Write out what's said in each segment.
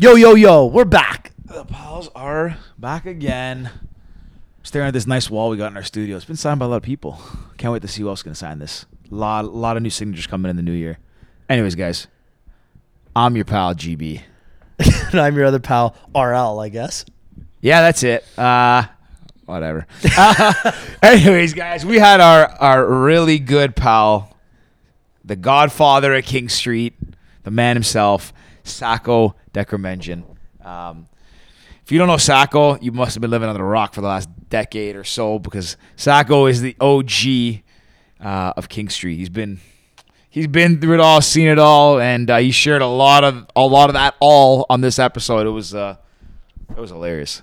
Yo, yo, yo, we're back. The pals are back again. Staring at this nice wall we got in our studio. It's been signed by a lot of people. Can't wait to see who else is gonna sign this. Lot, lot of new signatures coming in the new year. Anyways, guys, I'm your pal GB. and I'm your other pal, RL, I guess. Yeah, that's it. Uh, whatever. Uh, anyways, guys, we had our our really good pal, the Godfather at King Street, the man himself, Sako Dekirmendjian. Um, if you don't know Sako, you must have been living under a rock for the last decade or so because Sako is the OG uh, of King Street. He's been he's been through it all, seen it all, and uh, he shared a lot of a lot of that all on this episode. It was uh, it was hilarious.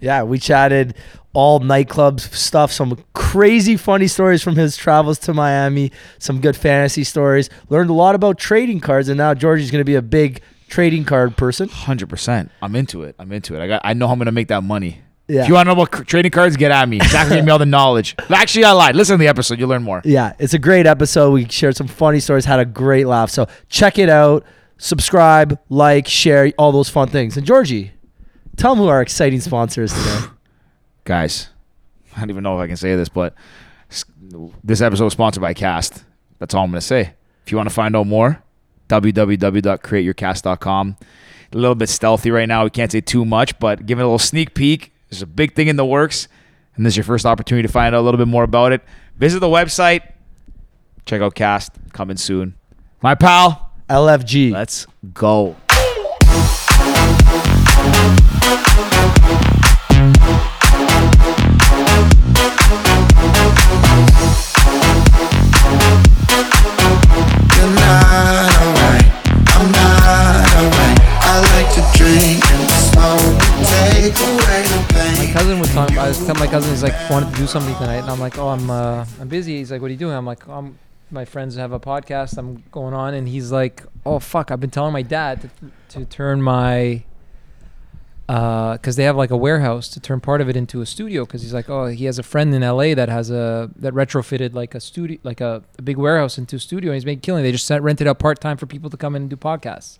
Yeah, we chatted all nightclub stuff, some crazy funny stories from his travels to Miami, some good fantasy stories. Learned a lot about trading cards, and now Georgie's going to be a big trading card person. Hundred percent. I'm into it. I'm into it. I got. I know how I'm gonna make that money. Yeah. If you want to know about trading cards, get at me. Zach gave me all the knowledge. Actually, I lied. Listen to the episode. You'll learn more. Yeah, it's a great episode. We shared some funny stories, had a great laugh. So check it out. Subscribe, like, share, all those fun things. And Georgie, tell them who our exciting sponsor is today. Guys, I don't even know if I can say this, but this episode is sponsored by Cast. That's all I'm gonna say. If you want to find out more, www.createyourcast.com. A little bit stealthy right now. We can't say too much, but give it a little sneak peek. There's a big thing in the works, and this is your first opportunity to find out a little bit more about it. Visit the website. Check out Cast coming soon. My pal, LFG. let's go. I was telling my cousin he's like wanted to do something tonight, and I'm like, oh, I'm uh, I'm busy. He's like, what are you doing? I'm like, I'm my friends have a podcast. I'm going on, and he's like, oh fuck, I've been telling my dad to, to turn my because they have like a warehouse to turn part of it into a studio because he's like oh he has a friend in LA that has a that retrofitted like a studio like a, a big warehouse into a studio and he's making killing they just sent, rented out part time for people to come in and do podcasts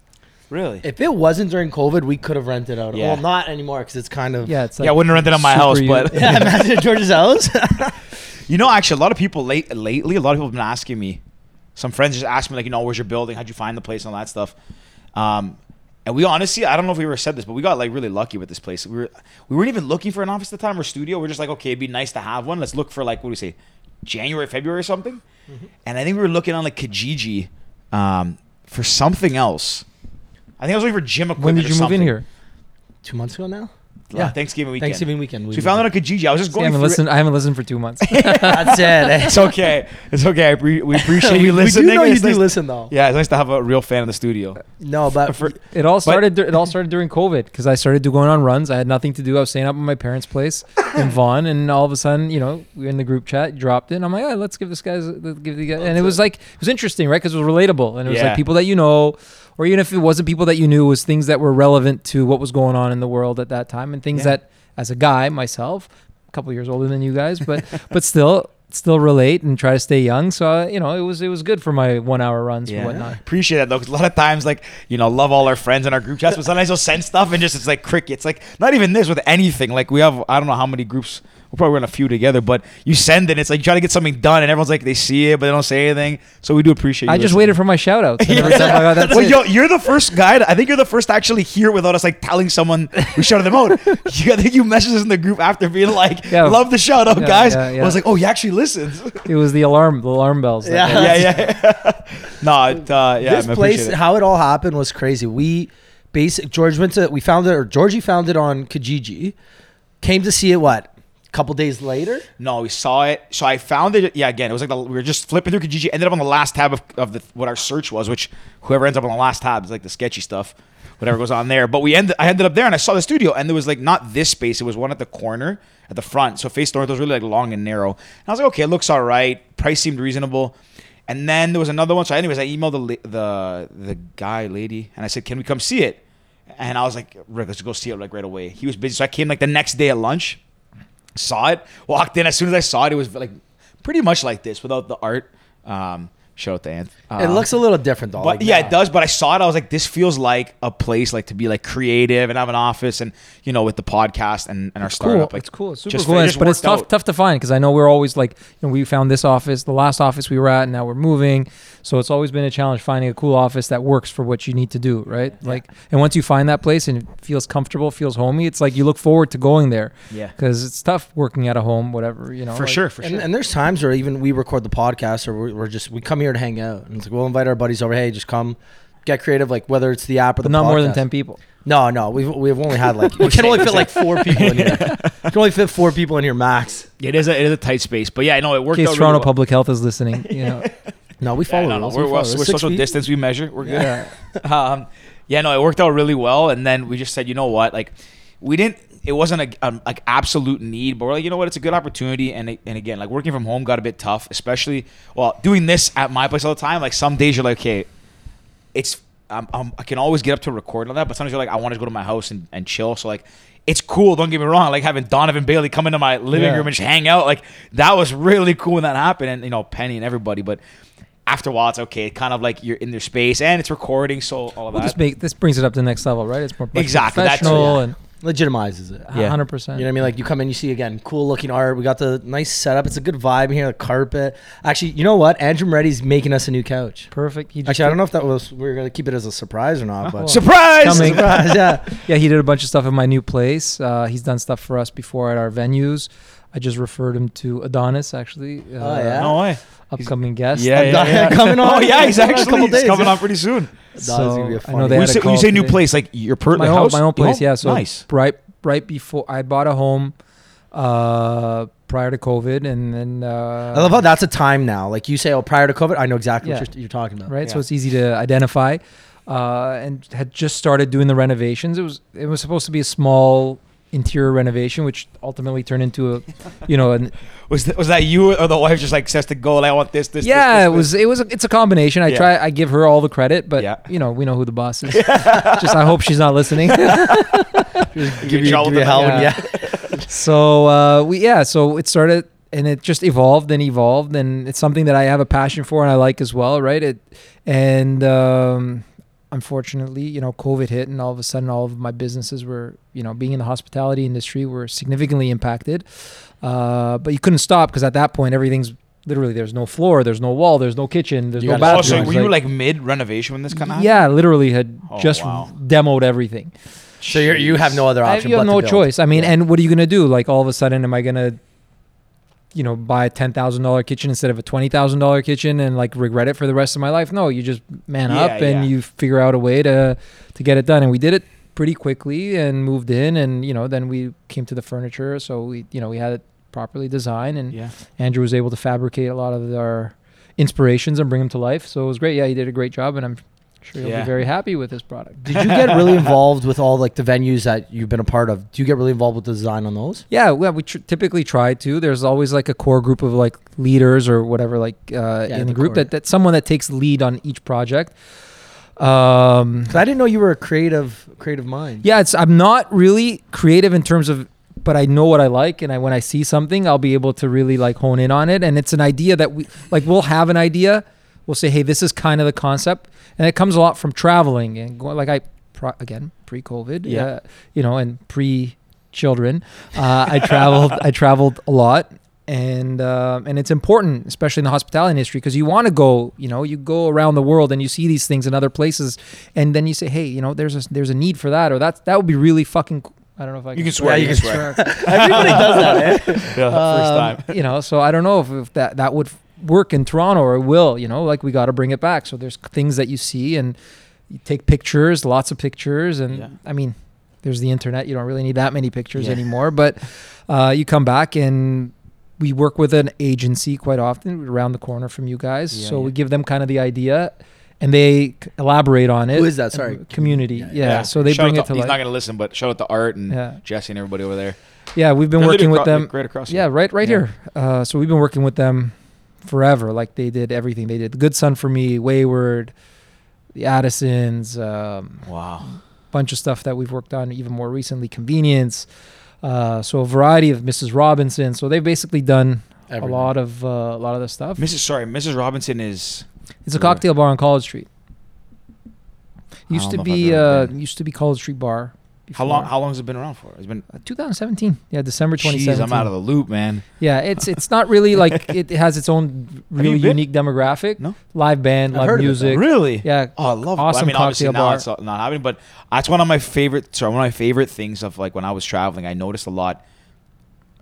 Really? If it wasn't during COVID, we could have rented out. Yeah. Well, not anymore because it's kind of. yeah it's like yeah, I wouldn't rent it on my house, u- but Yeah, imagine at George's house. You know, actually, a lot of people late lately, a lot of people have been asking me. Some friends just asked me, like, you know, where's your building? How'd you find the place and all that stuff? Um, and we honestly, I don't know if we ever said this, but we got like really lucky with this place. We were we weren't even looking for an office at the time or studio. We are just like, okay, it'd be nice to have one. Let's look for like what do we say, January, February, or something. And I think we were looking on like Kijiji um, for something else. I think I was looking for gym equipment. when did or you move in here Two months ago now. Uh, yeah, Thanksgiving weekend. Thanksgiving weekend. So we found out on Kijiji. I was just See, I haven't through it. listened I haven't listened for two months That's it. It's okay. It's okay. I pre- we appreciate you listening. we do know you It's do listen though. Yeah, it's nice to have a real fan in the studio. Uh, no, but For- It all started. dur- it all started during COVID because I started do going on runs. I had nothing to do. I was staying up at my parents' place in Vaughan, and all of a sudden, you know, we were in the group chat, dropped it. And I'm like, oh, let's give this guy's, give the guy, and it was like it was interesting, right? Because it was relatable, and it was Yeah. like people that you know, or even if it wasn't people that you knew, it was things that were relevant to what was going on in the world at that time, and things Yeah. that, as a guy myself, a couple years older than you guys, but but still. Still relate and try to stay young, so uh, you know it was it was good for my one hour runs and whatnot. Appreciate that though, because a lot of times, like you know, love all our friends in our group chats, but sometimes they'll send stuff and just it's like crickets. Like not even this with anything. Like we have, I don't know how many groups. We'll probably run a few together, but you send it. It's like you try to get something done, and everyone's like they see it, but they don't say anything. So we do appreciate. You I just listening. waited for my shout outs. And every time I got, that's well, it. yo, you're the first guy. To, I think you're the first to actually hear without us like telling someone we shouted them out. you, I think you messaged us in the group after being like, Yeah. "Love the shout out, Yeah, guys." yeah, yeah. I was like, "Oh, he actually listens." It was the alarm, the alarm bells. that- Yeah. yeah, yeah. no, it, uh, yeah. this man, place, it. how it all happened was crazy. We basic George went to we found it or Georgie found it on Kijiji. Came to see it what? Couple days later? No, we saw it. So I found it. Yeah, again, it was like the, we were just flipping through Kijiji. Ended up on the last tab of, of the, what our search was, which whoever ends up on the last tab is like the sketchy stuff, whatever goes on there. But we ended. I ended up there and I saw the studio, and there was like not this space. It was one at the corner at the front. So face north was really like long and narrow. And I was like, okay, it looks all right. Price seemed reasonable. And then there was another one. So, anyways, I emailed the the the guy, lady, and I said, "Can we come see it?" And I was like, "Rick, let's go see it like right away." He was busy, so I came like the next day at lunch saw it, walked in. As soon as I saw it, it was like pretty much like this without the art. Um, Shout out to Ant. it Uh, looks a little different though. but like, yeah, it does. But I saw it. I was like, this feels like a place like to be like creative and have an office and you know with the podcast and, and our cool. startup. Like, it's cool. It's super just- cool. it And just it's- but it's tough out. tough to find because I know we're always like you know we found this office, the last office we were at, and now we're moving. So it's always been a challenge finding a cool office that works for what you need to do, right? Like, and once you find that place and it feels comfortable, feels homey, it's like you look forward to going there Yeah, because it's tough working at a home, whatever you know. for like- sure, for And, sure. and there's times where even we record the podcast or we're, we're just we come here to hang out and it's like we'll invite our buddies over. Hey, just come, get creative. Like whether it's the app or the But not more than ten people. No, no, we've we've only had like we can only fit like four people in here. We can only fit four people in here max. it is a it is a tight space, but yeah, no, it In worked case out. Toronto really well. Public Health is listening, you know. No, we Yeah, follow no, no, we're, we we're, we're social feet. distance. We measure. We're good. yeah. um, yeah, no, it worked out really well. And then we just said, you know what, like we didn't. It wasn't a um, like absolute need, but we're like, you know what, it's a good opportunity. And and again, like working from home got a bit tough, especially well doing this at my place all the time. Like some days you're like, okay, it's um, um, I can always get up to record on that, but sometimes you're like, I want to go to my house and, and chill. So like. It's cool. Don't get me wrong. Like having Donovan Bailey come into my living Yeah. room and just hang out, like that was really cool when that happened, and you know Penny and everybody. But after a while, it's okay. Kind of like you're in their space and it's recording, so all of Well, that. this make this brings it up to the next level, right? It's more Exactly, that's- professional yeah. and legitimizes it. Yeah. 100%. You know what I mean? Like you come in, you see again, cool looking art. We got the nice setup. It's a good vibe here. The carpet. Actually, you know what? Andrew Moretti's making us a new couch. Perfect. He just Actually, I don't know if that was we are gonna keep it as a surprise or not, but Well, Surprise! coming. surprise, yeah. Yeah, he did a bunch of stuff in my new place. Uh, he's done stuff for us before at our venues. I just referred him to Adonis, actually. Uh, Oh, yeah? No way. Upcoming guest. Yeah, yeah, yeah. coming on. Oh yeah, he's Coming on in a actually couple he's days, coming yeah. on pretty soon. That's gonna be a I funny- know they When you had a say, you say new place, like your per my the own, my own your place. home? Yeah, so nice. right, right before I bought a home, uh, prior to COVID, and then uh, I love how that's a time now. Like you say, oh, prior to COVID, I know exactly Yeah. what you're, you're talking about. right? So it's easy to identify. Uh, and had just started doing the renovations. It was it was supposed to be a small interior renovation, which ultimately turned into a, you know, an Was that, was that you or the wife just like says to go? I want this, this. yeah, this, it was. It was. A, it's a combination. I Yeah. try. I give her all the credit, but Yeah. you know, we know who the boss is. Just I hope she's not listening. Give you, give you hell Yeah. yeah. so uh, we yeah. So it started and it just evolved and evolved, and it's something that I have a passion for and I like as well, right? It and um, unfortunately, you know, COVID hit, and all of a sudden, all of my businesses were, you know, being in the hospitality industry, were significantly impacted. Uh, but you couldn't stop because at that point, everything's literally there's no floor, there's no wall, there's no kitchen, there's You no gotta Oh, bathroom. so were you like mid renovation when this kind of yeah, literally had Oh, just wow. demoed everything. So you're, you have no other I, option. you have but no choice. I mean, Yeah. and what are you gonna do? Like all of a sudden, am I gonna, you know, buy a ten thousand dollar kitchen instead of a twenty thousand dollar kitchen and like regret it for the rest of my life? No, you just man Yeah, up and yeah. you figure out a way to to get it done. And we did it pretty quickly and moved in, and you know, then we came to the furniture. So we, you know, we had it properly designed, and Yeah. Andrew was able to fabricate a lot of our inspirations and bring them to life. So it was great. Yeah, he did a great job, and I'm sure you'll Yeah. be very happy with this product. Did you get really involved with all like the venues that you've been a part of? Do you get really involved with the design on those? Yeah, well, we tr- typically try to. There's always like a core group of like leaders or whatever, like uh, Yeah, in the the group core. that, that someone that takes lead on each project. Um, 'Cause I didn't know you were a creative creative mind. yeah, it's I'm not really creative in terms of, but I know what I like, and I when I see something, I'll be able to really like hone in on it. And it's an idea that we like. We'll have an idea. We'll say, hey, this is kind of the concept, and it comes a lot from traveling and going. Like I, pro, again, pre-COVID, Yeah. uh, you know, and pre-children, uh, I traveled. I traveled a lot. And uh, and it's important, especially in the hospitality industry, because you want to go. You know, you go around the world and you see these things in other places, and then you say, hey, you know, there's a there's a need for that, or that that would be really fucking. I don't know if I can. You can swear. Yeah, you you can can swear. Everybody does that. Eh? yeah, first Um, time. you know, so I don't know if, if that that would work in Toronto or it will. You know, like we got to bring it back. So there's things that you see and you take pictures, lots of pictures, and Yeah. I mean, there's the internet. You don't really need that many pictures Yeah. anymore. But uh, you come back and we work with an agency quite often around the corner from you guys. Yeah, so yeah. we give them kind of the idea. And they c- elaborate on it. Who is that? Sorry. community. Yeah, Yeah, yeah. So they Shout bring out it to He's life. not gonna listen, but shout out to Art and Yeah. Jesse and everybody over there. yeah, we've been They're working with literally them. right across. Yeah, right, right Yeah. here. Uh, so we've been working with them forever. Like they did everything. They did the Good Son for me, Wayward, the Addisons, um, Wow. bunch of stuff that we've worked on even more recently. Convenience. Uh, so a variety of Mrs. Robinson. So they've basically done Everything. a lot of uh, a lot of the stuff. Mrs. Sorry, Mrs. Robinson is It's a cocktail bar on College Street. Used to know if I've be uh used to be College Street Bar. How long? How long has it been around for? It's been. Uh, 2017. Yeah, December Jeez, 2017. I'm out of the loop, man. Yeah, it's it's not really like it has its own really unique demographic. No? Live band, I've live heard of it, music. Really? Yeah. Oh, I love. Awesome I mean, obviously cocktail now bar. it's not happening, but that's one of my favorite. Sorry, one of my favorite things of like when I was traveling. I noticed a lot,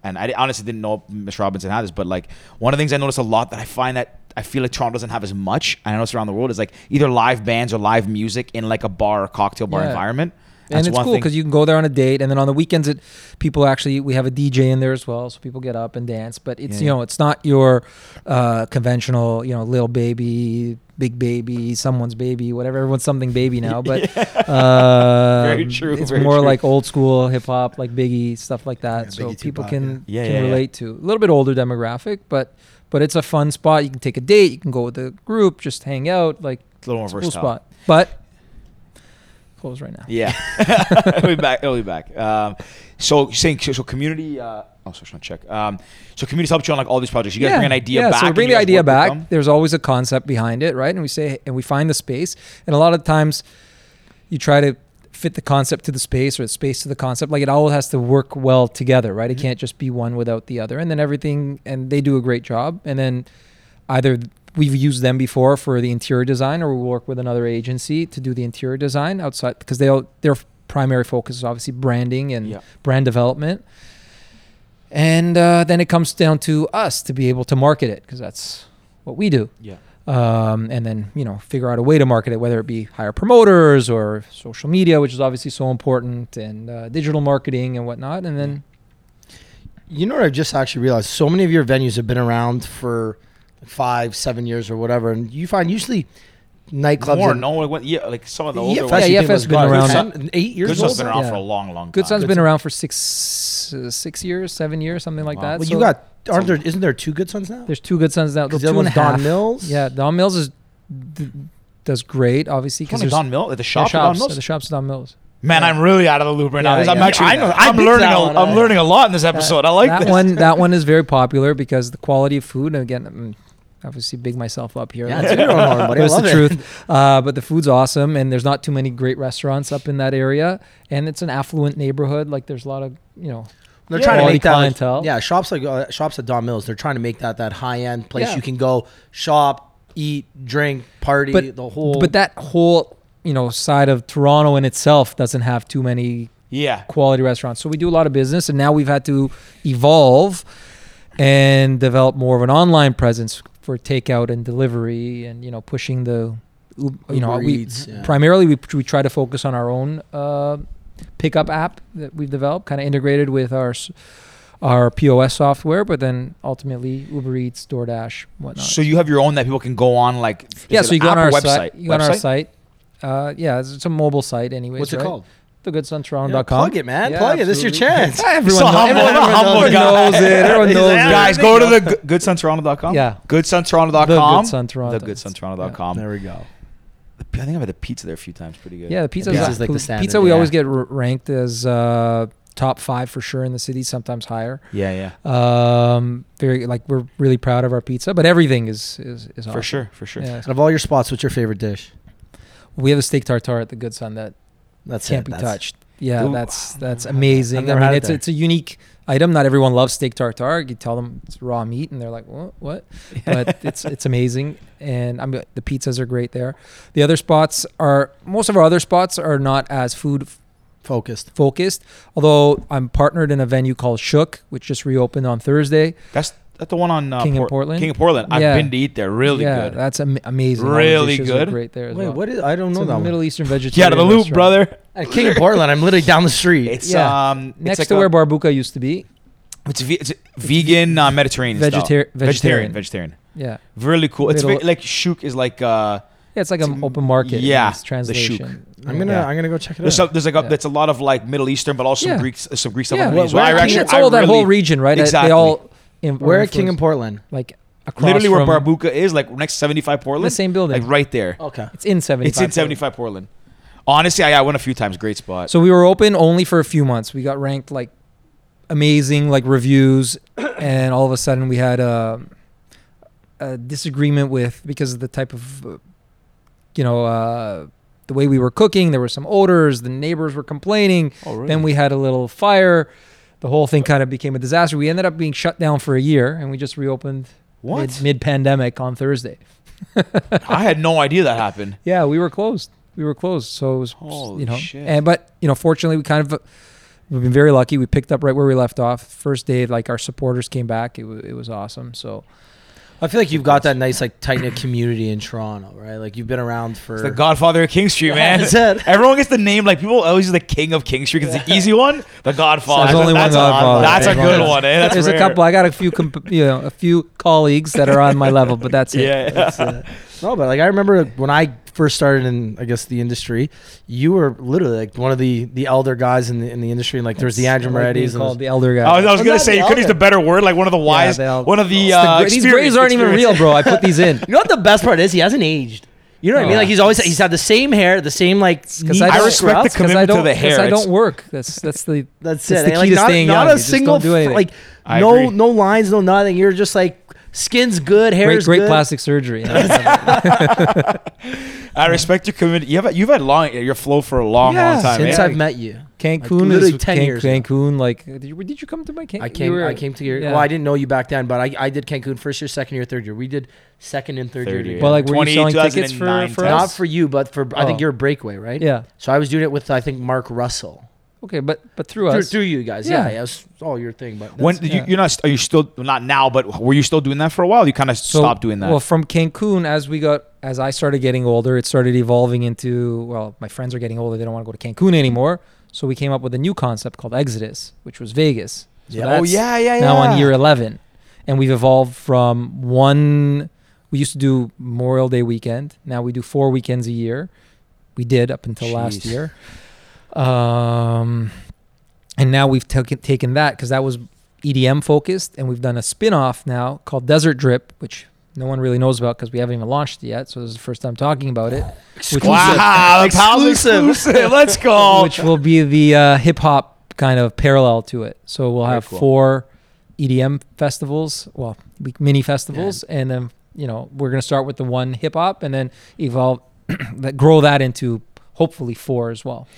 and I honestly didn't know Miss Robinson had this, but like one of the things I noticed a lot that I find that I feel like Toronto doesn't have as much. And I notice around the world is like either live bands or live music in like a bar or cocktail bar Yeah. environment. And it's cool because you can go there on a date, and then on the weekends, it people actually we have a DJ in there as well, so people get up and dance. But it's Yeah, you know it's not your uh, conventional you know little baby, big baby, someone's baby, whatever. Everyone's something baby now, but uh, Very true, It's very more true. like old school hip hop, like Biggie stuff like that. Yeah, so Biggie, people Tupac, can yeah. Yeah, can yeah, yeah. relate to a little bit older demographic, but but it's a fun spot. You can take a date, you can go with a group, just hang out, like a little more cool spot. But close right now. Yeah, we'll be back. We'll be back. Um, so you're saying so, so community. Uh, oh, so I check. Um, so community's helped you on like all these projects. You guys bring an idea yeah, back. So we bring the idea back. There's always a concept behind it, right? And we say, and we find the space. And a lot of times, you try to fit the concept to the space or the space to the concept. Like it all has to work well together, right? Mm-hmm. It can't just be one without the other. And then everything, and they do a great job. And then either we've used them before for the interior design, or we work with another agency to do the interior design outside because they all their primary focus is obviously branding and Yeah. brand development. And uh, then it comes down to us to be able to market it because that's what we do. Yeah. Um, and then you know figure out a way to market it, whether it be hire promoters or social media, which is obviously so important, and uh, digital marketing and whatnot. And then You know what I just actually realized? So many of your venues have been around for five, seven years or whatever, and you find usually nightclubs. More, and- no, it went, yeah, like some of the Yeah, older Fest, ones. Yeah, you EFS think was been what, around- seven- eight years Good old. stuff's been around Yeah. for a long, long time. Good Son's Good been Son- around for six uh, six years, seven years, something like Wow. that. Well, So you got aren't there? Isn't there two good sons now? there's two Good Sons now. Because Two the other and a one's Don half. Mills. Yeah, Don Mills is d- does great, obviously Because because Don Mill at the shop. the at Don shops, Mills? the shops Don Mills. Man, I'm really out of the loop right now. Yeah, I'm yeah. actually, I know- I'm learning, a, one, I'm I- learning a lot in this episode. I like that this. one. That one is very popular because the quality of food. And again, I'm obviously big myself up here. Yeah, That's your own horn, buddy. I love the it. truth. Uh, but the food's awesome, and there's not too many great restaurants up in that area, and it's an affluent neighborhood. Like there's a lot of you know. They're Yeah. trying to make that clientele. yeah, shops like uh, shops at Don Mills. They're trying to make that that high end place Yeah. you can go shop, eat, drink, party, But the whole. But that whole you know side of Toronto in itself doesn't have too many yeah. quality restaurants. So we do a lot of business, and now we've had to evolve and develop more of an online presence for takeout and delivery, and you know pushing the you know Uber we Eats, yeah. primarily we, we try to focus on our own uh, pickup app that we've developed, kind of integrated with our s- our POS software, but then ultimately Uber Eats, DoorDash, whatnot. So you have your own that people can go on, like yeah, so you go on our website. site. You go on our site. Uh, yeah, it's, it's a mobile site, anyways. what's it right? called? TheGoodSonToronto.com. Yeah, plug it, man. Yeah, Plug it. This is your chance. Everyone, So knows, humble, everyone, I'm humble everyone guy. knows it. Everyone knows it. Guys, go to the good- goodsontoronto.com. Yeah. Goodsontoronto.com. The Good Son Toronto. Thegoodsontoronto.com. There we go. I think I've had the pizza there a few times. Pretty good. Yeah, the pizza is like the standard, pizza. We yeah. always get r- ranked as uh, top five for sure in the city, sometimes higher. Yeah, yeah. Um, very like we're really proud of our pizza, but everything is is, is For sure, for sure. Yeah, Out of all your spots, what's your favorite dish? we have a steak tartare at the Good Son that That's can't it. be That's- touched. Yeah, Ooh, that's that's never had that. amazing. I mean, it's there. it's a unique item. Not everyone loves steak tartare. You tell them it's raw meat, and they're like, "What? What?" But it's it's amazing, and I'm the pizzas are great there. The other spots are most of our other spots are not as food Focused. focused. Although I'm partnered in a venue called Shuk, which just reopened on Thursday. That's that's the one on uh, King in Port- Portland? King of Portland. I've Yeah. been to eat there. Really yeah, good. that's am- amazing. All the Really dishes are good? great there as Wait, well. what is? I don't It's know a that Middle one. Eastern Get vegetarian. out of the loop, restaurant. brother. At King of Portland. I'm literally down the street. It's Yeah. um it's Next like to a- where Bar Buca used to be. It's, ve- it's vegan uh, Mediterranean style. Vegetarian, vegetarian. vegetarian. Yeah. Really cool. It's Middle- ve- like Shuk is like uh Yeah, it's like an It's- open market. yeah, in its the translation. I'm gonna. Yeah. I'm gonna go check it there's out. some, there's like a, Yeah. that's a lot of like Middle Eastern, but also Yeah. some Greek some Greek stuff. Yeah, underneath. well, So I where- actually it's I all that whole region, right? Exactly. They all in, Where are at King of Portland? like across literally where from Bar Buca is, like next to 75 Portland. the same building. like right there. Okay. it's in 75. It's in 75 Portland. Honestly, I, I went a few times. Great spot. So we were open only for a few months. We got ranked like amazing, like reviews, and all of a sudden we had uh, a disagreement with because of the type of, uh, you know, uh, the way we were cooking. There were some odors. The neighbors were complaining. Oh, really? Then we had a little fire. The whole thing kind of became a disaster. We ended up being shut down for a year, and we just reopened What? mid pandemic on Thursday. I had no idea that happened. Yeah, we were closed. We were closed. So it was, Holy you know, shit. and but you know, fortunately, we kind of we've been very lucky. We picked up right where we left off. First day, like our supporters came back. It was it was awesome. So I feel like you've got that nice like tight knit community in Toronto, right? Like you've been around for It's the Godfather of King Street, man. That's it. Everyone gets the name like people always use the King of King Street because it's the easy one. The Godfather. There's only one that's a, Godfather. That's a good one. one. Eh? That's there's rare. a couple. I got a few, comp- you know, a few colleagues that are on my level, but that's it. Yeah. That's it. No, but like I remember when I first started in I guess the industry, you were literally like one of the the elder guys in the in the industry, and like there was the Andrew I like Moretti's and called the elder guy. I was, I was gonna say the you could use elder. the better word, like one of the wise, the el- one of the uh, the gra- these experience- graves aren't even real, bro. I put these in. You know what the best part is? He hasn't aged. You know what I Oh, mean? Like he's always he's had the same hair, the same like. Because I, I don't- respect the commitment I to don't, the 'cause hair. I don't work. That's that's the That's It's it. the key like, to not, staying not young. a You single don't do f- anything. like I no agree. no lines, no nothing. You're just like skin's good, great hair's great good. plastic surgery. I respect your commitment. You've you've had long your flow for a long, Yeah, long time. since eh? I've met you. Cancun literally is 10 Can- years ago. Cancun. Like, did you, did you come to my Cancun? I came. I came to your. yeah. Well, I didn't know you back then, but I, I did Cancun first year, second year, third year. We did second and third, Third year. year, together. Well, like, were 20, you selling tickets for, for not for you, but for I think Oh. you're a breakaway, right? Yeah. So I was doing it with I think Mark Russell Okay, but but through through, us. through you guys. Yeah. Yeah, yeah, it was all your thing. But When that's- did you, yeah. you're not are you still not now, but were you still doing that for a while? You kind of So, stopped doing that. Well, from Cancun, as we got, as I started getting older, it started evolving into, well, my friends are getting older. They don't want to go to Cancun anymore. So we came up with a new concept called Exodus, which was Vegas. So Yeah. oh yeah, yeah, yeah. Now on year 11. And we've evolved from one, we used to do Memorial Day weekend. Now we do four weekends a year. We did up until last year. Um, and now we've taken taken that because that was EDM focused, and we've done a spin off now called Desert Drip, which no one really knows about because we haven't even launched it yet. So this is the first time talking about it. Which Wow, pals Exclusive. exclusive. Let's go. which will be the uh, hip hop kind of parallel to it. So we'll have cool. four EDM festivals, well, mini festivals, and then you know we're gonna start with the one hip hop, and then evolve, that grow that into hopefully four as well.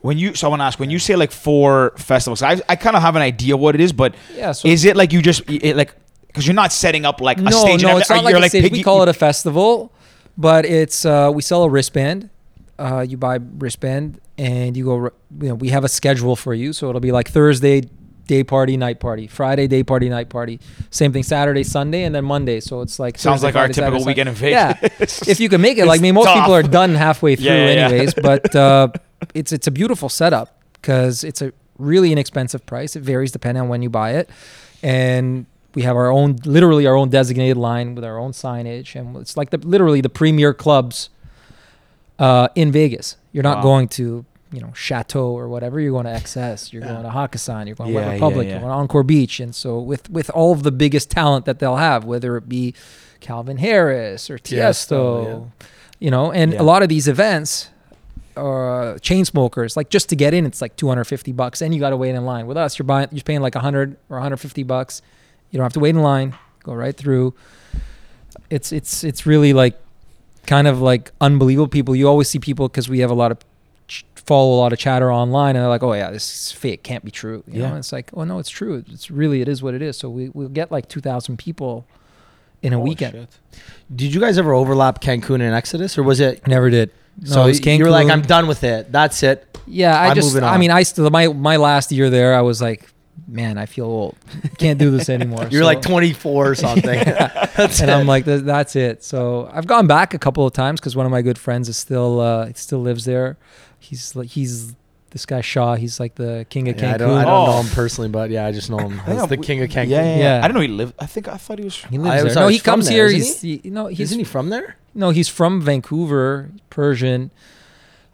When you, so I want to ask, when you say like four festivals, I, I kind of have an idea what it is, but Yeah. So is it like you just it, like because you're not setting up like a no, stage? no, it's not like a stage. we call it a festival, but it's uh, we sell a wristband. Uh, you buy wristband and you go. You know, we have a schedule for you, so it'll be like Thursday day party, night party, Friday day party, night party. Same thing Saturday, Sunday, and then Monday. So it's like Sounds Thursday, like our Friday, typical Saturday, weekend in. Vegas. Yeah, if you can make it, like I mean, most tough. people are done halfway through, Yeah, yeah, yeah. anyways. But uh, it's it's a beautiful setup because it's a really inexpensive price. It varies depending on when you buy it, and we have our own, literally our own designated line with our own signage, and it's like the literally the premier clubs uh, in Vegas. You're not Wow. going to you know Chateau or whatever. You're going to XS. You're going to Hakkasan. You're going to Yeah, yeah, Republic. yeah. You're going to Encore Beach, and so with with all of the biggest talent that they'll have, whether it be Calvin Harris or Tiesto, you know, and Yeah. a lot of these events. Uh, Chainsmokers like just to get in it's like 250 bucks and you got to wait in line with us you're buying you're paying like 100 or 150 bucks you don't have to wait in line go right through it's it's it's really like kind of like unbelievable people you always see people because we have a lot of follow a lot of chatter online and they're like oh yeah this is fake can't be true you know Yeah. and it's like oh no it's true it's really it is what it is so we, we'll get like 2000 people in a Holy weekend shit. Did you guys ever overlap Cancun and Exodus, or was it? never did no, so it was you were like, I'm done with it. That's it. Yeah, I I'm just, I mean, I still, my, my last year there, I was like, man, I feel old. Can't do this anymore. You're So- like 24 or something. And it. I'm like, that's it. So I've gone back a couple of times because one of my good friends is still, uh, still lives there. He's like, he's this guy Shaw. He's like the king of Yeah, I Cancun. don't, I don't Oh. know him personally, but yeah, I just know him as Yeah, the king of Cancun. Yeah, yeah, yeah, Yeah. I don't know he lived. I think I thought he was. He lives there. No, he comes there, here. isn't He's, he, no, he's Isn't he from there? no, he's from Vancouver, Persian,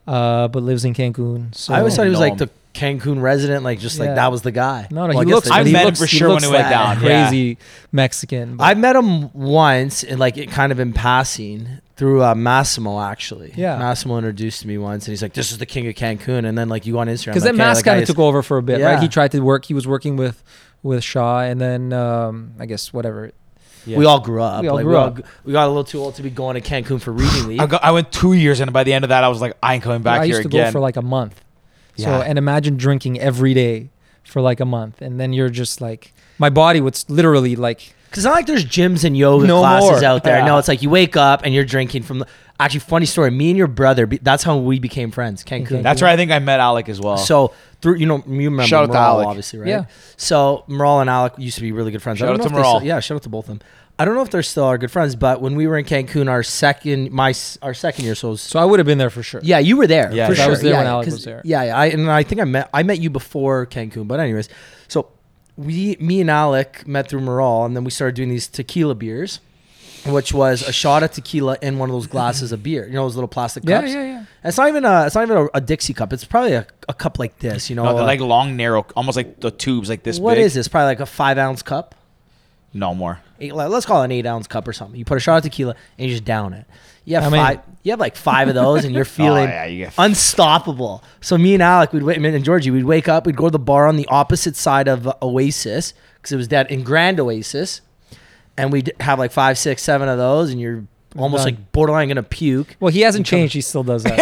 uh, but lives in Cancun. So I always thought he was like him. the Cancun resident, like just Yeah. like that was the guy. no, no, Well, I he guess looks. they- I but he met him looks- for sure when looks he went like down, yeah. Crazy Mexican. but- I met him once, and like it kind of in passing through uh, Massimo actually. Yeah. Massimo introduced me once, and he's like, "This is the king of Cancun." And then like you go on Instagram, because like, then Mass that guy kind of took over for a bit, Yeah. right? He tried to work. He was working with with Shaw, and then um, I guess whatever. Yeah. We all grew up. We all Like, grew up. g- we got a little too old to be going to Cancun for reading league. I, got, I went two years, and by the end of that, I was like, I ain't coming back I here used to again. go for like a month. So Yeah. and imagine drinking every day for like a month, and then you're just like, my body would literally like, Because not like there's gyms and yoga No classes more. out there. Yeah. No, it's like you wake up and you're drinking from. The, actually, funny story. Me and your brother. That's how we became friends. Cancun. Mm-hmm. That's where I think I met Alec as well. So through you know you remember Shout Maral, Alec. obviously right. Yeah. So Maral and Alec used to be really good friends. Shout out to Maral. still- yeah, shout out to both of them. I don't know if they're still our good friends, but when we were in Cancun, our second my our second year, so was so I would have been there for sure. Yeah, you were there. Yeah, for I was there yeah, when Alec was there. Yeah, yeah. I, and I think I met I met you before Cancun, but anyways, so we me and Alec met through Maral, and then we started doing these tequila beers, which was a shot of tequila in one of those glasses of beer. You know those little plastic cups. yeah, yeah. And It's not even a it's not even a, a Dixie cup. It's probably a, a cup like this. You know, no, they're like long, narrow, almost like the tubes, like this what big. is this? Probably like a five ounce cup. No more. Eight, let's call it an eight ounce cup or something. You put a shot of tequila and you just down it. You have I mean- five. You have like five of those, and you're feeling Oh, yeah, you unstoppable. So me and Alec, we'd wait, and Georgie, we'd wake up, we'd go to the bar on the opposite side of uh, Oasis because it was that in Grand Oasis, and we'd have like five, six, seven of those, and you're almost Done. like borderline gonna puke. Well, he hasn't changed. He still does that.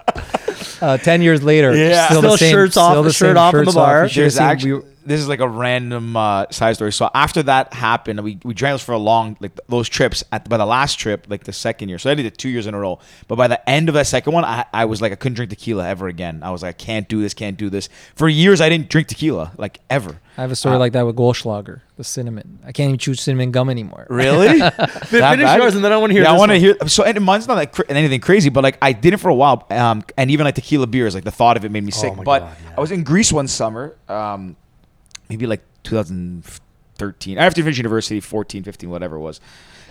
uh, Ten years later, Yeah. still, Still the same, shirts off- still the shirt same off in the bar. You There's actually we- this is like a random uh, side story. So after that happened, we we drank for a long like those trips. At by the last trip, like the second year, so I did it two years in a row. But by the end of that second one, I, I was like I couldn't drink tequila ever again. I was like I can't do this, can't do this. For years, I didn't drink tequila like ever. I have a story Uh, like that with Goldschlager, the cinnamon. I can't even chew cinnamon gum anymore. Really? Finish yours, and then I want to hear. yeah, I want to one. hear. So and mine's not like cra- anything crazy, but like I did it for a while, um, and even like tequila beers, like the thought of it made me sick. Oh but God, yeah. I was in Greece one summer, um, maybe like 2013, after I finished university, 14, 15, whatever it was,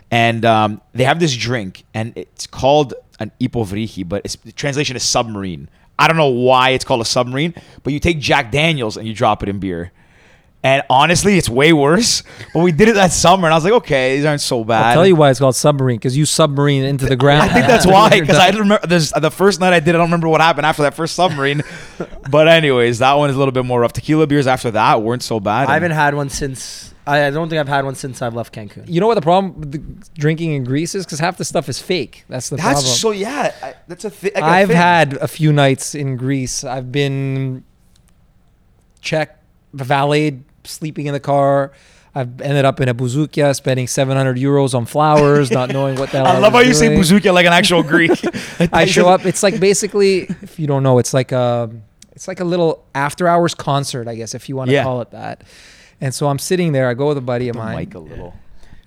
and um, they have this drink, and it's called an ipovrichi, but its the translation is submarine. I don't know why it's called a submarine, but you take Jack Daniels and you drop it in beer. And honestly, it's way worse. But we did it that summer, and I was like, okay, these aren't so bad. I'll tell you why it's called submarine because you submarine into the ground. I think that's why. Because I remember this, the first night I did. it, I don't remember what happened after that first submarine. but anyways, that one is a little bit more rough. Tequila beers after that weren't so bad. I haven't had one since. I I don't think I've had one since I've left Cancun. You know what the problem with the drinking in Greece is? Because half the stuff is fake. That's the That's problem. so yeah. I, that's a thing. I've had a few nights in Greece. I've been checked, valeted, sleeping in the car. I've ended up in a bouzoukia, spending 700 euros on flowers, not knowing what the hell I, I love how was you say doing. bouzoukia like an actual Greek. I show up. It's like basically, if you don't know, it's like a, it's like a little after hours concert, I guess, if you want to Yeah. call it that. And so I'm sitting there. I go with a buddy of The mine. mic a little.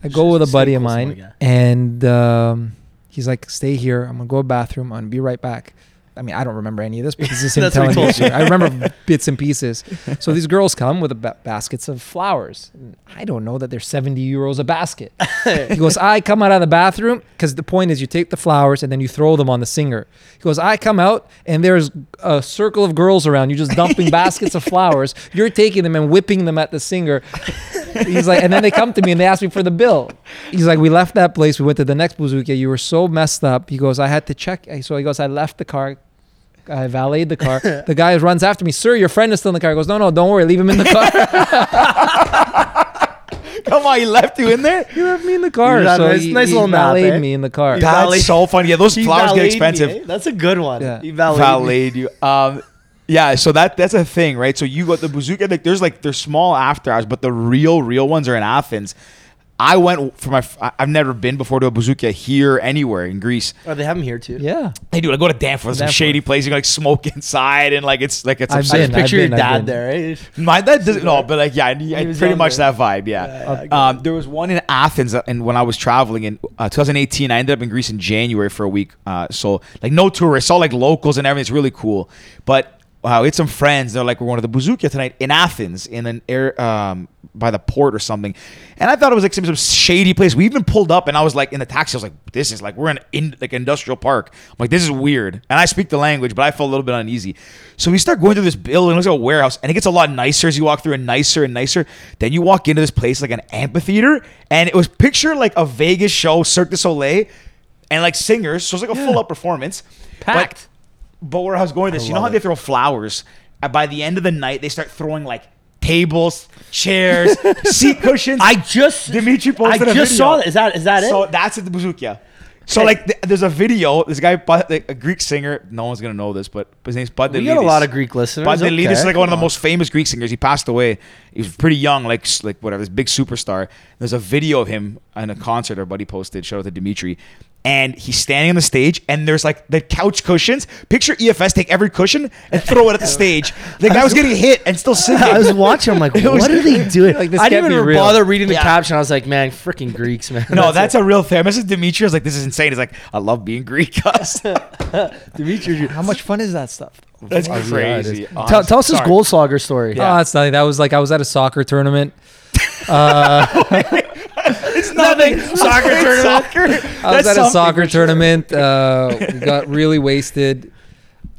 I go with a buddy of close to the mine, and um, he's like, "Stay here. I'm gonna go to the bathroom. I'm gonna be right back." I mean, I don't remember any of this because this is him telling me. I remember bits and pieces. So these girls come with a ba- baskets of flowers. I don't know that they're 70 euros a basket. he goes, I come out of the bathroom because the point is you take the flowers and then you throw them on the singer. He goes, I come out and there's a circle of girls around you just dumping baskets of flowers. You're taking them and whipping them at the singer. He's like, and then they come to me and they ask me for the bill. He's like, we left that place. We went to the next bouzoukia. You were so messed up. He goes, I had to check. So he goes, I left the car. I valeted the car. The guy runs after me. Sir, your friend is still in the car. He goes, no, no, don't worry. Leave him in the car. Come on, he left you in there. he left me in the car. Yeah, so nice- he, nice he little nap, valeted eh? me in the car. He That's so funny. Yeah, those He flowers get valeted me, expensive. eh? That's a good one. Yeah. He valeted me. you. Um, yeah, so that that's a thing, right? So you got the bazooka. Like, there's like there's small after hours, but the real real ones are in Athens. I went for my. I've never been before to a bazooka here anywhere in Greece. Oh, they have them here too. Yeah. they do. I go to Danforth, some Danforth. shady place. You can like smoke inside, and like it's like it's. I've I just picture I've your been, I've dad been. there. Eh? My dad doesn't no, but like yeah, I, I pretty much younger. that vibe. Yeah. Yeah, yeah, um, there was one in Athens, uh, and when I was traveling in uh, 2018, I ended up in Greece in January for a week. Uh, so like no tourists, all like locals and everything. It's really cool. But wow, had some friends. They're like, we're going to the Bouzoukia tonight in Athens, in an air um, by the port or something. And I thought it was like some, some shady place. We even pulled up, and I was like in the taxi. I was like, this is like we're in, in like industrial park. I'm like, this is weird. And I speak the language, but I felt a little bit uneasy. So we start going through this building. It looks like a warehouse, and it gets a lot nicer as you walk through, and nicer and nicer. Then you walk into this place like an amphitheater, and it was picture like a Vegas show, Cirque du Soleil, and like singers. So it's like a full up performance. Packed. but where I was going with this, you know how love they throw flowers? And by the end of the night, they start throwing like tables, chairs, seat cushions. I just Dimitri I posted a just video. saw that. Is that is that so it? So that's at the Bouzoukia. So Okay. like, th- there's a video. This guy, a Greek singer. No one's gonna know this, but his name's Bud We got a lot of Greek listeners. Pantelidis is okay. like one of the most famous Greek singers. He passed away. He was pretty young, like like whatever, this big superstar. There's a video of him in a concert our buddy posted. Shout out to Dimitri. And he's standing on the stage, and there's like the couch cushions. Picture EFS take every cushion and throw it at the stage. The guy was getting hit and still singing. I was watching. I'm like, It was- what are they doing? Like, this I didn't can't even be real. bother reading the Yeah. caption. I was like, man, freaking Greeks, man. no, that's a real thing. I messaged Dimitri. I was like, this is insane. He's like, I love being Greek. That's Dimitri. How much fun is that stuff? That's crazy. Tell, tell us his Sorry. Goldschlager story. Oh, that's nothing. That was like I was at a soccer tournament. Uh, It's nothing. Soccer tournament. Soccer. I was That's at a soccer sure. tournament. Uh, we got really wasted,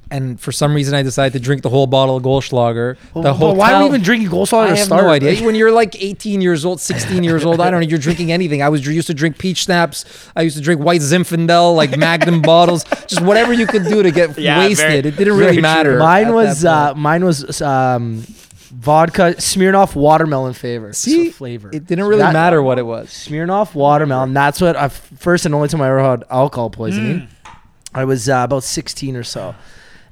and for some reason, I decided to drink the whole bottle of Goldschlager. The Well, whole why are we even drinking Goldschlager I to have start? no idea. When you're like 18 years old, 16 years old, I don't know. You're drinking anything. I was used to drink peach schnapps. I used to drink white Zinfandel, like Magnum bottles, just whatever you could do to get Yeah, wasted. very- it didn't very really true. matter. Mine at was that uh, mine was um, vodka Smirnoff watermelon flavor. See, So flavor. it didn't really That- matter what it was. Smirnoff watermelon. That's what I first and only time I ever had alcohol poisoning. Mm. I was uh, about 16 or so.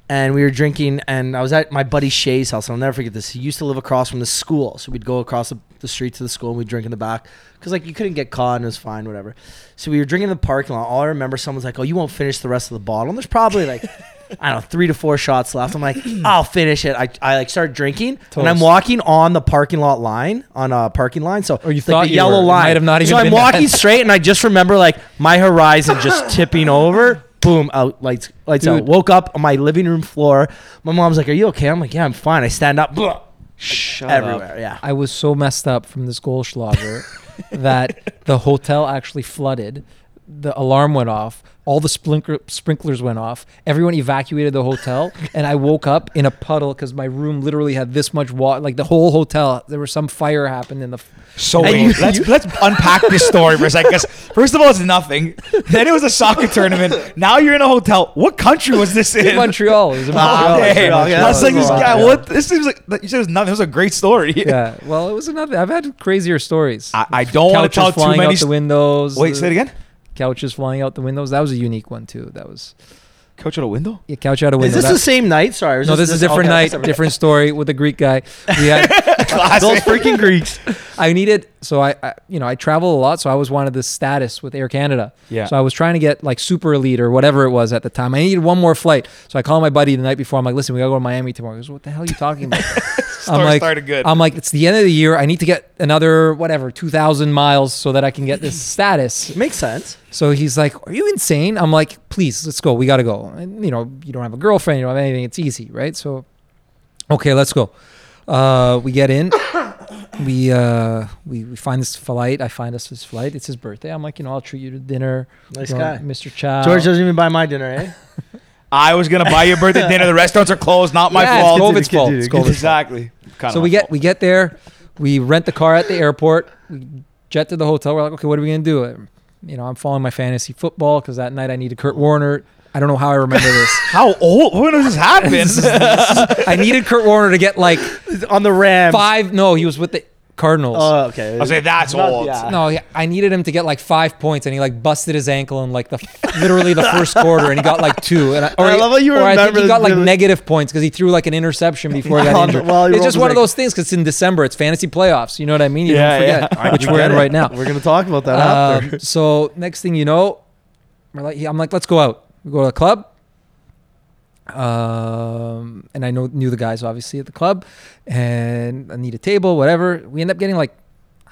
And we were drinking, and I was at my buddy Shay's house. I'll never forget this. He used to live across from the school, so we'd go across the, the street to the school and we'd drink in the back because like you couldn't get caught and it was fine, whatever. So we were drinking in the parking lot. All I remember, someone's like, "Oh, you won't finish the rest of the bottle." And there's probably like I don't know, three to four shots left. I'm like, I'll finish it. I, I like start drinking, and I'm walking on the parking lot line on a parking line. So Or you like thought the you yellow were. Line. might have not even so I'm walking that. straight, and I just remember like my horizon just tipping over. Boom! Out lights, lights out. Woke up on my living room floor. My mom's like, "Are you okay?" I'm like, "Yeah, I'm fine." I stand up, blah, Shut everywhere. Yeah. I was so messed up from this Goldschlager that the hotel actually flooded. The alarm went off. All the sprinkler, sprinklers went off. Everyone evacuated the hotel, and I woke up in a puddle because my room literally had this much water. Like the whole hotel, there was some fire happened in the. So wait, you- let's let's unpack this story for a second. 'cause First of all, it's nothing. Then it was a soccer tournament. Now you're in a hotel. What country was this in? Montreal. It was in Ah, Montreal. okay. Damn. Montreal, I was like, this guy. What? This seems like you said it was nothing. It was a great story. Yeah. Well, it was another. I've had crazier stories. I, I don't want to tell too many. out the windows. Wait, say it again. Couches flying out the windows. That was a unique one too. That was couch out a window. yeah, couch out a window. Is this That- the same night? Sorry. no, this is a different okay, night, different story with a Greek guy. We had Those freaking Greeks. I needed so I, I you know I travel a lot, so I always wanted this status with Air Canada. Yeah. So I was trying to get like super elite or whatever it was at the time. I needed one more flight, so I called my buddy the night before. I'm like, listen, we gotta go to Miami tomorrow. He goes, what the hell are you talking about? Story like, started good. I'm like, it's the end of the year. I need to get another whatever two thousand miles so that I can get this status. Makes sense. So he's like, "Are you insane?" I'm like, "Please, let's go. We got to go." And you know, you don't have a girlfriend, you don't have anything. It's easy, right? So, okay, let's go. Uh, we get in. we uh, we we find this flight. I find us this flight. It's his birthday. I'm like, you know, I'll treat you to dinner. Nice You know, guy. Mr. Chow. George doesn't even buy my dinner, eh? I was gonna buy your birthday dinner. The restaurants are closed. Not my Yeah, fault. It's COVID's fault. It's COVID's fault. exactly. Kinda So my we get fault. we get there. We rent the car at the airport. We jet to the hotel. We're like, okay, what are we gonna do? You know, I'm following my fantasy football because that night I needed Kurt Warner. I don't know how I remember this. How old? When does this happen? I needed Kurt Warner to get like On the Rams. five. No, he was with the Cardinals. Oh, okay. I'll say that's Not- old. yeah. no, yeah, I needed him to get like five points, and he like busted his ankle in like the literally the first quarter, and he got like two. And I, or I he- love how you or I think he got like the- negative points because he threw like an interception before he got injured. well, it's just his one of those things because it's in December. It's fantasy playoffs. You know what I mean? You Yeah, don't forget, I which we're in right now. We're gonna talk about that after. Um, so next thing you know, we're like, I'm like, let's go out. We go to the club. Um, and I know knew the guys obviously at the club, and I need a table, whatever. We end up getting like,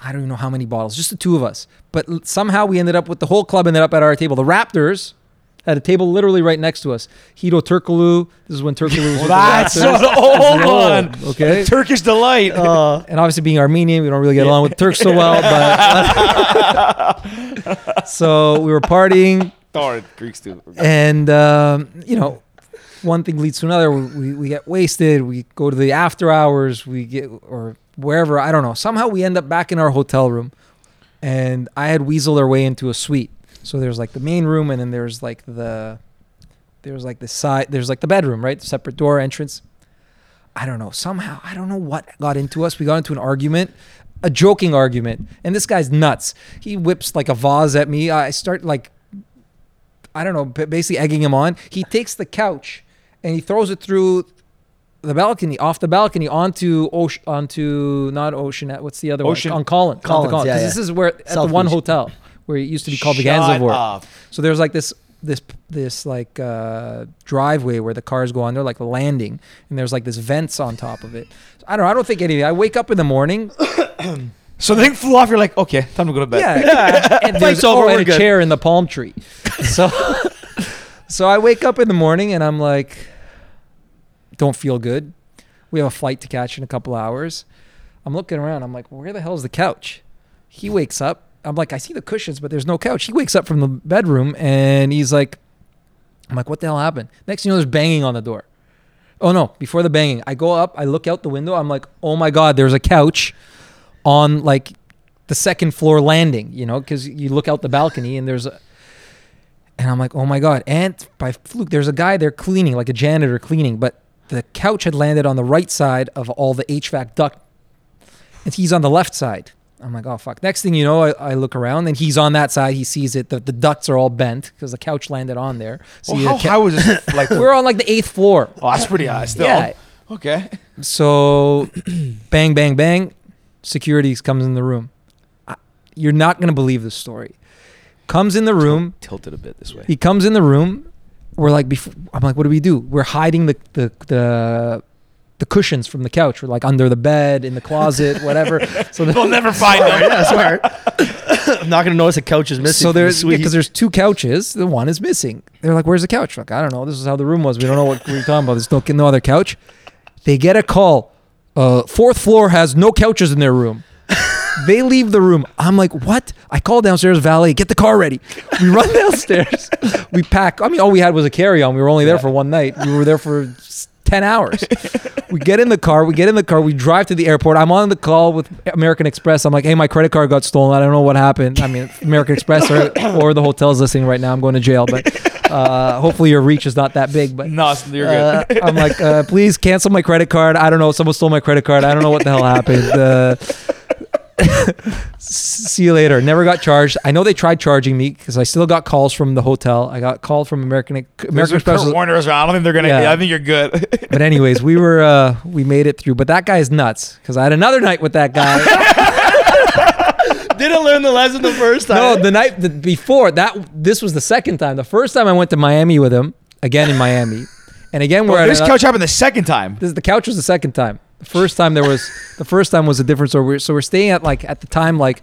I don't even know how many bottles, just the two of us. But l- somehow we ended up with the whole club ended up at our table. The Raptors had a table literally right next to us. Hedo Turkoglu. This is when Turkoglu was with That's the Raptors. an old one. Okay. Turkish delight. Uh, and obviously being Armenian, we don't really get along with Turks so well. But so we were partying, Or Greeks too. and um, you know, one thing leads to another. We, we, get wasted. We go to the after hours. We get or wherever I don't know. Somehow we end up back in our hotel room, and I had weaseled our way into a suite. So there's like the main room, and then there's like the there's like the side. There's like the bedroom, right? Separate door entrance. I don't know. Somehow, I don't know what got into us. We got into an argument, a joking argument, and this guy's nuts. He whips like a vase at me. I start like, I don't know, basically egging him on. He takes the couch and he throws it through the balcony, off the balcony onto Ocean, onto not Ocean. What's the other Ocean- one? On Collins. Collins, Collins. yeah, yeah. This is where at South the one Beach. hotel where it used to be called the Gansevoort. So there's like this this this like uh, driveway where the cars go under, like the landing, and there's like this vents on top of it. So I don't know. I don't think anything. I wake up in the morning. So the thing flew off. You're like, okay, time to go to bed. Yeah, and there's over, oh, and a good. chair in the palm tree. So so I wake up in the morning and I'm like, don't feel good. We have a flight to catch in a couple hours. I'm looking around. I'm like, where the hell is the couch? He wakes up. I'm like, I see the cushions, but there's no couch. He wakes up from the bedroom and he's like, I'm like, what the hell happened? Next you know, there's banging on the door. Oh no, before the banging, I go up, I look out the window. I'm like, oh my God, there's a couch on like the second floor landing, you know, because you look out the balcony and there's a, and I'm like, oh my God. And by fluke, there's a guy there cleaning, like a janitor cleaning, but the couch had landed on the right side of all the HVAC duct. And he's on the left side. I'm like, oh fuck. Next thing you know, I, I look around and he's on that side. He sees it. The, the ducts are all bent because the couch landed on there. So Well, how ca- high was this? Like, we're on like the eighth floor. oh, that's pretty high still. Yeah. Okay. So, bang, bang, bang. Security comes in the room. I- You're not gonna believe this story. Comes in the room. Tilted a bit this way. He comes in the room. We're like, before, I'm like, what do we do? We're hiding the the the, the cushions from the couch. We're like under the bed, in the closet, whatever. So the, We'll never find them. yeah, smart. I'm not gonna notice a couch is missing. so there's because there's two couches. The one is missing. They're like, "Where's the couch?" Like, I don't know. This is how the room was. We don't know what we're talking about. There's no no other couch. They get a call. Uh, fourth floor has no couches in their room. They leave the room. I'm like, what? I call downstairs, valet, get the car ready. We run downstairs. we pack. I mean, all we had was a carry on. We were only there for one night. We were there for 10 hours. we get in the car. We get in the car. We drive to the airport. I'm on the call with American Express. I'm like, hey, my credit card got stolen. I don't know what happened. I mean, American Express or, or the hotel's listening right now. I'm going to jail. But uh, hopefully your reach is not that big. But No, you're uh, good. I'm like, uh, please cancel my credit card. I don't know. Someone stole my credit card. I don't know what the hell happened. See you later. Never got charged. I know they tried charging me because I still got calls from the hotel. I got called from American American Express. was- Warner's around. I don't think they're gonna. Yeah. I think you're good. But anyways, we were uh, we made it through. But that guy's nuts because I had another night with that guy. didn't learn the lesson the first time. no, the night the, before that. This was the second time. The first time I went to Miami with him again in Miami, and again we're Well, at this couch happened the second time. This the couch was the second time. First time there was the first time was a different story. We're, so we're staying at like at the time like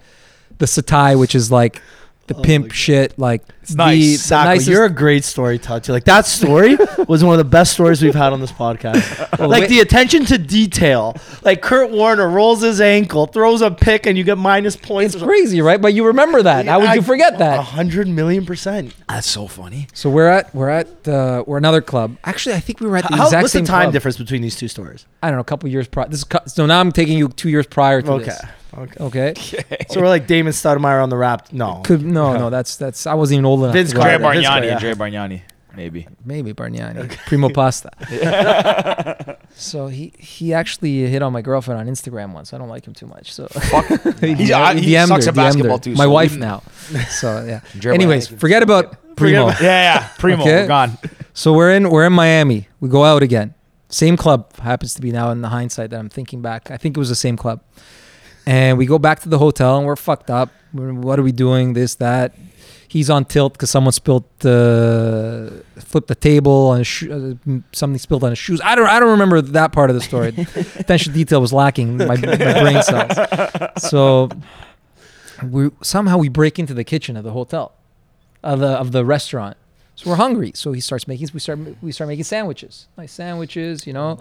the Setai, which is like the pimp shit. Like it's nice. Sako, you're a great story toucher. Like that story was one of the best stories we've had on this podcast. Well, like wait- the attention to detail. Like Kurt Warner rolls his ankle, throws a pick, and you get minus points. it's crazy, right? But you remember that. How would you forget A that? hundred million percent. That's so funny. So we're at we're at uh, we're another club. Actually, I think we were at the How, exact what's the same time club. difference between these two stories? I don't know, a couple years prior. This is cu- so now I'm taking you two years prior to Okay. this. Okay. Okay. So we're like Damon Stoudemire on the rap. No. Could no no that's that's I wasn't even old enough. Vince to go Dre Carter, there. Vince Carter, yeah. Dre Bargnani. Maybe. Maybe Bargnani, Primo Pasta. so he he actually hit on my girlfriend on Instagram once. I don't like him too much. So he, He's- uh, he DM'd sucks her, at DM'd basketball her. too, My so wife now. So yeah. Dre Anyways, forget about Primo. about- Yeah, yeah. Primo. Okay. We're gone. So we're in we're in Miami. We go out again. Same club happens to be now in the hindsight that I'm thinking back. I think it was the same club. And we go back to the hotel and we're fucked up. We're- What are we doing? This that. He's on tilt because someone spilled the flipped the table on his shoe, uh, something spilled on his shoes. I don't I don't remember that part of the story. Attention detail was lacking. My, my brain cells. So we somehow we break into the kitchen of the hotel, of the of the restaurant. So we're hungry. So he starts making. We start we start making sandwiches, nice sandwiches, you know.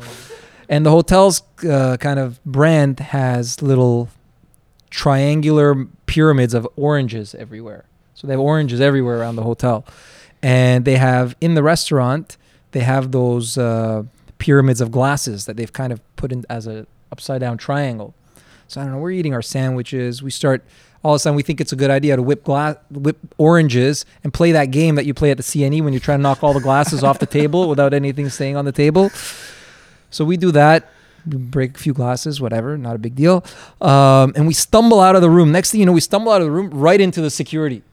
And the hotel's uh, kind of brand has little triangular pyramids of oranges everywhere. So they have oranges everywhere around the hotel, and they have in the restaurant they have those uh, pyramids of glasses that they've kind of put in as a upside down triangle. So I don't know. We're eating our sandwiches. We start all of a sudden we think it's a good idea to whip glass, whip oranges, and play that game that you play at the CNE when you're trying to knock all the glasses off the table without anything staying on the table. So we do that. We break a few glasses, whatever, not a big deal. Um, and we stumble out of the room. Next thing you know, we stumble out of the room right into the security.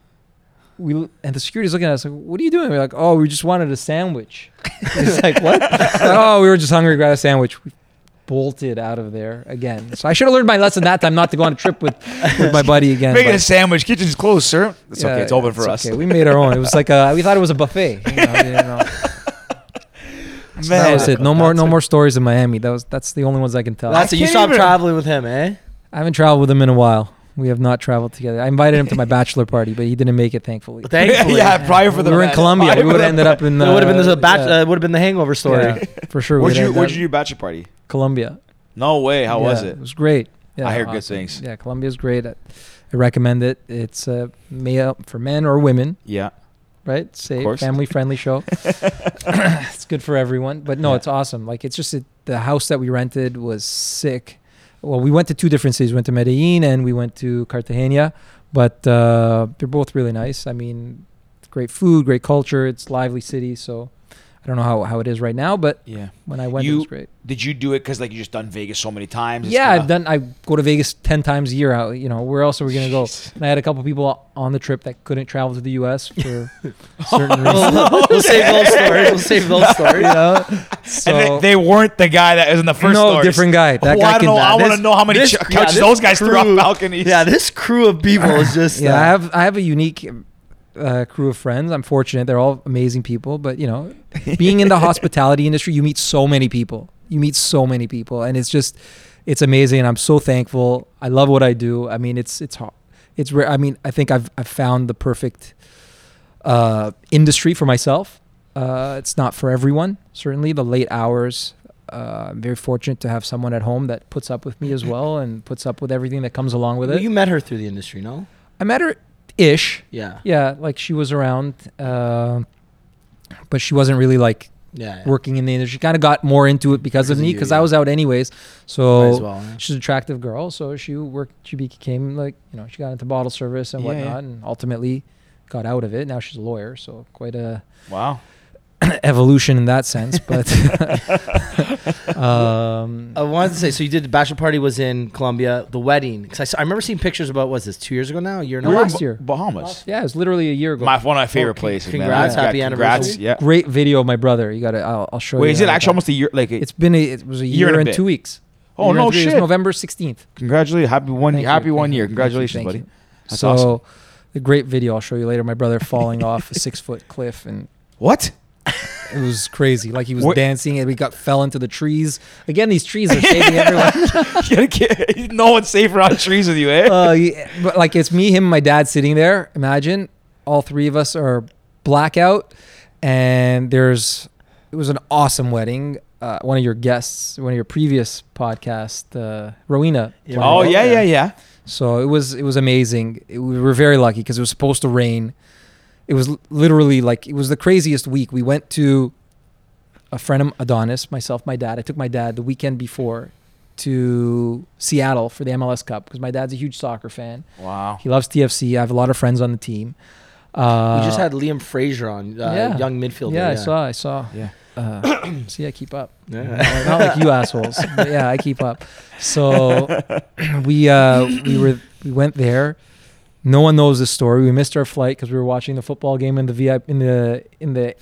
We and the security's looking at us like, "What are you doing?" We're like, "Oh, we just wanted a sandwich." It's like, "What?" Oh, we were just hungry, got a sandwich. We bolted out of there again. So I should have learned my lesson that time, not to go on a trip with, with my buddy again. Making a sandwich. Kitchen's closed, sir. It's yeah, okay. It's open for us. Okay, we made our own. It was like a, we thought it was a buffet. You know, didn't know. So that was it. No more, no more stories in Miami. That was that's the only ones I can tell. That's it. You can't stopped even- traveling with him, eh? I haven't traveled with him in a while. We have not traveled together. I invited him to my bachelor party, but he didn't make it, thankfully. Thankfully. yeah, prior for the we were in match. Colombia. We would have ended up in. It Uh, would have been the batch. yeah, Uh, would have been the Hangover story. yeah, for sure. Where'd you end Where'd you do your bachelor party? Colombia. No way. How was it? It was great. Yeah, I hear good things. Yeah, Colombia's great. I, I recommend it. It's uh, male for men or women, Yeah. Right? Safe, family friendly show. it's good for everyone. But no, Yeah. it's awesome. Like it's just it, the house that we rented was sick. Well, we went to two different cities. We went to Medellin and we went to Cartagena, but uh, they're both really nice. I mean, great food, great culture. It's lively city. So don't know how, how it is right now, but Yeah. when I went, it You- was great. Did you do it because like you just done Vegas so many times? It's Yeah, kinda- I've done. I go to Vegas ten times a year. Out, you know, where else are we gonna go? And I had a couple people on the trip that couldn't travel to the U.S. for certain reasons. we'll, we'll save those stories. We'll save those stories. you stories. know, so and they, they weren't the guy that was in the first. no stories. different guy. That Well, guy I don't can. know. I want to know how many this- ch- couches this those guys threw off balconies. Yeah, this crew of people is just. yeah, uh, I have I have a unique uh, crew of friends. I'm fortunate; they're all amazing people. But you know, being in the hospitality industry, you meet so many people. You meet so many people, and it's just it's amazing. And I'm so thankful. I love what I do. I mean, it's it's hard. It's rare. I mean, I think I've I've found the perfect uh, industry for myself. Uh, it's not for everyone. Certainly, the late hours. Uh, I'm very fortunate to have someone at home that puts up with me as well and puts up with everything that comes along with well, it. you met her through the industry, no? I met her ish. Yeah. Yeah, like she was around, uh, but she wasn't really like Yeah. yeah. working in the industry. She kind of got more into it because, Because of me, because yeah. I was out anyways. So well, she's an attractive girl. So she worked. She became like you know she got into bottle service and whatnot, and ultimately got out of it. Now she's a lawyer. So quite a Wow. evolution in that sense. But um, I wanted to say, so you did the bachelor party was in Colombia, the wedding. Because I, I remember seeing pictures about, was this two years ago now? A year and a No, half? last year. Bahamas. yeah, it was literally a year ago. My one of my favorite con- places. congrats, man. happy Yeah, congrats, anniversary. Yeah. Great video of my brother. You got to. I'll, I'll show you. Wait, is it actually almost a year? Like, a, It's been a, it was a Year year, and a and two weeks. oh no and was shit! November sixteenth. Congratulations, happy one, Thank happy you, one year. you, Congratulations, thank buddy. you. That's so, awesome. the great video I'll show you later. My brother falling off a six foot cliff, and What? It was crazy. Like he was What- dancing, and we got fell into the trees. Again, these trees are saving everyone. You gotta get- no one's safe around trees with you, eh? uh, yeah, but like it's me, him, and my dad sitting there. Imagine all three of us are blackout, and there's it was an awesome wedding. Uh, one of your guests, one of your previous podcast, uh, Rowena. Yeah, oh it. yeah, yeah, yeah. So it was it was amazing. It, we were very lucky because it was supposed to rain. It was literally like it was the craziest week. We went to a friend of Adonis, myself, my dad. I took my dad the weekend before to Seattle for the MLS Cup because my dad's a huge soccer fan. Wow. He loves TFC. I have a lot of friends on the team. Uh, we just had Liam Fraser on, uh, yeah. young midfielder. yeah, I saw. I saw. Yeah. Uh, see, I keep up. Yeah. Not- not like you assholes. But yeah, I keep up. So we uh, we were we went there. No one knows this story. We missed our flight because we were watching the football game in the VIP in the in the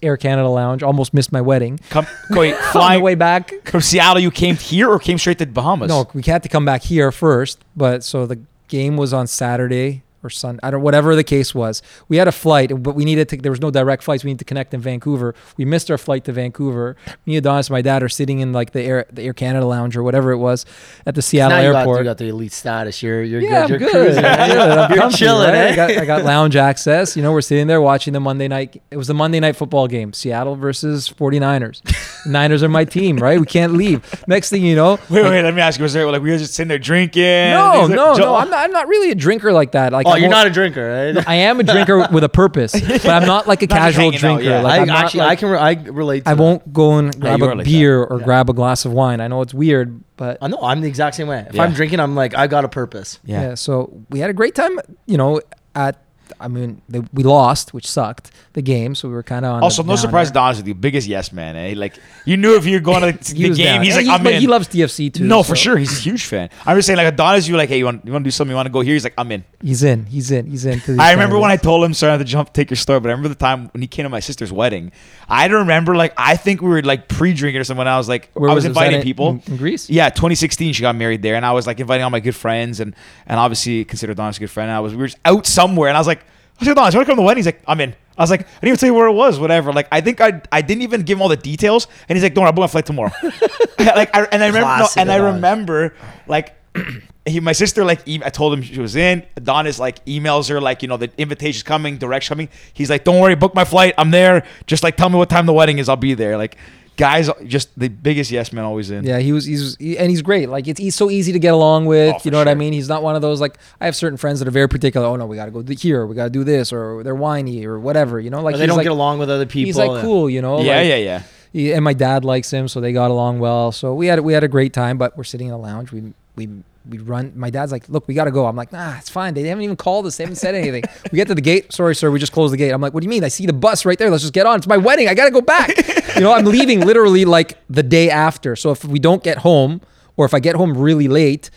Air Canada lounge. Almost missed my wedding. Come, wait, flying way back, from Seattle. You came here or came straight to the Bahamas? no, we had to come back here first. But so the game was on Saturday or Sun. I don't whatever the case was. We had a flight, but we needed to. There was no direct flights. We needed to connect in Vancouver. We missed our flight to Vancouver. Me, Adonis, and my dad are sitting in like the Air the Air Canada lounge or whatever it was at the Seattle now you got, airport. you got the elite status. You're you're yeah, good. I'm You're good. cruising. I'm right? good. I'm You're chilling. right? eh? I got I got lounge access. You know, we're sitting there watching the Monday night. It was the Monday night football game, Seattle versus 49ers. Niners are my team, right? We can't leave. Next thing you know, Wait, wait. Let me ask you. Was there like we were just sitting there drinking? no, things like- no, no. I'm not. I'm not really a drinker like that. Like oh, I'm you're more- not a drinker, right? I am a drinker with a purpose, but I'm not like a Not casual hanging out, drinker. yeah. Like I I'm not actually, like- I can, re- I relate. To I that. won't go and grab you are a like beer or Yeah. grab a glass of wine. I know it's weird, but I know I'm the exact same way. If Yeah. I'm drinking, I'm like, I got a purpose. yeah. Yeah. So we had a great time, you know, at I mean, they, we lost, which sucked the game, so we were kind of on. Also, no surprise, downer. Don is the biggest yes man. Eh? Like you knew if you're going to the game, down. he's And like, I'm in. He loves TFC too. no, for sure, he's a huge fan. I'm just saying, like Adonis, you like, hey, you want you want to do something? You want to go here? He's like, I'm in. He's in. He's in. He's in. these I remember when I told him, sorry, I have to jump, take your story, but I remember the time when he came to my sister's wedding. I remember, like, I think we were like pre-drinking or something. I was like, Where I was, it? inviting in- people. in, in Greece. Yeah, 2016, she got married there, and I was like inviting all my good friends, and and obviously considered Adonis a good friend. And I was we were just out somewhere, and I was like, I was like, Adonis, you want to come to the wedding? He's like, I'm in. I was like, I didn't even tell you where it was, whatever. Like, I think I I didn't even give him all the details, and he's like, Don't worry, I'll book my flight tomorrow. like, I, and I remember, no, and I remember like. He, my sister, like, e- I told him she was in. Adonis, like, emails her, like, you know, the invitation's coming, direction coming. He's like, don't worry, book my flight. I'm there. Just, like, tell me what time the wedding is. I'll be there. Like, guys, just the biggest yes man always in. Yeah, he was. He's he, and he's great. Like it's he's so easy to get along with. Oh, you know what I mean? He's not one of those like I have certain friends that are very particular. Oh no, we got to go here. We got to do this, or they're whiny, or whatever. You know, like Or they don't like, get along with other people. He's like cool. You know. yeah, like, yeah, yeah. he- and my dad likes him, so they got along well. So we had we had a great time. But we're sitting in the lounge. We we we run. My dad's like, "Look, we got to go." I'm like, "Nah, it's fine. They haven't even called us. They haven't said anything." we get to the gate. Sorry, sir. We just closed the gate. I'm like, "What do you mean? I see the bus right there. Let's just get on. It's my wedding. I got to go back." you know, I'm leaving literally like the day after. So if we don't get home, or if I get home really late,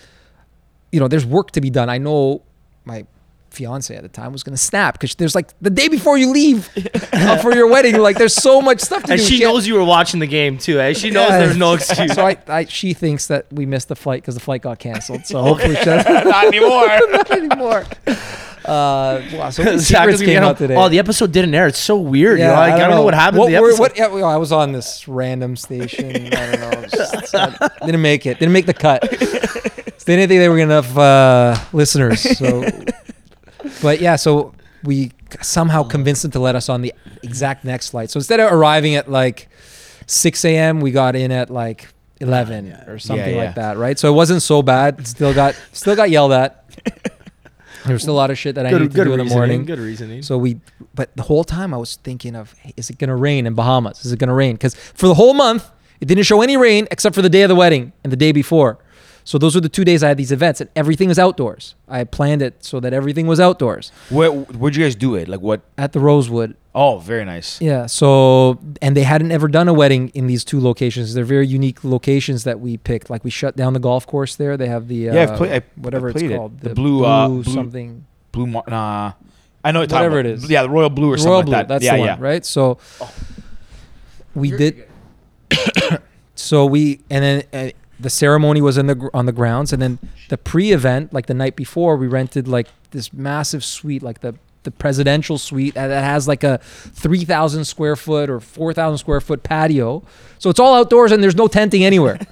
you know, there's work to be done. I know my fiance at the time was going to snap because there's like the day before you leave uh, for your wedding, like there's so much stuff to And do. she can't- knows you were watching the game too, eh? She knows Yeah. there's no excuse. so I, I, she thinks that we missed the flight because the flight got canceled. So hopefully she doesn't Not anymore. not anymore. Uh, wow, so many secrets came out today. Oh, the episode didn't air. It's so weird. you know? Like, I, don't know. what happened What to the episode. what- yeah, well, I was on this random station. I don't know. Just- not- didn't make it. Didn't make the cut. They didn't think they were gonna have uh, listeners. So, but yeah, so we somehow convinced them to let us on the exact next flight. So instead of arriving at like 6 a.m., we got in at like 11 or something yeah. like that, right? So it wasn't so bad. Still got still got yelled at. There was still a lot of shit that I good, needed to do in the morning. Good reasoning. So we, but the whole time I was thinking of, hey, is it gonna rain in Bahamas? Is it gonna rain? Because for the whole month it didn't show any rain except for the day of the wedding and the day before. So those were the two days I had these events, and everything was outdoors. I planned it so that everything was outdoors Where where'd you guys do it? Like what? at the Rosewood. Oh, very nice. Yeah. So and they hadn't ever done a wedding in these two locations. They're very unique locations that we picked. Like we shut down the golf course there. They have the uh, Yeah, I've play- I- whatever I it's played it. called, The blue, uh, blue- something. Blue, Mar- nah. I know what Whatever about. it is. Yeah, the royal blue or The something Royal like Blue. that. That's yeah, the yeah. one, right? So we did. so we and then uh, the ceremony was in the on the grounds, and then the pre-event, like the night before, we rented like this massive suite, like the the presidential suite that has like a 3000 square foot or 4000 square foot patio. So it's all outdoors and there's no tenting anywhere.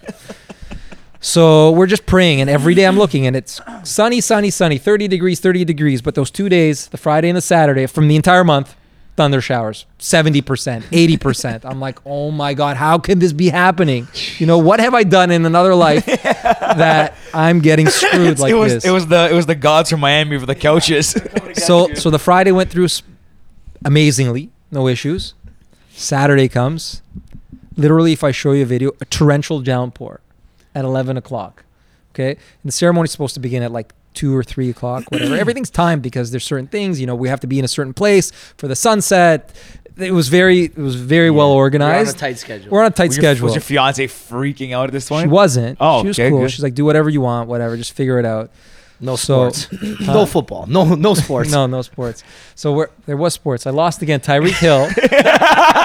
So we're just praying and every day i'm looking and it's sunny sunny sunny 30 degrees 30 degrees. But those two days the friday and the saturday from the entire month thunder showers 70% 80% i'm like oh my god how can this be happening you know what have i done in another life that i'm getting screwed like it was this it was the it was the gods from Miami for the couches. so so the Friday went through amazingly, no issues. Saturday comes, literally, if I show you a video, a torrential downpour at eleven o'clock. Okay, and the ceremony's supposed to begin at like two or three o'clock, whatever. Everything's timed because there's certain things, you know, we have to be in a certain place for the sunset. It was very, it was very well We're on a organized. tight schedule. We're on a tight was your, schedule. Was your fiance freaking out at this point? she point? wasn't. Oh, she was okay, cool. good. She's like, do whatever you want, whatever. Just figure it out. no So- sports. no football. No no sports. No, no sports. So we're, there was sports. I lost again. Tyreek Hill.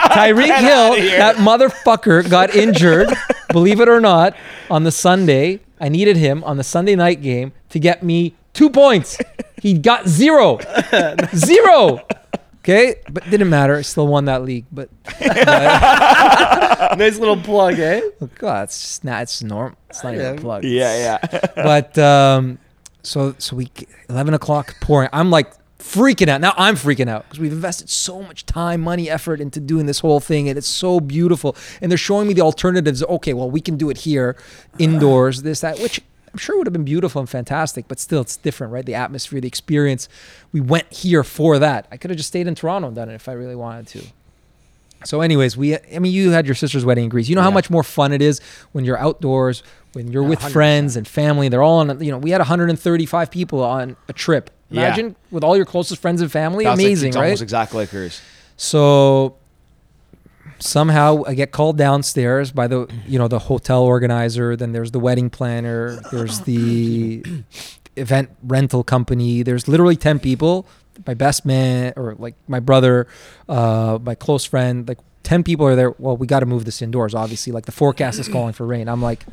Tyreek Hill, that motherfucker got injured, believe it or not, on the Sunday. I needed him on the Sunday night game to get me two points. He got zero. Zero. Okay, but didn't matter. I still won that league. But nice little plug, eh? oh God, it's just not. It's normal. It's not even a plug. Yeah, yeah. but um, so so we eleven o'clock pouring. I'm like freaking out. Now I'm freaking out because we've invested so much time, money, effort into doing this whole thing, and it's so beautiful. And they're showing me the alternatives. Okay, well we can do it here, indoors, this that, which. I'm sure would have been beautiful and fantastic, but still, it's different, right? The atmosphere, the experience. We went here for that. I could have just stayed in Toronto and done it if I really wanted to. So, anyways, we, I mean, you had your sister's wedding in Greece. You know how Yeah. much more fun it is when you're outdoors, when you're Yeah, with 100%. friends and family. They're all on, you know, we had 135 people on a trip Yeah. Imagine with all your closest friends and family. That's like- Amazing, it's right? almost exactly like hers. So somehow I get called downstairs by the you know the hotel organizer. Then there's the wedding planner. There's the event rental company. There's literally ten people. My best man or like my brother, uh, my close friend, like ten people are there. Well, we got to move this indoors. Obviously, like the forecast is calling for rain. I'm like.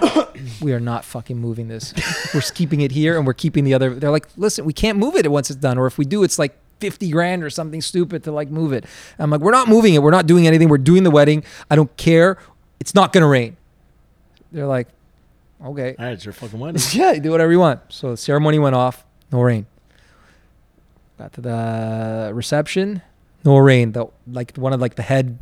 We are not fucking moving this. We're keeping it here, and we're keeping the other. They're like, listen, we can't move it once it's done, or if we do, it's like fifty grand or something stupid to like move it. I'm like, we're not moving it. We're not doing anything. We're doing the wedding. I don't care. It's not gonna rain. They're like, okay, All right, it's your fucking wedding. yeah, you do whatever you want. So the ceremony went off, no rain. Got to the reception, no rain. The like one of like the head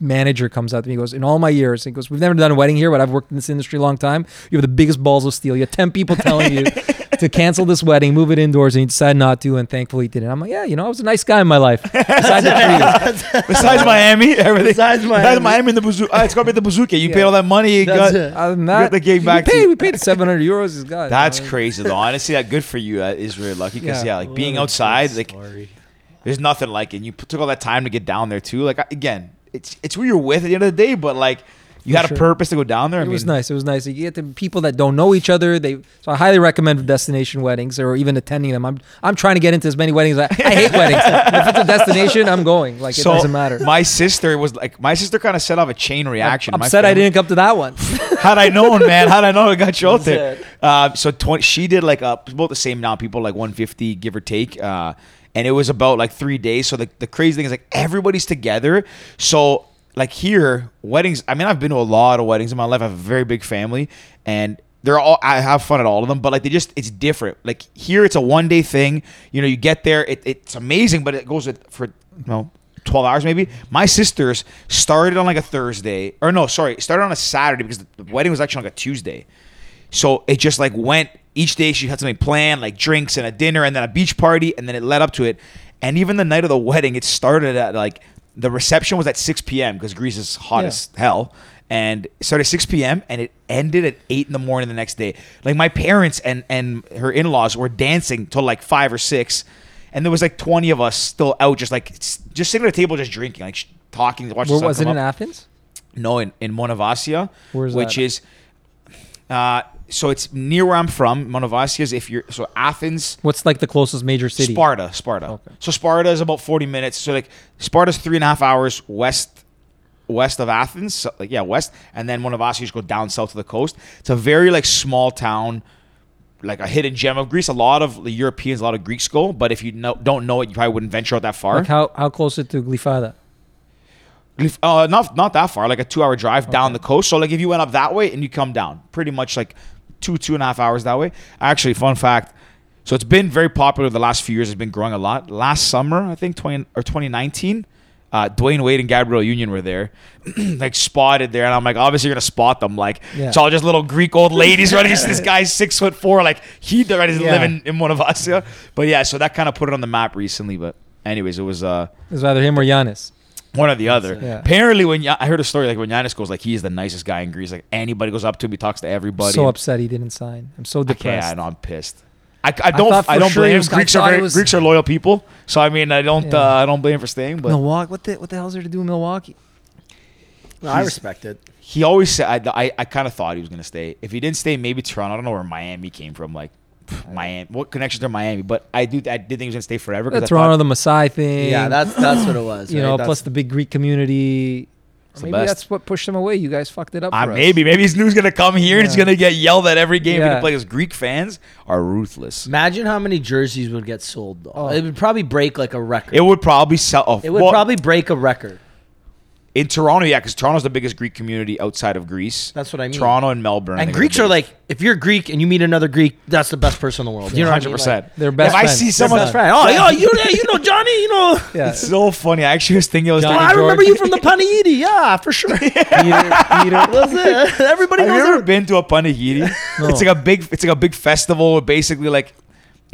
manager comes out to me. He goes, in all my years, he goes, we've never done a wedding here, but I've worked in this industry a long time. You have the biggest balls of steel. You have ten people telling you to cancel this wedding, move it indoors, and you decided not to, and thankfully he did it. I'm like, yeah, you know, I was a nice guy in my life. Besides the trees. Besides Miami, everything. Besides Besides Miami. Miami and the bazooka. Ah, it's gonna be the bazooka. You Yeah. paid all that money. You That's got. it. Other than You got the gig we back to paid, you. we paid 700 euros. Is God. That's I mean, crazy though. Honestly, that good for you. That is really lucky because Yeah. yeah, like being outside, like there's nothing like it. And you took all that time to get down there too. Like again, it's it's who you're with at the end of the day, but like you For had sure. a purpose to go down there. I It was nice. It was nice. You get to people that don't know each other. They so I highly recommend destination weddings or even attending them. I'm I'm trying to get into as many weddings. I, I hate weddings. if it's a destination, I'm going. Like it So doesn't matter. My sister was like, my sister kind of set off a chain reaction. I'm My upset I didn't come to that one. Had I known, man, had I known, I got you out there. Uh, so 20, she did like uh, about the same now, people like 150 give or take. Uh, and it was about like three days. So the, the crazy thing is like everybody's together. So like here, weddings. I mean, I've been to a lot of weddings in my life. I have a very big family, and they're all. I have fun at all of them, but like they just it's different. Like here, it's a one day thing. You know, you get there, it, it's amazing, but it goes for you know 12 hours maybe. My sisters started on like a Thursday, or no, sorry, started on a Saturday because the wedding was actually on like a Tuesday. So it just like went each day. She had something planned, like drinks and a dinner, and then a beach party, and then it led up to it. And even the night of the wedding, it started at like the reception was at 6 p.m. because Greece is hot Yeah. as hell. And it started at 6 p.m. and it ended at 8 in the morning the next day. Like my parents and and her in-laws were dancing till like five or six, and there was like 20 of us still out, just like just sitting at a table, just drinking, like talking, watching. Where was it come in. Athens? No, in, in Monemvasia, Where's which that? is uh so it's near where I'm from. Monemvasia is if you're so Athens, What's like the closest major city? Sparta, Sparta. Okay. So Sparta is about 40 minutes. So like Sparta's three and a half hours west west of Athens. So, like yeah, west, and then Monemvasia you go down south to the coast. It's a very like small town. Like a hidden gem of Greece. A lot of the Europeans, a lot of Greeks go, but if you know, don't know it, you probably wouldn't venture out that far. Like how how close is it to Glyfada? Uh, not not that far, like a two-hour drive down the coast. So like if you went up that way and you come down, pretty much like two two and a half hours that way. Actually, fun fact. So it's been very popular the last few years. It's been growing a lot. Last summer, I think twenty or twenty nineteen, uh, Dwyane Wade and Gabrielle Union were there, like spotted there, and I'm like, obviously you're gonna spot them. Like Yeah. it's all just little Greek old ladies running. this guy's six foot four, like he already Yeah. living in Monemvasia. But yeah, so that kind of put it on the map recently. But anyways, it was uh It was either him or Giannis. One or the other. Yeah. Apparently, when I heard a story like when Giannis goes, like he is the nicest guy in Greece. Like anybody goes up to him, he talks to everybody. I'm so upset he didn't sign. I'm so I can't. depressed. I know, I'm pissed. I, I don't. thought I, don't sure blame. was- Greeks are very, was- Greeks are loyal people. So I mean, I don't. Yeah. Uh, I don't blame him for staying. But Milwaukee. What the what the hell is there to do in Milwaukee? No, I respect it. he always said. I, I, I kind of thought he was gonna stay. If he didn't stay, maybe Toronto. I don't know where Miami came from. Like Miami. What connections to Miami? But I do. I did think he was gonna stay forever. 'cause The I Toronto, thought- the Masai thing. Yeah, that's that's what it was. you right? know, That's- plus the big Greek community. Maybe best. that's what pushed him away. You guys fucked it up. Uh, for us. maybe maybe he's news gonna come here and he's gonna get yelled at every game. Yeah. Yeah. Because Greek fans are ruthless. Imagine how many jerseys would get sold. Though. Oh. It would probably break like a record. It would probably sell. Oh, It would well, probably break a record. In Toronto, yeah, because Toronto's the biggest Greek community outside of Greece. That's what I mean. Toronto and Melbourne. And Greeks are like, if you're Greek and you meet another Greek, that's the best person in the world. You know what I mean? 100%. Like, They're best If I friends. see someone- best friend. Oh, yo, you, yeah, you know Johnny. You know. Yeah. It's so funny. I actually was thinking. I was Johnny thinking. I remember you from the Panigiri. Yeah, for sure. Peter, Peter. That's it. Everybody Have you ever been to a panigiri? No. It's like a big. It's like a big festival. Where basically, like,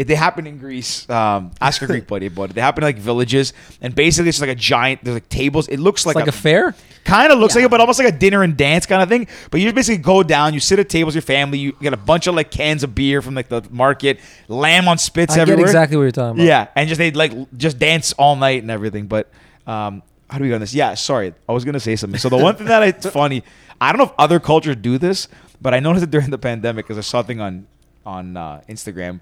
It, they happen in Greece. Um, ask a Greek buddy about it. They happen in like villages, and basically it's like a giant. There's like tables. It looks like, like a fair. kind of looks like it, but almost like a dinner and dance kind of thing. But you just basically go down, you sit at tables, your family, you get a bunch of like cans of beer from like the market, lamb on spits I get everywhere. exactly what you're talking about. Yeah, and just they like just dance all night and everything. But um, how do we go on this? Yeah, sorry, I was gonna say something. So the one thing that I, it's funny, I don't know if other cultures do this, but I noticed it during the pandemic because I saw a thing on on uh, Instagram.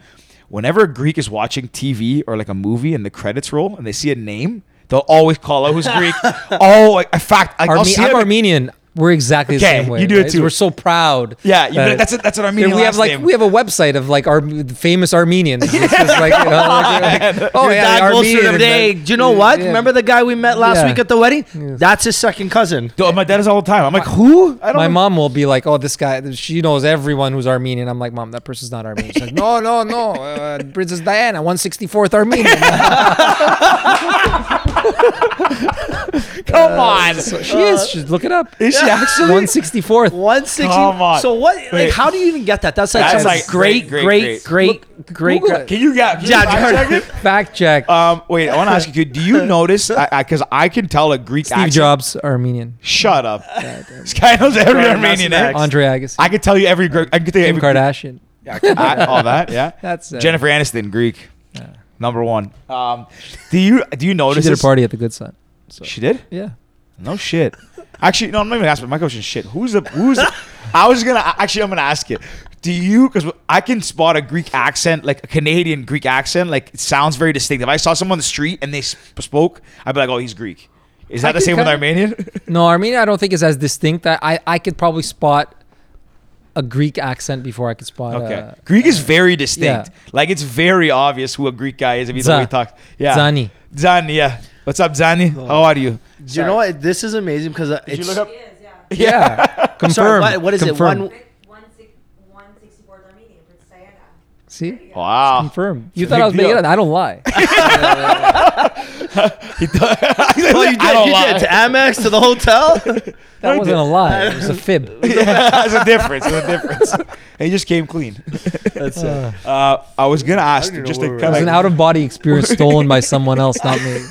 Whenever a Greek is watching TV or like a movie and the credits roll and they see a name, they'll always call out who's Greek. oh, like in fact, like, Arme- I'm Armenian. We're exactly the same way. you do it right? too. We're so proud. Yeah, you- that- that's a, that's an Armenian we have like name. we have a website of like our famous Armenians. It's just like, you know, like, like, oh yeah, dad goes Armenian. the day. Do you know what? Yeah. Remember the guy we met last Yeah. week at the wedding? Yes. That's his second cousin. Dude, my dad is all the time. I'm like, who? I don't My know. mom will be like, "Oh, this guy, she knows everyone who's Armenian." I'm like, "Mom, that person's not Armenian." She's like, "No, no, no, uh, Princess Diana, 164th Armenian." Come on. So she is. She's look it up. Is she actually? 164th. 160. Come on. So what? Like, Wait. how do you even get that? That's like That's some like great, great, great, great, great, great, Google it. Can you get? Can you Yeah, fact check it? Fact check. Um, wait, I want to ask you. Do you notice? Because I, 'cause I can tell a Greek Steve accent. Jobs, Armenian. Shut up. this guy knows every Graham Armenian. Nassar. Andre Agassi. I can tell you every. Gr- I can tell you Kim every. Kardashian. I, all that, yeah. That's uh, Jennifer Aniston, Greek, Yeah. Number one. Um, do you do you She notice? did a party at the Good Son. So She did. yeah. No shit. Actually, no, I'm not even asking. My question is shit. Who's the who's? the- I was gonna actually. I'm gonna ask it. Do you? Because I can spot a Greek accent, like a Canadian Greek accent. Like it sounds very distinct. If I saw someone on the street and they sp- spoke, I'd be like, "Oh, he's Greek." Is I that the same with kinda- Armenian? No, Armenian I don't think is as distinct. I, I, I could probably spot a Greek accent before I could spot. Okay. Uh, Greek is very distinct. yeah. Like it's very obvious who a Greek guy is if you the way he talks. Yeah. Zani. Zani, yeah. What's up, Zani? How are you? Do you know what? This is amazing because Did it's. you look up? He is, yeah. Yeah. Confirm. Sorry, what, what is Confirm. it? One. Rick, one six, one sixty fourth Armenian, Princess See? Wow. Confirm. You It's thought I big was making deal. it. I don't lie. He thought- you did. I don't You lie. did to Amex to the hotel. That wasn't a lie. It was a fib. yeah, there's a difference. There's a difference. And he just came clean. That's Uh, Uh, I was gonna ask don't just know to kind was of an out of body experience stolen by someone else, not me.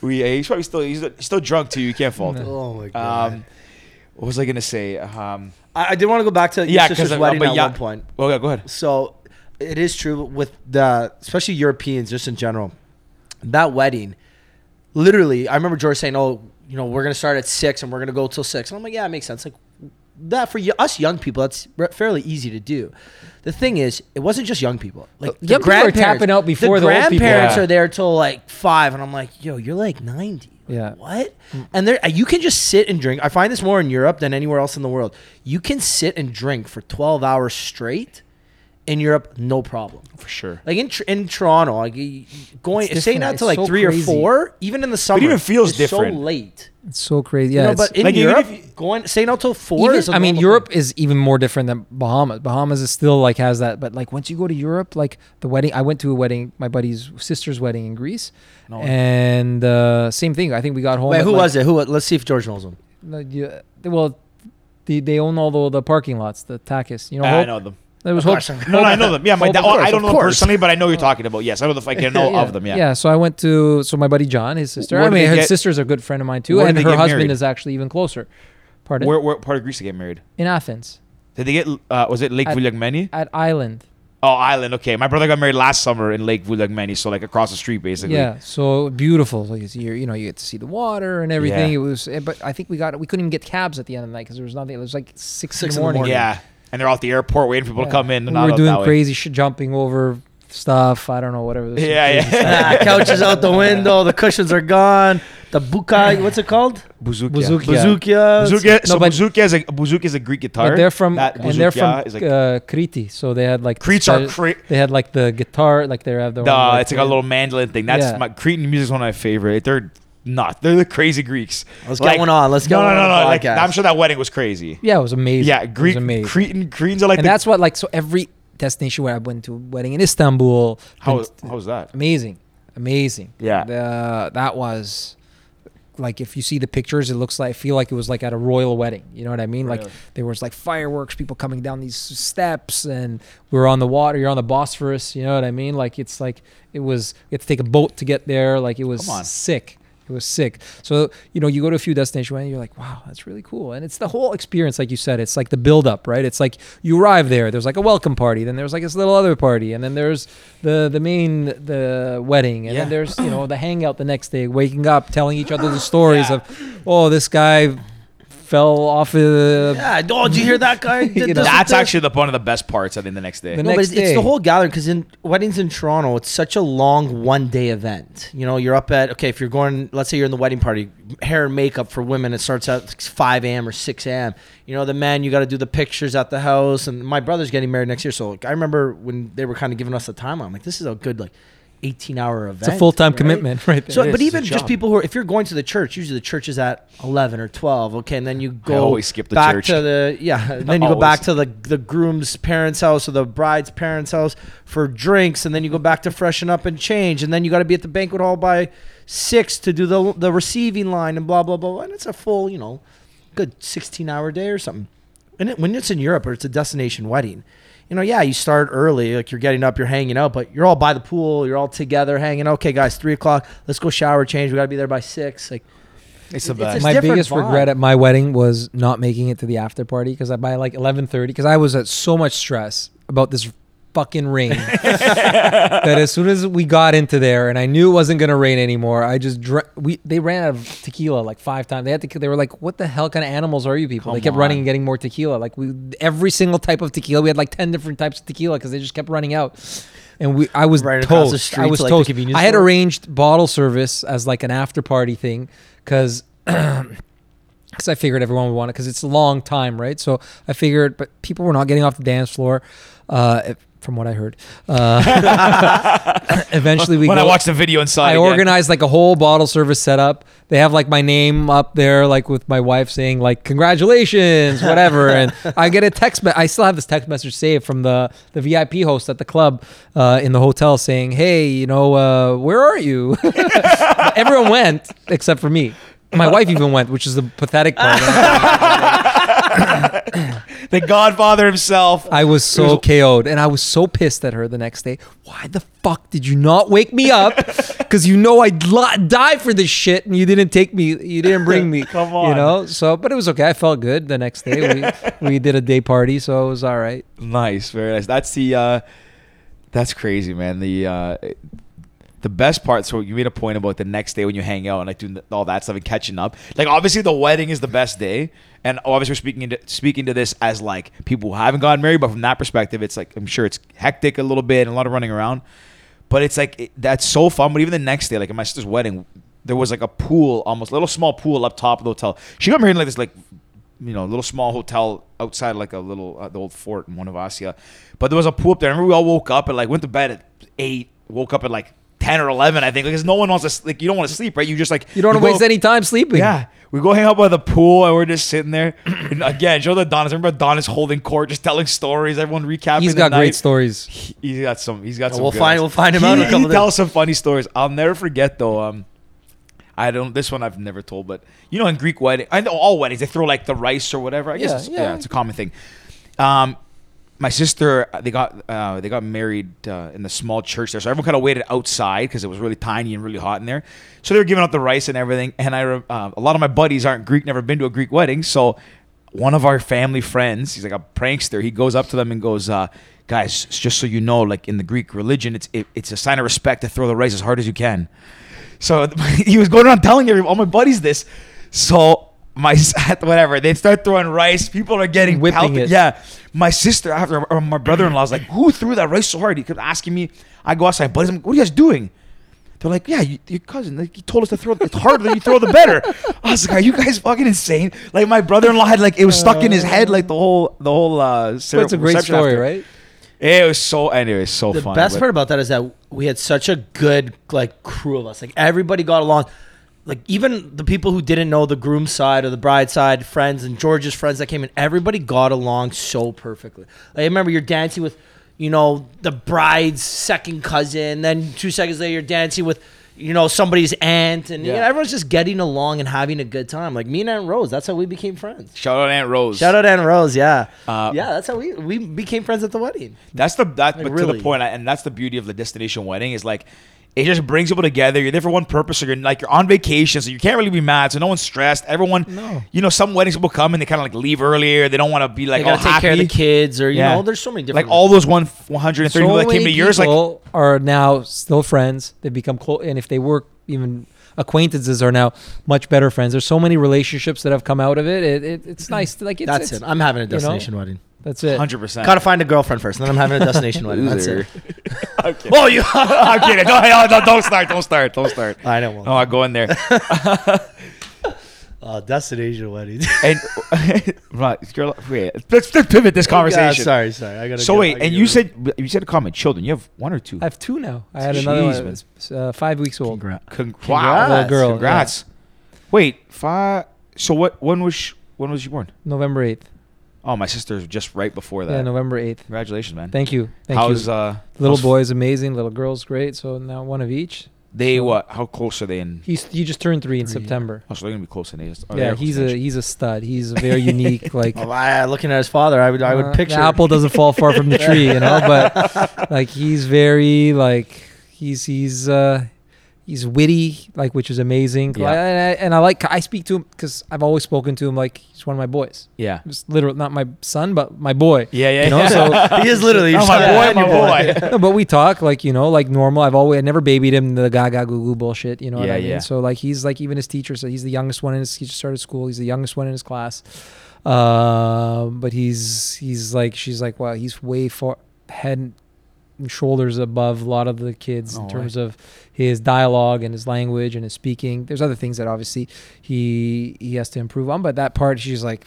we, uh, he's probably still he's still drunk too. You can't fault him. oh my god. Um, what was I gonna say? Um, I, I did want to go back to your yeah, sister's because wedding but at yeah, one point. Well, yeah, go ahead. So it is true with the especially Europeans just in general. That wedding, literally, I remember George saying, "Oh, you know, we're gonna start at six and we're gonna go till 6. And I'm like, "Yeah, it makes sense." Like that for y- us young people, that's re- fairly easy to do. The thing is, it wasn't just young people. Like the young people are grandparents- tapping out before the old people. grandparents Yeah. are there till like five, and I'm like, "Yo, you're like 90." Yeah. What? Mm. And there, you can just sit and drink. I find this more in Europe than anywhere else in the world. You can sit and drink for 12 hours straight in Europe, no problem. For sure. Like in in Toronto, like y- y- going It's staying different. out It's to like so three crazy. or four, even in the summer. It even feels it's different. So late. It's so crazy. You Yeah. know, but in Like, Europe, you- going staying out till four even- is. a I mean, Europe thing. is even more different than Bahamas. Bahamas is still like has that, but like once you go to Europe, like the wedding, I went to a wedding, my buddy's sister's wedding in Greece, and uh, same thing. I think we got home. Wait, at, who like, was it? Who? Let's see if George knows him. No, you- well, the, they own all the, the parking lots, the Takis. You know, I Hope? know them. There was Of Hope. course. No, no, I know them. Yeah, my dad. of oh, I don't know them personally, but I know you're talking about. Yes, I know the. I can know of them. Yeah. Yeah, so I went to so my buddy John, his sister. Where I mean, they his get- sister's a good friend of mine too, and her husband married? is actually even closer. Pardon? Where, where part of Greece to get married? in Athens Did they get? Uh, was it Lake At- Vouliagmeni? at Island. Oh, Island. Okay, my brother got married last summer in Lake Vouliagmeni, so like across the street, basically. Yeah, so beautiful. Like it's, you you know, you get to see the water and everything. Yeah. It was, eh, but I think we got we couldn't even get cabs at the end of the night because there was nothing. It was like six, Six in the morning. Yeah, and they're out the airport waiting for people to come in. And we not were doing crazy shit, jumping over stuff. I don't know, whatever. There's some Yeah, crazy yeah. Ah, couches out the window. The cushions are gone. The bukai. What's it called? Bouzoukia. Bouzoukia. Bazookia. Bouzoukia. So No, but- bouzoukia is a bouzoukia is a Greek guitar. But they're from That and they're from bouzoukia is like uh, Crete, so they had like the Cretes are spe- They had like the guitar, like they have the. Duh, one, it's like a little mandolin thing. That's Yeah. my Cretan music is one of my favorite. They're not. They're the crazy Greeks. Let's get one on. Let's get no, one no, on no, no. Like. I'm sure that wedding was crazy. Yeah, it was amazing. Yeah, it Greek, was amazing. Cretan, Cretans are like and the, that's what like so every destination where I went to a wedding in Istanbul. how been- how was that? amazing, amazing. Yeah. the, that was like if you see the pictures, it looks like I feel like it was like at a royal wedding. You know what I mean? Like there was like fireworks, people coming down these steps, and we were on the water. You're on the Bosphorus. You know what I mean? Like it's like it was. You had to take a boat to get there. Like it was sick. It was sick. So you know, you go to a few destinations and you're like, wow, that's really cool. And it's the whole experience, like you said. It's like the build up, right? It's like you arrive there. There's like a welcome party. Then there's like this little other party, and then there's the the main the wedding, and Yeah. then there's you know the hangout the next day, waking up, telling each other the stories Yeah. of, oh, this guy fell off a Yeah, oh, did you hear that guy? did You know, That's this? actually the one of the best parts. I think the next day. The No, next it's, it's day. the whole gathering because in weddings in Toronto, it's such a long one day event. You know, you're up at okay if you're going, let's say you're in the wedding party, hair and makeup for women. It starts at 5 a.m. or 6 a.m. You know, the men you got to do the pictures at the house, and my brother's getting married next year, so like, I remember when they were kind of giving us the timeline. I'm like, this is a good like 18 hour event. It's a full time right? commitment, right there. So, It but is, even just job. people who are, if you're going to the church, usually the church is at 11 or 12. Okay. And then you go always skip the back church. to the, yeah. And then you go back to the, the groom's parents' house or the bride's parents' house for drinks. And then you go back to freshen up and change. And then you got to be at the banquet hall by six to do the, the receiving line and blah, blah, blah. And it's a full, you know, good 16 hour day or something. And it, when it's in Europe or it's a destination wedding, you know, yeah, you start early, like you're getting up, you're hanging out, but you're all by the pool, you're all together hanging. Okay, guys, three o'clock, let's go shower, change. We got to be there by six. Like, It's the It's best. a my biggest vibe. regret at my wedding was not making it to the after party because by like 11:30 because I was at so much stress about this fucking rain that as soon as we got into there and I knew it wasn't gonna rain anymore, I just dr- we they ran out of tequila like five times. They had to they were like, "What the hell kind of animals are you people?" they Come kept running and getting more tequila. Like we every single type of tequila, we had like ten different types of tequila because they just kept running out. And we, I was Right across the toast. street I was to, like, toast. I had arranged bottle service as like an after party thing because because I figured everyone would want it because it's a long time, right? So I figured, but people were not getting off the dance floor, uh, from what I heard. Uh, eventually, we when go, I watched the video inside, I again. organized like a whole bottle service setup. They have like my name up there, like with my wife saying like congratulations, whatever. and I get a text. Me- I still have this text message saved from the the VIP host at the club uh, in the hotel saying, "Hey, you know, uh, where are you?" Everyone went except for me. My wife even went, which is the pathetic part. The Godfather himself. I was so KO'd and I was so pissed at her the next day. Why the fuck did you not wake me up? Because you know I'd li- die for this shit and you didn't take me, you didn't bring me. Come on. You know? So, but it was okay. I felt good the next day. We, we did a day party, so it was all right. Nice, very nice. That's the uh that's crazy, man. The uh the best part, so you made a point about the next day when you hang out and like doing all that stuff and catching up. Like obviously the wedding is the best day, and obviously we're speaking into speaking to this as like people who haven't gotten married, but from that perspective, it's like I'm sure it's hectic a little bit and a lot of running around, but it's like it, that's so fun. But even the next day, like at my sister's wedding, there was like a pool, almost a little small pool up top of the hotel. She got married in like this like you know, little small hotel outside like a little uh, the old fort in Monemvasia. But there was a pool up there. I remember we all woke up and like went to bed at eight, woke up at like ten or eleven, I think, because no one wants to s- like you don't want to sleep, right? You just like You don't want to waste any time sleeping. Yeah. We go hang out by the pool and we're just sitting there. and again, show the Donis. Remember Donis holding court, just telling stories, everyone recapping. He's the got great night. stories. He- He's got some. He's got some. we'll good find- ones. we'll find him he, out in a couple He days. tells some funny stories. I'll never forget though. Um, I don't. This one I've never told, but you know, in Greek wedding, I know all weddings they throw like the rice or whatever. I guess Yeah, it's, yeah. yeah. it's a common thing. Um, my sister, they got uh, they got married uh, in the small church there, so everyone kind of waited outside because it was really tiny and really hot in there. So they were giving out the rice and everything. And I, uh, a lot of my buddies aren't Greek, never been to a Greek wedding, so one of our family friends, he's like a prankster. He goes up to them and goes, uh, "Guys, just so you know, like in the Greek religion, it's it, it's a sign of respect to throw the rice as hard as you can." So he was going around telling every, all my buddies this. So my whatever they start throwing rice. People are getting Whipping pelted. it. Yeah, my sister after or my brother-in-law was like, "Who threw that rice so hard?" He kept asking me. I go outside, buddies. I'm like, "What are you guys doing?" They're like, "Yeah, you, your cousin. Like, he told us to throw. It's harder than you throw, the better." I was like, "Are you guys fucking insane?" Like my brother-in-law had like it was stuck in his head like the whole the whole. uh But it's a great story, after. right? It was so anyway, so the fun. best but- part about that is that we had such a good like crew of us. Like everybody got along. Like even the people who didn't know the groom side or the bride side, friends and George's friends that came in, everybody got along so perfectly. Like, I remember you're dancing with, you know, the bride's second cousin. Then two seconds later, you're dancing with, you know somebody's aunt, and you know, everyone's just getting along and having a good time. Like me and Aunt Rose, that's how we became friends. Shout out Aunt Rose. Shout out Aunt Rose, yeah, Uh, yeah, that's how we we became friends at the wedding. That's the that Like, but to the point, and that's the beauty of the destination wedding is like it just brings people together. You're there for one purpose, so you're like you're on vacation, so you can't really be mad. So no one's stressed. Everyone, No. you know, some weddings people come and they kind of like leave earlier. They don't want to be like They all gotta take happy. care of the kids, or you Yeah. know, there's so many different like all those one 130 people that came to yours, like are now still friends. They become close, and if they work, even acquaintances are now much better friends. There's so many relationships that have come out of it. it, it it's nice. To, like it's, That's it's, it. I'm having a you know, destination wedding. That's it. hundred percent. Gotta find a girlfriend first, and then I'm having a destination wedding. That's Loser. it. okay. Oh, you? I'm kidding. Don't, hey, don't, don't start. Don't start. Don't start. I know. Oh, I go in there. Uh, destination wedding. And right, girl, wait, let's, let's pivot this conversation. sorry, sorry. I gotta. So get- wait, gotta and you rid- said you said a comment. Children, you have one or two. I have two now. I had another Jeez, one. man. It's, uh, five weeks old. Congrats. Con- Congrats. wow, Little girl, yeah. Congrats. Wait, five. So what? When was sh- when was you born? November eighth. Oh, my sister's just right before that. Yeah, November eighth. Congratulations, man. Thank you. Thank you. how's you. uh little how's- boy's amazing. Little girl's great. So now one of each. They so- what? How close are they in? He's he just turned three in Three. September. Oh, so they're gonna be close in age. Oh, yeah, he's a age. he's a stud. He's very unique. Like Oh, I, looking at his father, I would I would Uh, picture the apple doesn't fall far from the tree, you know. But like he's very like he's he's uh he's witty, like which is amazing. Yeah. I- and, I, and I like I speak to him because I've always spoken to him like he's one of my boys. Yeah. Just literally not my son, but my boy. Yeah, yeah. You know, yeah. so he is literally your Oh, my boy, and my your boy. no, but we talk like you know, like normal. I've always I never babied him the gaga goo goo bullshit. You know what Yeah, I mean? yeah. So like he's like even his teacher said he's the youngest one in his. He just started school. He's the youngest one in his class. Um, but he's he's like she's like wow he's way far head and shoulders above a lot of the kids Oh, in terms of his dialogue and his language and his speaking. There's other things that obviously he he has to improve on, but that part she's like,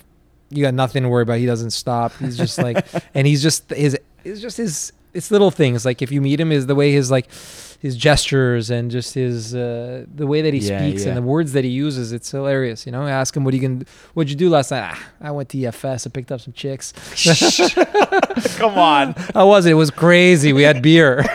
you got nothing to worry about. He doesn't stop. He's just like, and he's just his it's just his it's little things like if you meet him is the way his like his gestures and just his uh, the way that he Yeah, speaks yeah. and the words that he uses it's hilarious you know ask him what you can what'd you do last night ah, i went to efs i picked up some chicks Come on. how was it it was crazy we had beer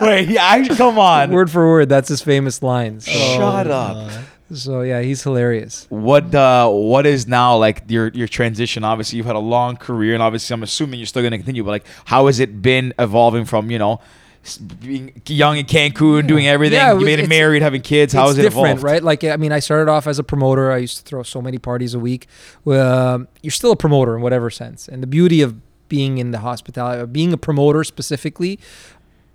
Wait, yeah, I, come on. word for word that's his famous lines so, Shut up. Uh, so yeah he's hilarious What uh what is now like your your transition? Obviously, you've had a long career, and obviously, I'm assuming you're still going to continue. But like, how has it been evolving from you know being young in Cancun, doing everything? Yeah, you made it married, having kids. How has it different, evolved? right? Like, I mean, I started off as a promoter. I used to throw so many parties a week. Um, you're still a promoter in whatever sense, and the beauty of being in the hospitality, of being a promoter specifically,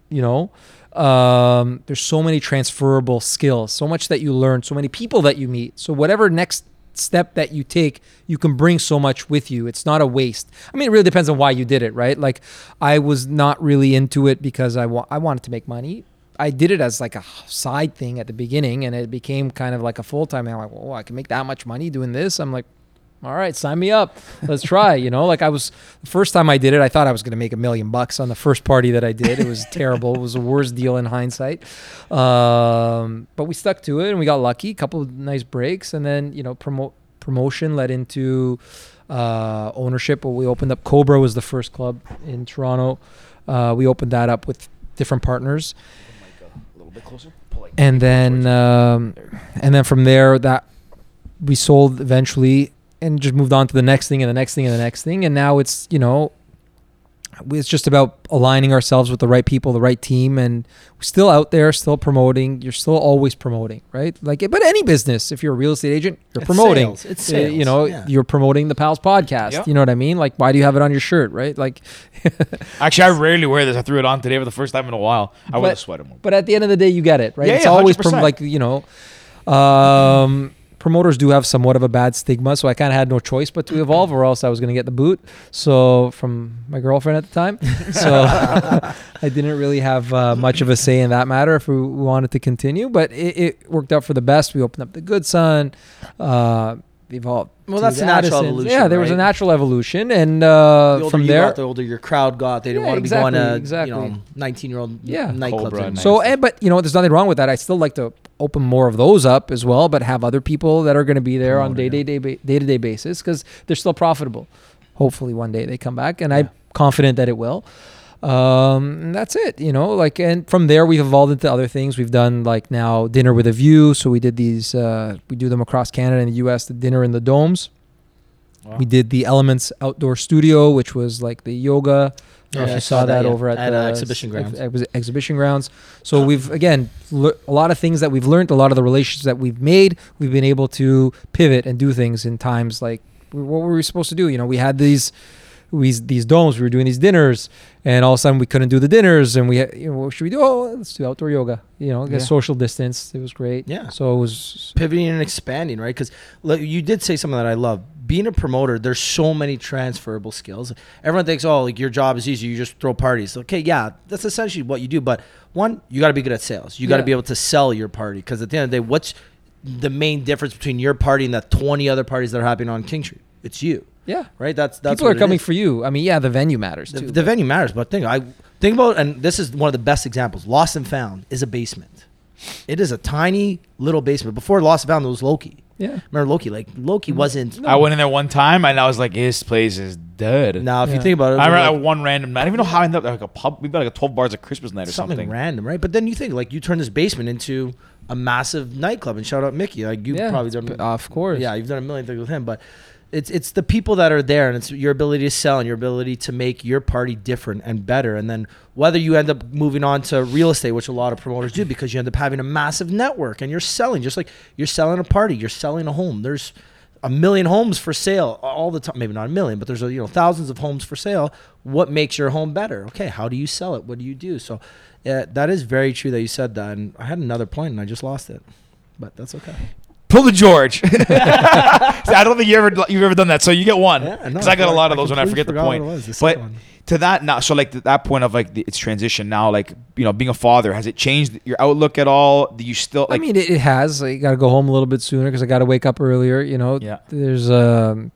you know, um, there's so many transferable skills, so much that you learn, so many people that you meet. So whatever next step that you take, you can bring so much with you. It's not a waste. I mean, it really depends on why you did it, right? Like, I was not really into it because I wa- I wanted to make money. I did it as like a side thing at the beginning, and it became kind of like a full time. I'm like, oh, I can make that much money doing this. I'm like, all right, sign me up. Let's try. You know, like I was the first time I did it, I thought I was going to make a million bucks on the first party that I did. It was terrible. It was the worst deal in hindsight. Um, but we stuck to it, and we got lucky. A couple of nice breaks, and then you know, promote promotion led into uh, ownership. We opened up Cobra was the first club in Toronto. Uh, we opened that up with different partners A little bit closer. And then um, and then from there that we sold eventually and just moved on to the next thing and the next thing and the next thing and now it's you know it's just about aligning ourselves with the right people the right team and we're still out there still promoting you're still always promoting right like but any business if you're a real estate agent you're It's promoting sales. It's Uh, you know Yeah. you're promoting the pals podcast Yep. you know what i mean like why do you have it on your shirt right like Actually, I rarely wear this. I threw it on today for the first time in a while. I wear But- the sweater more. But at the end of the day, you get it, right? Yeah, it's yeah, always prom- like you know, um, promoters do have somewhat of a bad stigma, so I kind of had no choice but to evolve, or else I was going to get the boot. So from my girlfriend at the time, so I didn't really have uh, much of a say in that matter if we wanted to continue. But it, it worked out for the best. We opened up the Good Son. Uh, evolved. Well, that's a natural Addisons. evolution, Yeah, there was a natural evolution, and uh, the older from you there, got, the older your crowd got. They didn't Yeah, want to be going exactly, to exactly. you know nineteen year old Yeah. nightclubs. Cobra So, and, but you know, there's nothing wrong with that. I still like to open more of those up as well, but have other people that are going to be there on day Promote day day day to day basis because they're still profitable. Hopefully, one day they come back, and I'm confident that it will. Um, and that's it, you know. Like, and from there we've evolved into other things. We've done like now dinner with a view. So we did these. Uh, we do them across Canada and the U.S. The dinner in the domes. Wow. We did the Elements Outdoor Studio, which was like the yoga. I don't know Yeah, if I saw saw that, that, yeah. over at, At, the uh, exhibition ex- grounds. ex- exhibition grounds. So we've again le- a lot of things that we've learned, a lot of the relationships that we've made. We've been able to pivot and do things in times like what were we supposed to do? You know, we had these. We, these domes, we were doing these dinners, and all of a sudden we couldn't do the dinners, and we, had, you know, what should we do? Oh, let's do outdoor yoga. You know, get Yeah. social distance. It was great. Yeah. So it was pivoting and expanding, right? Because you did say something that I love. Being a promoter, there's so many transferable skills. Everyone thinks, oh, like your job is easy. You just throw parties. Okay, yeah, that's essentially what you do. But one, you got to be good at sales. You got to Yeah. be able to sell your party. Because at the end of the day, what's the main difference between your party and the 20 other parties that are happening on King Street? It's you, yeah. right? That's that's People are coming is. for you. I mean, yeah, the venue matters The, too. the but- venue matters, but think I think about and this is one of the best examples. Lost and Found is a basement. It is a tiny little basement. Before Lost and Found, it was Loki. yeah. Remember Loki? Like Loki mm. wasn't. I went in there one time and I was like, this place is dead. Now, if you think about it, I remember like, like one random night. I don't even know how I ended up there. like a pub. We got like a 12 bars at Christmas night or something, something. random, right? But then you think like you turn this basement into a massive nightclub, and shout out Mickey. Like you've yeah. probably done. Of course. Yeah, you've done a million things with him, but it's it's the people that are there, and it's your ability to sell and your ability to make your party different and better. And then whether you end up moving on to real estate, which a lot of promoters do, because you end up having a massive network and you're selling, just like you're selling a party, you're selling a home. There's a million homes for sale all the time. Maybe not a million, but there's you know thousands of homes for sale. What makes your home better? Okay, how do you sell it? What do you do? So. Yeah, that is very true that you said that, and I had another point and I just lost it, but that's okay. Pull the George. I don't think you ever you've ever done that. So you get one Yeah, no, because I got a lot of I those when I forget the point. was, but one. to that now, so like th- that point of like the, its transition now, like you know, being a father, has it changed your outlook at all? Do you still like? I mean, it, it has. I got to go home a little bit sooner because I got to wake up earlier. You know, Yeah. There's um,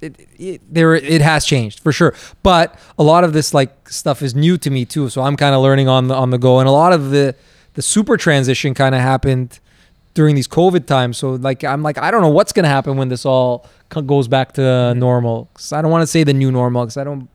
it, it, there it has changed for sure. But a lot of this like stuff is new to me too. So I'm kind of learning on the on the go, and a lot of the the super transition kind of happened during these COVID times. So like I'm like I don't know what's gonna happen when this all goes back to normal. 'Cause I don't want to say the new normal because I don't.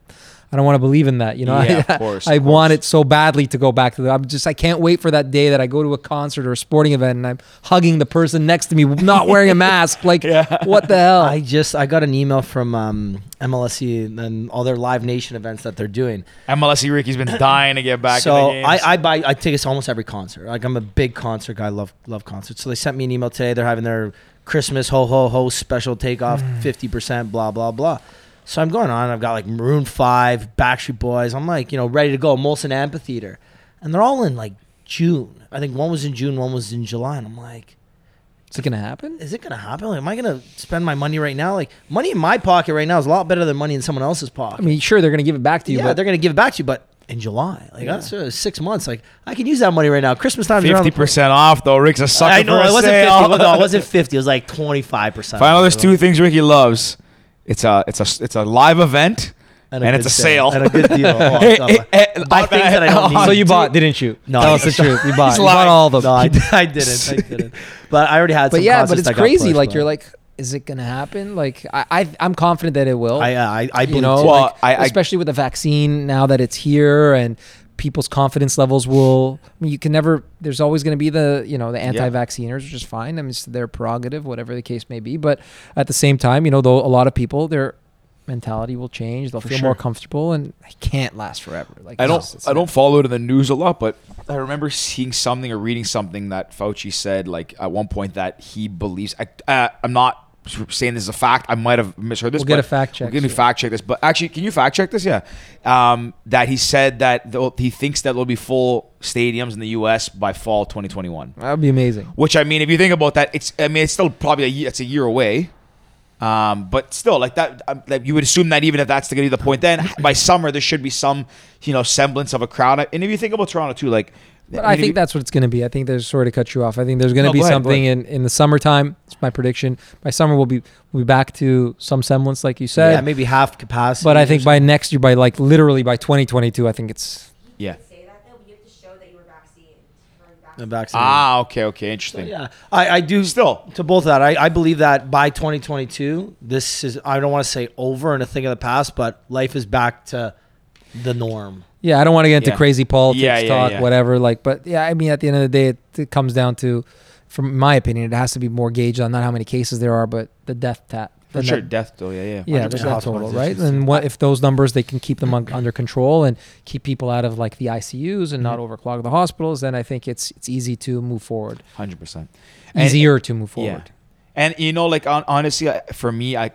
I don't want to believe in that, you know. Yeah, I, of course, I of want it so badly to go back to the. I'm just. I can't wait for that day that I go to a concert or a sporting event and I'm hugging the person next to me, not wearing a mask. Like, what the hell? I just I got an email from um, MLSE and all their Live Nation events that they're doing. MLSE E Ricky's been dying to get back. so in the I, games. I buy I tickets to almost every concert. Like I'm a big concert guy. Love love concerts. So they sent me an email today. They're having their Christmas ho ho ho special takeoff fifty percent. Blah blah blah. So I'm going on. I've got like Maroon Five, Backstreet Boys. I'm like you know ready to go. Molson Amphitheater, and they're all in like June. I think one was in June, one was in July. And I'm like. Is it gonna happen? is it gonna happen? Like, am I gonna spend my money right now? Like, money in my pocket right now is a lot better than money in someone else's pocket. I mean, sure, they're gonna give it back to you, yeah, but they're gonna give it back to you, but in July, like that's uh, six months. Like, I can use that money right now. Christmas time, is Fifty percent off though. Rick's a sucker I know for a it wasn't sale. fifty. No, it wasn't fifty. It was like twenty five percent. If I know there's two things Ricky loves, it's a it's a it's a live event and, a it's a good sale. and a good deal. Oh, Hey, hey, hey, Buy things that I don't need. so you bought, didn't you? No, tell I the truth. You bought, He's you bought all of them. No, I, I didn't. I didn't. But I already had. but some yeah, but it's crazy. pushed, like but you're like, is it gonna happen? Like I, I I'm confident that it will. I, uh, I, I you believe know. Well, like, I- I- especially with the vaccine now that it's here and people's confidence levels will. I mean, you can never. There's always going to be the you know the anti-vacciners, which is fine. I mean, it's their prerogative, whatever the case may be. But at the same time, you know, though a lot of people their mentality will change. They'll For feel sure. more comfortable, and it can't last forever. Like I don't I don't follow it in the news a lot, but I remember seeing something or reading something that Fauci said like at one point that he believes. I, uh, I'm not saying this is a fact. I might have misheard this. We'll get but a fact check me fact check this. But actually, can you fact check this? Yeah, um, that he said that he thinks that there'll be full stadiums in the U.S. by fall 2021. That would be amazing. Which I mean, if you think about that, it's I mean it's still probably a year, it's a year away. Um, but still, like that, um, like you would assume that even if that's going to be the point, then by summer there should be some, you know, semblance of a crowd. And if you think about Toronto too, like, But mean, I think you- that's what it's going to be. I think there's sorry to cut you off. I think there's going to No, be go ahead, something in, in the summertime. It's my prediction. By summer we'll be we'll be back to some semblance, like you said. yeah, maybe half capacity. but I think by next year, by like literally by 2022, I think it's yeah. Say that though, but you have to show that you were vaccinated. Or The vaccinated. vaccine. Ah, okay, okay, So, interesting. yeah, I, I do Still. to both of that. I, I believe that by 2022, this is I don't want to say over and a thing of the past, but life is back to the norm. Yeah, I don't want to get into Yeah. crazy politics Yeah, yeah, talk, yeah. whatever. Like, but yeah, I mean, at the end of the day, it, it comes down to, from my opinion, it has to be more gauged on not how many cases there are, but the death tat. For sure, net- death though. Yeah, yeah. Yeah, the 100% death total, right? And what if those numbers they can keep them un- under control and keep people out of like the ICUs and not mm-hmm. overclog the hospitals? Then I think it's it's easy to move forward, hundred percent. easier to move forward. Yeah. And you know, like on, honestly, for me, I,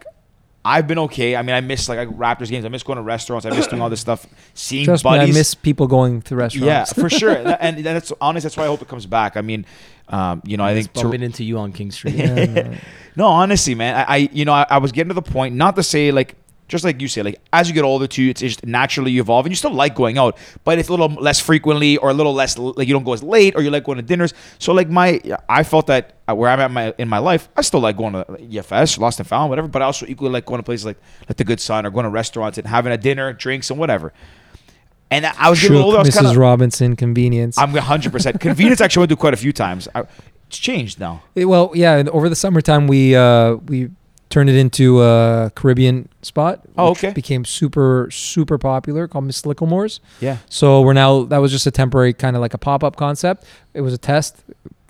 I've been okay. I mean, I miss like, like Raptors games. I miss going to restaurants. I miss doing all this stuff. Seeing Trust buddies. me, I miss people going to restaurants. Yeah, for sure. and that's honestly, that's why I hope it comes back. I mean, um, you know, I think Just Tor- bumping into you on King Street. Yeah. No, honestly, man, I, I you know, I, I was getting to the point, not to say like, just like you say, like as you get older too, it's just naturally you evolve, and you still like going out, but it's a little less frequently, or a little less like you don't go as late, or you like going to dinners. So like my, I felt that uh, where I'm at my in my life, I still like going to EFS, Lost and Found, whatever, but I also equally like going to places like like the Good Son or going to restaurants and having a dinner, drinks, and whatever. And I was getting a Shook, little older. I was Mrs. kinda, Robinson, convenience. I'm 100 percent convenience. Actually, went through quite a few times. I, it's changed now. It- well, yeah. and Over the summertime, we uh, we turned it into a Caribbean spot. Oh, which okay. Became super super popular, called Miss Likklemore's. Yeah. So we're now that was just a temporary kind of like a pop up concept. It was a test,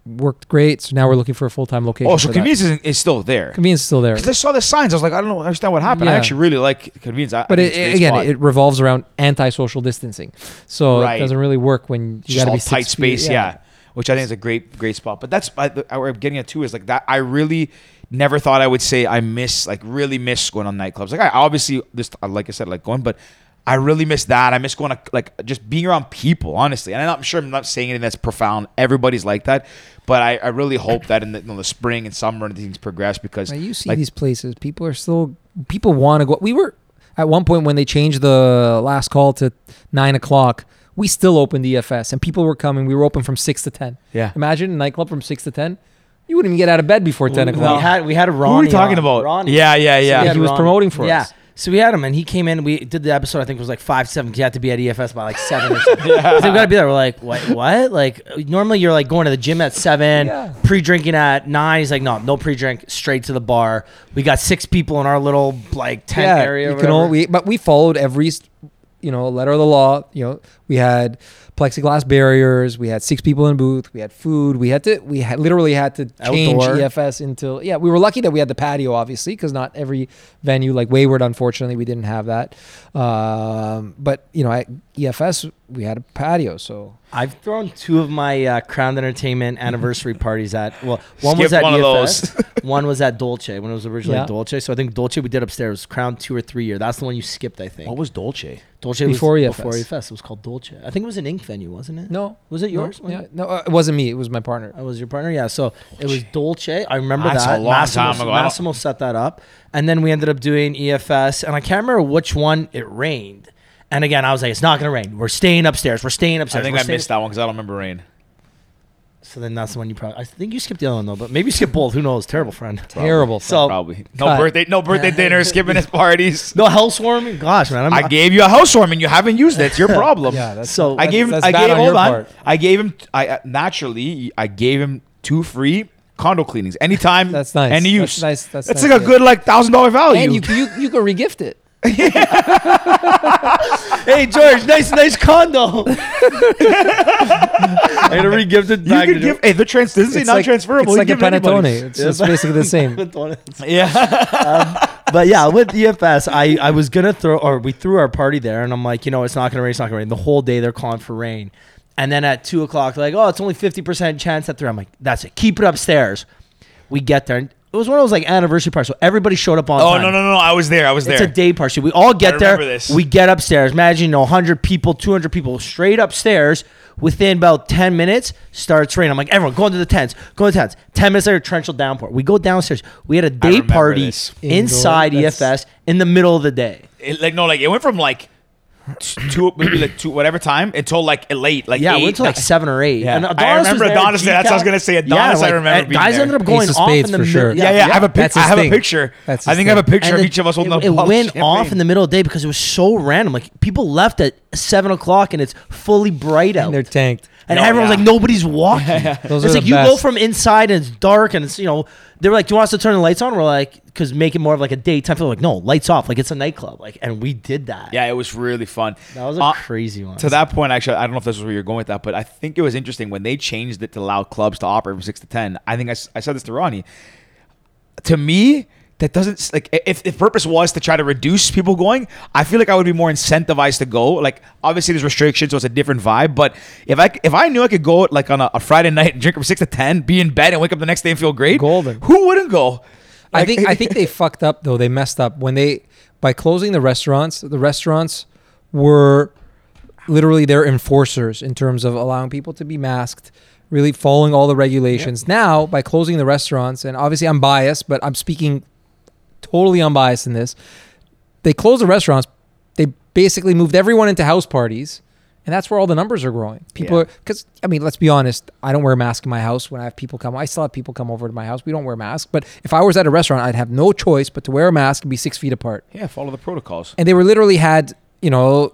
worked great. So now we're looking for a full time location. Oh, so convenience is, is still there. convenience is still there. Because I saw the signs, I was like, I don't know, understand what happened. I actually really like convenience. I, But I it, think it's a great again, spot. it revolves around anti-social distancing, so Right. it doesn't really work when you got to be tight space, yeah. Which I think is a great, great spot. But that's I, what I'm getting at too is like that. I really never thought I would say I miss, like, really miss going on nightclubs. Like, I obviously this, like I said, like going, but I really miss that. I miss going to like just being around people, honestly. And I'm not sure I'm not saying anything that's profound. Everybody's like that, but I, I really hope that in the, in the spring and summer and things progress because Now, you see like, these places, people are still people want to go. We were at one point when they changed the last call to nine o'clock. We still opened EFS and people were coming. We were open from six to ten. Yeah. Imagine a nightclub from six to ten. You wouldn't even get out of bed before ten o'clock. We had we had a Ronnie. who are we talking on. about? Ronnie. Yeah, yeah, yeah. we he had was Ronnie. promoting for yeah. us. So we had him, and he came in. We did the episode. I think it was like five seven. You had to be at EFS by like seven. Or something. yeah. So we gotta be there. We're like, what? What? Like normally you're like going to the gym at seven, Yeah. pre-drinking at nine. He's like, no, no pre-drink, straight to the bar. We got six people in our little like tent area. You can all, we, but we followed every, you know, letter of the law. You know, we had plexiglass barriers. We had six people in booth. We had food. We had to. We had literally had to change Outdoor. EFS until. Yeah, we were lucky that we had the patio, obviously, because not every venue like Wayward, unfortunately, we didn't have that. Um, but you know, at EFS we had a patio, so I've thrown two of my uh, Crown Entertainment anniversary parties at. Well, one was Skip at one of EFS. one was at Dolce when it was originally Yeah. Dolce. So I think Dolce we did upstairs. Crown two or three year. That's the one you skipped. I think. What was Dolce? Dolce Before was EFS. Before EFS, it was called Dolce. I think it was an Ink venue, wasn't it? no, Was it yours? No, yeah, no, uh, it wasn't me. It was my partner. I was your partner. Yeah. So it was Dolce. I remember That's that. a long Massimo, time ago. Massimo set that up, and then we ended up doing EFS, and I can't remember which one it rained. And again, I was like, "It's not gonna rain. We're staying upstairs. We're staying upstairs. I think We're I staying- missed that one because I don't remember rain. So then that's the one you probably. I think you skipped the other one though, but maybe you skipped both. Who knows? Terrible friend. Terrible. So Probably no Cut. birthday, no birthday dinner, skipping his parties. no housewarming. Gosh, man. I'm, I gave you a housewarming. You haven't used it. It's your problem. yeah, that's So- I gave him. that's I bad gave. on Hold your on. part. I gave him. I uh, naturally. I gave him two free condo cleanings anytime. That's nice. Any That's use. nice. That's That's nice, like a yeah. good like thousand dollar value. and you you you can regift it. hey George, nice nice condo. I gotta re-gift it You back can to give. Hey, the trans. This is It's not like, transferable. It's like a give it to anybody. panettone. It's just basically the same. Yeah. Um, but yeah, with EFS, I, I was gonna throw or we threw our party there, and I'm like, you know, it's not gonna rain, it's not gonna rain. The whole day they're calling for rain, and then at two o'clock, like, oh, it's only fifty percent chance that they're. I'm like, that's it, keep it upstairs. We get there, and it was one of those like anniversary parties, so everybody showed up on Oh time. no no no! I was there. I was there. It's a day party. We all get there. remember this. We get upstairs. Imagine, you know, 100 people, 200 people straight upstairs. Within about 10 minutes, starts raining. I'm like, everyone, go into the tents. Go into the tents. 10 minutes later, torrential downpour. We go downstairs. We had a day remember party this. inside Indoor, EFS in the middle of the day. It- like no, like it went from like t- two, maybe like two, whatever time until like late, like Yeah, eight, we went to like seven or eight. Yeah. And I Adonis remember was there, Adonis there. That's what I was gonna say. Adonis, I remember being guys there. ended up going of off in the for middle. sure. Yeah, yeah. I have a pic- That's I have a picture. That's I his think I have a thing. picture of each of us holding it, it bottle of went off in the middle of the day because it was so random. Like people left at seven o'clock and it's fully bright out. And they're tanked. And No, everyone's yeah. like nobody's walking. Those it's are like the you go from inside and it's dark and it's you know they were like, "Do you want us to turn the lights on?" We're like, "Cause make it more of like a daytime." Feel like, no, lights off, like it's a nightclub, like, and we did that. Yeah, it was really fun. that was a Uh, crazy one. To that point, actually, I don't know if this is where you're going with that, but I think it was interesting when they changed it to allow clubs to operate from six to ten. I think I said this to Ronnie. To me, that doesn't like if the purpose was to try to reduce people going, I feel like I would be more incentivized to go. Like obviously there's restrictions, so it's a different vibe. But if I if I knew I could go like on a, a Friday night and drink from six to ten, be in bed and wake up the next day and feel great, Golden. Who wouldn't go? I think I think they fucked up though. They messed up when they by closing the restaurants. The restaurants were literally their enforcers in terms of allowing people to be masked, really following all the regulations. Now by closing the restaurants, and obviously I'm biased, but I'm speaking totally unbiased in this. They closed the restaurants. They basically moved everyone into house parties. And that's where all the numbers are growing. People Yeah. are because I mean, let's be honest. I don't wear a mask in my house when I have people come. I still have people come over to my house. We don't wear masks. But if I was at a restaurant, I'd have no choice but to wear a mask and be six feet apart. yeah, follow the protocols. And they were literally had you know,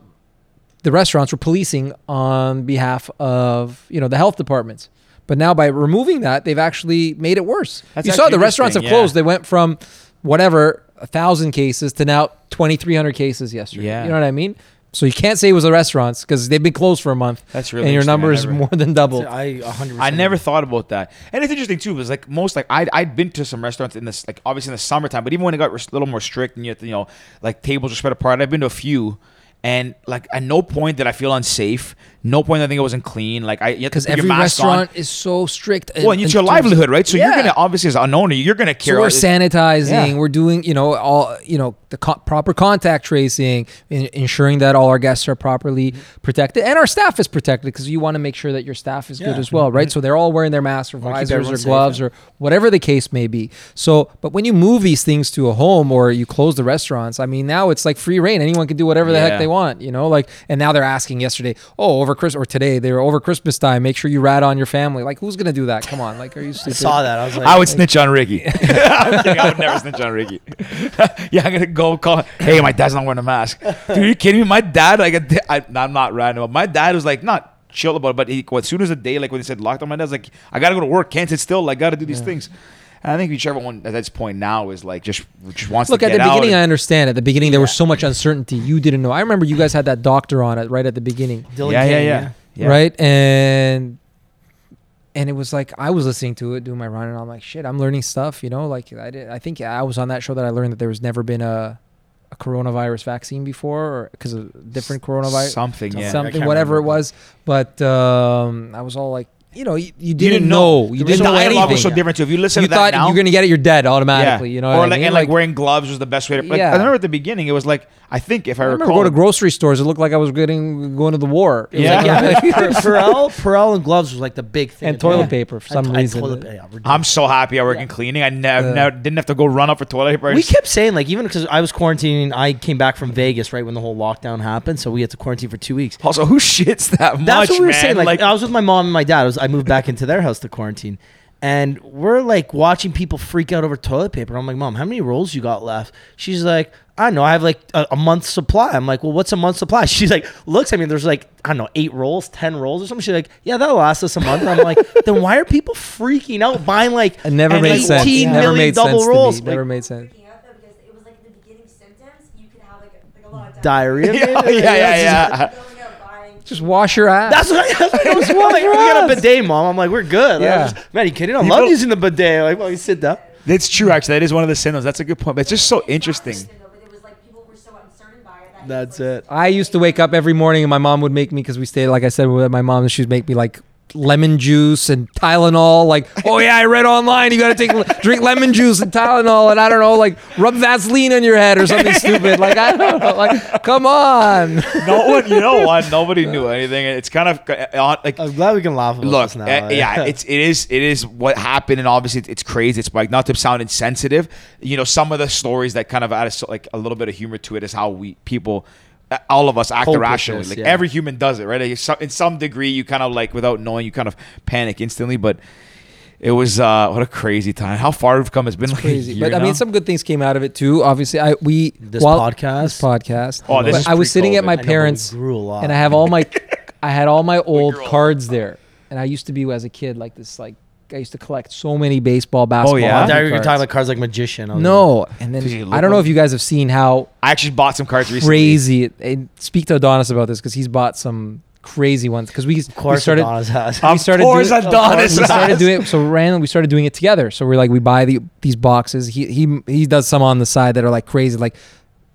the restaurants were policing on behalf of you know the health departments. But now by removing that, they've actually made it worse. That's you saw the restaurants have interesting, closed. They went from whatever a thousand cases to now twenty three hundred cases yesterday. Yeah. you know what I mean. So you can't say it was the restaurants because they've been closed for a month. That's really and your number is more than doubled. I 100. I never thought about that, and it's interesting too. Because like most, like I'd, I'd been to some restaurants in this, like obviously in the summertime, but even when it got a little more strict and you, have to, you know, like tables are spread apart, I've been to a few, and like at no point did I feel unsafe. No point I think it wasn't clean. Like I, Because because every restaurant is so strict. well, and it's your livelihood, right? So you're gonna obviously as an owner, you're gonna care. So we're sanitizing. Yeah. We're doing, you know, all you know, the co- proper contact tracing, in, ensuring that all our guests are properly mm-hmm. protected and our staff is protected because you want to make sure that your staff is good as well, right? Mm-hmm. So they're all wearing their masks or visors or gloves yeah. or whatever the case may be. So, but when you move these things to a home or you close the restaurants, I mean, now it's like free reign. Anyone can do whatever the Yeah. heck they want, you know. Like, and now they're asking yesterday, oh, over Christmas or today, they were over Christmas time. Make sure you rat on your family. Like, who's gonna do that? Come on, like, are you I saw that. I was like, I would snitch on Ricky. I'm kidding, I would never snitch on Ricky. yeah, I'm gonna go call. Hey, my dad's not wearing a mask. Dude, are you kidding me? My dad, like, I, I'm not random. but My dad was like, not chill about it, but he, as soon as the day, like when he said locked lockdown, my dad's like, I gotta go to work, can't sit still, like, gotta do these things. And I think whichever one at this point now is like just just wants Look to at the out beginning. I understand. At the beginning, there was so much uncertainty. You didn't know. I remember you guys had that doctor on it right at the beginning, Dylan yeah, yeah, King, yeah, yeah. right? And and it was like I was listening to it, doing my run, and I'm like, shit, I'm learning stuff. You know, like I did. I think I was on that show that I learned that there was never been a a coronavirus vaccine before, or because of different coronavirus, something, yeah. Something, can't whatever it was. But um, I was all like, you know, you, you didn't, didn't know. know. You the didn't know dialogue anything. was so different too. If you listen you to thought that now, you're gonna get it, you're dead automatically. You know, or what I mean? and like, wearing gloves was the best way to. Like, Yeah. I remember at the beginning, it was like I think if I, I remember recall, going to grocery stores. It looked like I was getting going to the war. It was Yeah. like- yeah, Purell, Purell and gloves was like the big thing. and toilet Yeah. paper for some and reason. toilet- yeah. I'm so happy I work in cleaning. I never, Yeah. never didn't have to go run up for toilet paper. We kept saying like even because I was quarantining, I came back from Vegas right when the whole lockdown happened, so we had to quarantine for two weeks. also, who shits that much? That's what we were saying. Like, I was with my mom and my dad. I was I moved back into their house to quarantine, and we're like watching people freak out over toilet paper. I'm like, Mom, how many rolls you got left? She's like, I don't know. I have like a, a month's supply. I'm like, Well, what's a month's supply? She's like, looks at me. There's like I don't know, eight rolls, ten rolls or something. She's like, Yeah, that'll last us a month. I'm like, Then why are people freaking out buying like It never and made sense. 18 Never million made double sense rolls? to me. Never Like, made sense. freaking out though because it was like in the beginning symptoms, you could have like a, like a lot of diarrhea. yeah, maybe? yeah, yeah, yeah. Going out buying. Just wash your ass. That's what, I, that's what I was like, we got a bidet, mom. I'm like, we're good. Yeah. I was just- man, you kidding? I People- love using the bidet. Like, well, you sit down. It's true, actually. That is one of the symptoms. That's a good point. But it's just so interesting. Though, but it was like people were so uncertain by it. That it That's it. I used to wake up every morning and my mom would make me because we stayed, like I said, with my mom, and she'd make me like lemon juice and Tylenol. Like, oh yeah, I read online you got to take drink lemon juice and Tylenol, and I don't know, like rub Vaseline on your head or something stupid. Like I don't know, like come on. no one, you know what? Nobody knew anything. It's kind of uh, like I'm glad we can laugh about look, this now. uh, yeah, it's it is it is what happened, and obviously it's, it's crazy. It's like not to sound insensitive, you know, some of the stories that kind of add a, like a little bit of humor to it is how we people. Uh, All of us act Cope with irrationally. Like yeah. every human does it, right? In some degree, you kind of like without knowing, you kind of panic instantly. But it was uh what a crazy time. How far we've come. It's been like Crazy, a year but I mean, some good things came out of it too. Obviously, I we This while- podcast? this podcast. Oh, this is I was sitting at pre-COVID. my I know, parents, grew a lot. and I have all my I had all my old you're old. cards there, and I used to be as a kid like this. Like I used to collect so many baseball, basketball. Oh yeah? I hockey thought you were cards. talking about cards like magician. I was No, and then Did I don't know if you guys have seen how I actually bought some cards recently. crazy. And speak to Adonis about this because he's bought some crazy ones. Because we, Of course, we started. Adonis has. we started course doing, Adonis we started has. doing it. So randomly, we started doing it together. So we're like, we buy the these boxes. He he he does some on the side that are like crazy. Like,